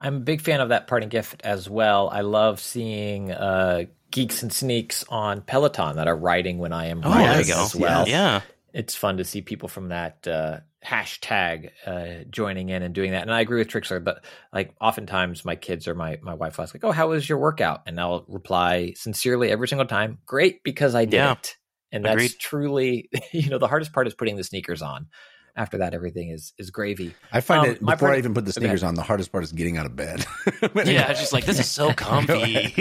I'm a big fan of that parting gift as well. I love seeing uh, geeks and sneaks on Peloton that are riding when I am oh riding yes, as well. yeah It's fun to see people from that uh, hashtag uh, joining in and doing that. And I agree with Trikslyr, but like oftentimes my kids or my my wife was like, "Oh, how was your workout?" And I'll reply sincerely every single time, "Great, because I did Yeah. it." And that's Agreed. truly, you know, the hardest part is putting the sneakers on. After that, everything is is gravy. I find Um, it my before I even put the Okay. sneakers on, the hardest part is getting out of bed. yeah it's just like this is so comfy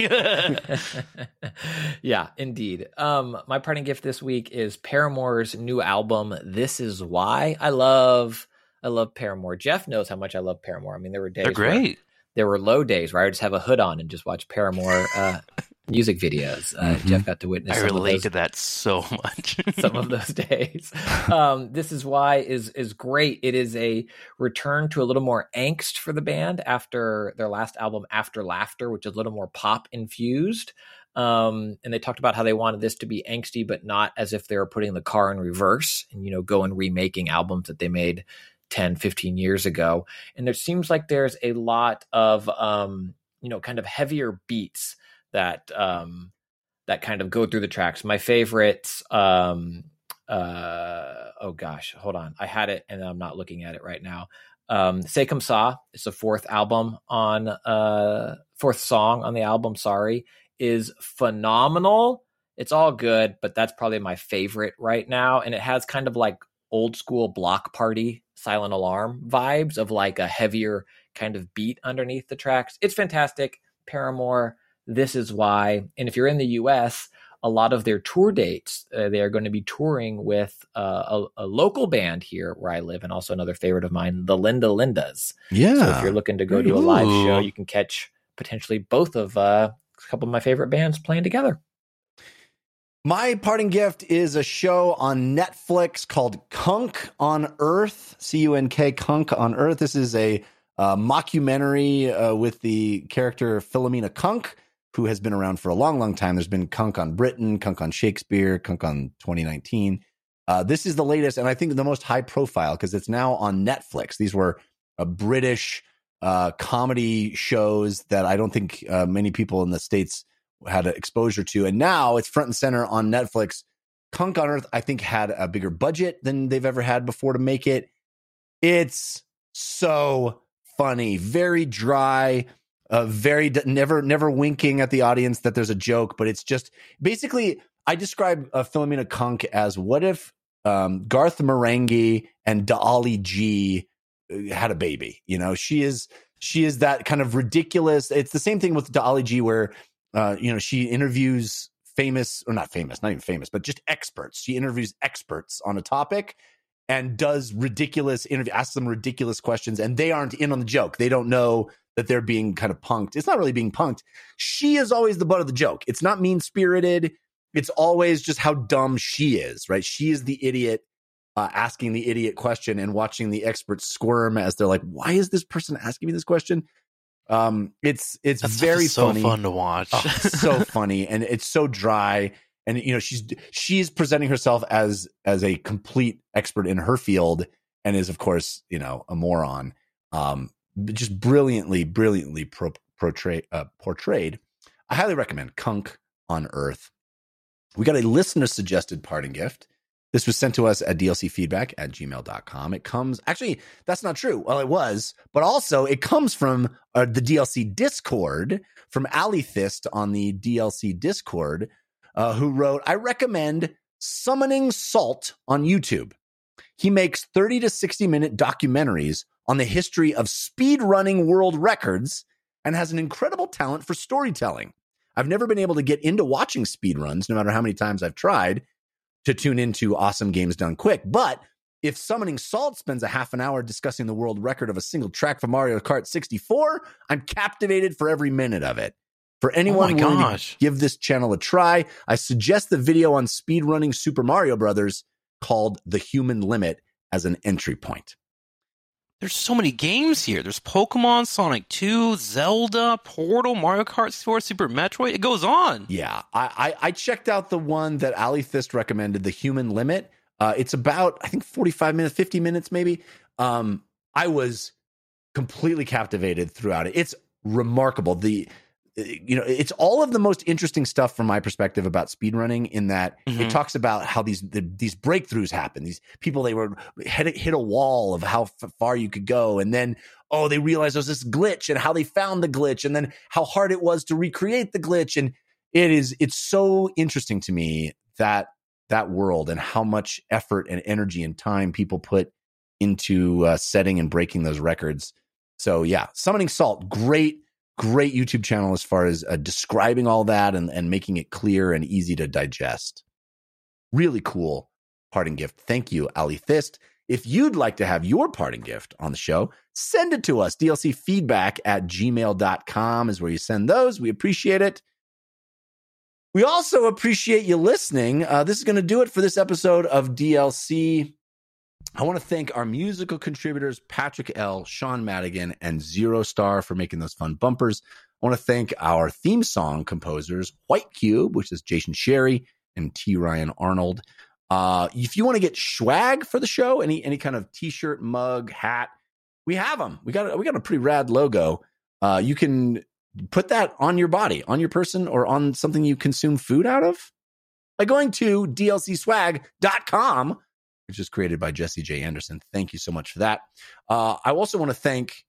yeah, indeed. Um, my parting gift this week is Paramore's new album. This is why I love. I love Paramore. Jeff knows how much I love Paramore. I mean, there were days. they're where- great there were low days where I would just have a hood on and just watch Paramore uh, music videos. Uh, Mhm. Jeff got to witness. i some relate to that so much some of those days. Um, this is why is is great. It is a return to a little more angst for the band after their last album, After Laughter, which is a little more pop infused. Um, and they talked about how they wanted this to be angsty, but not as if they were putting the car in reverse and you know go and remaking albums that they made 10, 15 years ago. And there seems like there's a lot of um, you know kind of heavier beats that um, that kind of go through the tracks. My favorites, um, uh, oh gosh, hold on, I had it and I'm not looking at it right now. Um, ça is the fourth album on uh fourth song on the album. Sorry, is phenomenal. It's all good, but that's probably my favorite right now, and it has kind of like old school Bloc Party silent alarm vibes of like a heavier kind of beat underneath the tracks. It's fantastic. Paramore, this is why. And if you're in the US, a lot of their tour dates, uh, they are going to be touring with uh, a, a local band here where I live, and also another favorite of mine, the Linda Lindas. yeah. So if you're looking to go to a live Ooh. show, you can catch potentially both of uh, a couple of my favorite bands playing together. My parting gift is a show on Netflix called Cunk on Earth. C U N K Cunk on Earth. This is a uh, mockumentary uh, with the character Philomena Cunk, who has been around for a long, long time. There's been Cunk on Britain, Cunk on Shakespeare, Cunk on 2019. Uh, this is the latest, and I think the most high profile because it's now on Netflix. These were uh, British uh, comedy shows that I don't think uh, many people in the States had exposure to. And now it's front and center on Netflix. Cunk on Earth, I think, had a bigger budget than they've ever had before to make it. It's so funny, very dry, uh, very d- never never winking at the audience that there's a joke, but it's just basically. I describe uh, Philomena Cunk as what if um, Garth Marenghi and Ali G uh, had a baby. You know, she is she is that kind of ridiculous. It's the same thing with Ali G, where uh, you know she interviews famous or not famous, not even famous, but just experts. She interviews experts on a topic and does ridiculous interview, asks them ridiculous questions, and they aren't in on the joke. They don't know that they're being kind of punked. It's not really being punked. She is always the butt of the joke. It's not mean spirited. It's always just how dumb she is, right? She is the idiot uh, asking the idiot question and watching the experts squirm as they're like, "Why is this person asking me this question?" Um, it's it's That's very so funny. fun to watch. Oh, so funny and it's so dry and you know she's she's presenting herself as as a complete expert in her field and is of course you know a moron um just brilliantly brilliantly pro, portray, uh, portrayed I highly recommend Cunk on Earth. We got a listener suggested parting gift. This was sent to us at dlcfeedback at gmail.com. It comes, actually, that's not true. Well, it was, but also it comes from uh, the DLC Discord from Ali Thist on the DLC Discord, uh, who wrote, I recommend Summoning Salt on YouTube. He makes 30 to 60 minute documentaries on the history of speed running world records and has an incredible talent for storytelling. I've never been able to get into watching speed runs, no matter how many times I've tried to tune into awesome games done quick. But if Summoning Salt spends a half an hour discussing the world record of a single track for Mario Kart 64, I'm captivated for every minute of it. For anyone my willing to give this channel a try, I suggest the video on speedrunning Super Mario Brothers called The Human Limit as an entry point. There's so many games here. There's Pokemon, Sonic 2, Zelda, Portal, Mario Kart 4, Super Metroid. It goes on. Yeah, I, I, I checked out the one that Ali Thist recommended, The Human Limit. Uh, it's about, I think, 45 minutes, 50 minutes maybe. Um, I was completely captivated throughout it. It's remarkable. The you know, it's all of the most interesting stuff from my perspective about speedrunning in that it Mhm. talks about how these the, these breakthroughs happen. These people they were hit, hit a wall of how f- far you could go, and then oh, they realized there was this glitch and how they found the glitch, and then how hard it was to recreate the glitch. And it is it's so interesting to me that that world and how much effort and energy and time people put into uh, setting and breaking those records. So yeah, summoning salt, great, great YouTube channel as far as uh, describing all that and, and making it clear and easy to digest. Really cool parting gift. Thank you, Ali Thist. If you'd like to have your parting gift on the show, send it to us. DLC feedback at gmail.com is where you send those. We appreciate it. We also appreciate you listening. Uh, this is going to do it for this episode of DLC. I want to thank our musical contributors, Patrick L., Sean Madigan, and Zero Star for making those fun bumpers. I want to thank our theme song composers, White Cube, which is Jason Sherry and T. Ryan Arnold. Uh, if you want to get swag for the show, any any kind of t-shirt, mug, hat, we have them. We got we got a pretty rad logo. Uh, you can put that on your body, on your person, or on something you consume food out of by going to dlcswag.com which is created by Jesse J. Anderson. Thank you so much for that. Uh, I also want to thank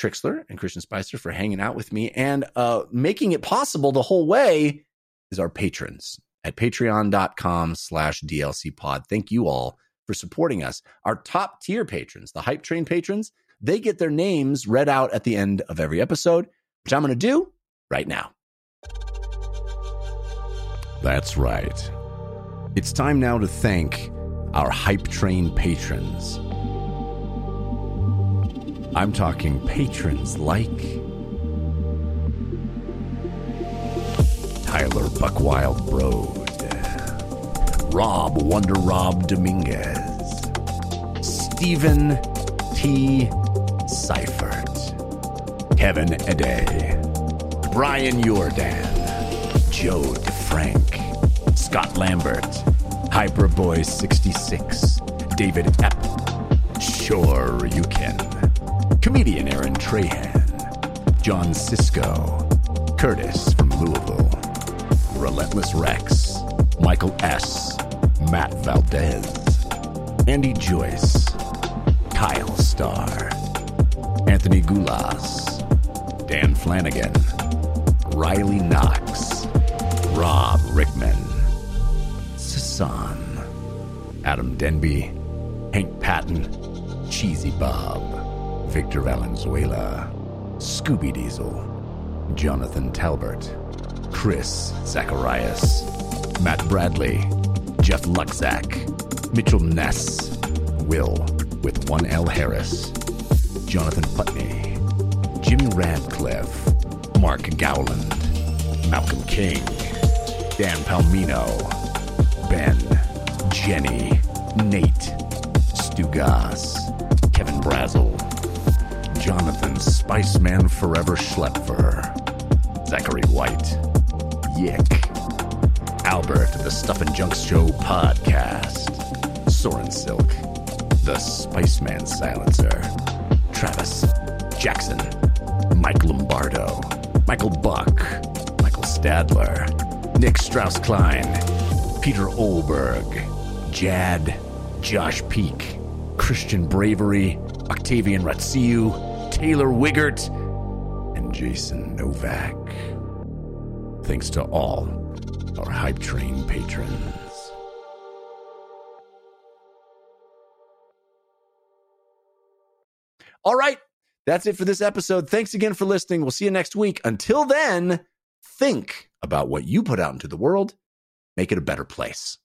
Trikslyr and Christian Spicer for hanging out with me and uh, making it possible the whole way is our patrons at patreon.com slash DLC pod. Thank you all for supporting us. Our top tier patrons, the Hype Train patrons, they get their names read out at the end of every episode, which I'm going to do right now. That's right. It's time now to thank our Hype Train patrons. I'm talking patrons like Tyler Buckwild Broad, Rob Wonder Rob Dominguez, Stephen T. Seifert, Kevin Ede, Brian Jordan, Joe DeFrank, Scott Lambert, Hyperboy66, David Epp, Sure You Can, comedian Aaron Trahan, John Cisco, Curtis from Louisville, Relentless Rex, Michael S., Matt Valdez, Andy Joyce, Kyle Starr, Anthony Gulas, Dan Flanagan, Riley Knox, Rob Rickman, Sasan, Adam Denby, Hank Patton, Cheesy Bob, Victor Valenzuela, Scooby Diesel, Jonathan Talbert, Chris Zacharias, Matt Bradley, Jeff Luxack, Mitchell Ness, Will with one L Harris, Jonathan Putney, Jimmy Radcliffe, Mark Gowland, Malcolm King, Dan Palmino, Ben, Jenny, Nate, Stu Goss, Kevin Brazel, Jonathan Spiceman Forever Schlepfer, Zachary White, Yick, Albert the Stuff and Junk Show podcast, Soren Silk, the Spiceman Silencer, Travis, Jackson, Mike Lombardo, Michael Buck, Michael Stadler, Nick Strauss Klein, Peter Olberg, Jad, Josh Peak, Christian Bravery, Octavian Ratsiu, Taylor Wiggert, and Jason Novak. Thanks to all our Hype Train patrons. All right. That's it for this episode. Thanks again for listening. We'll see you next week. Until then, think about what you put out into the world, make it a better place.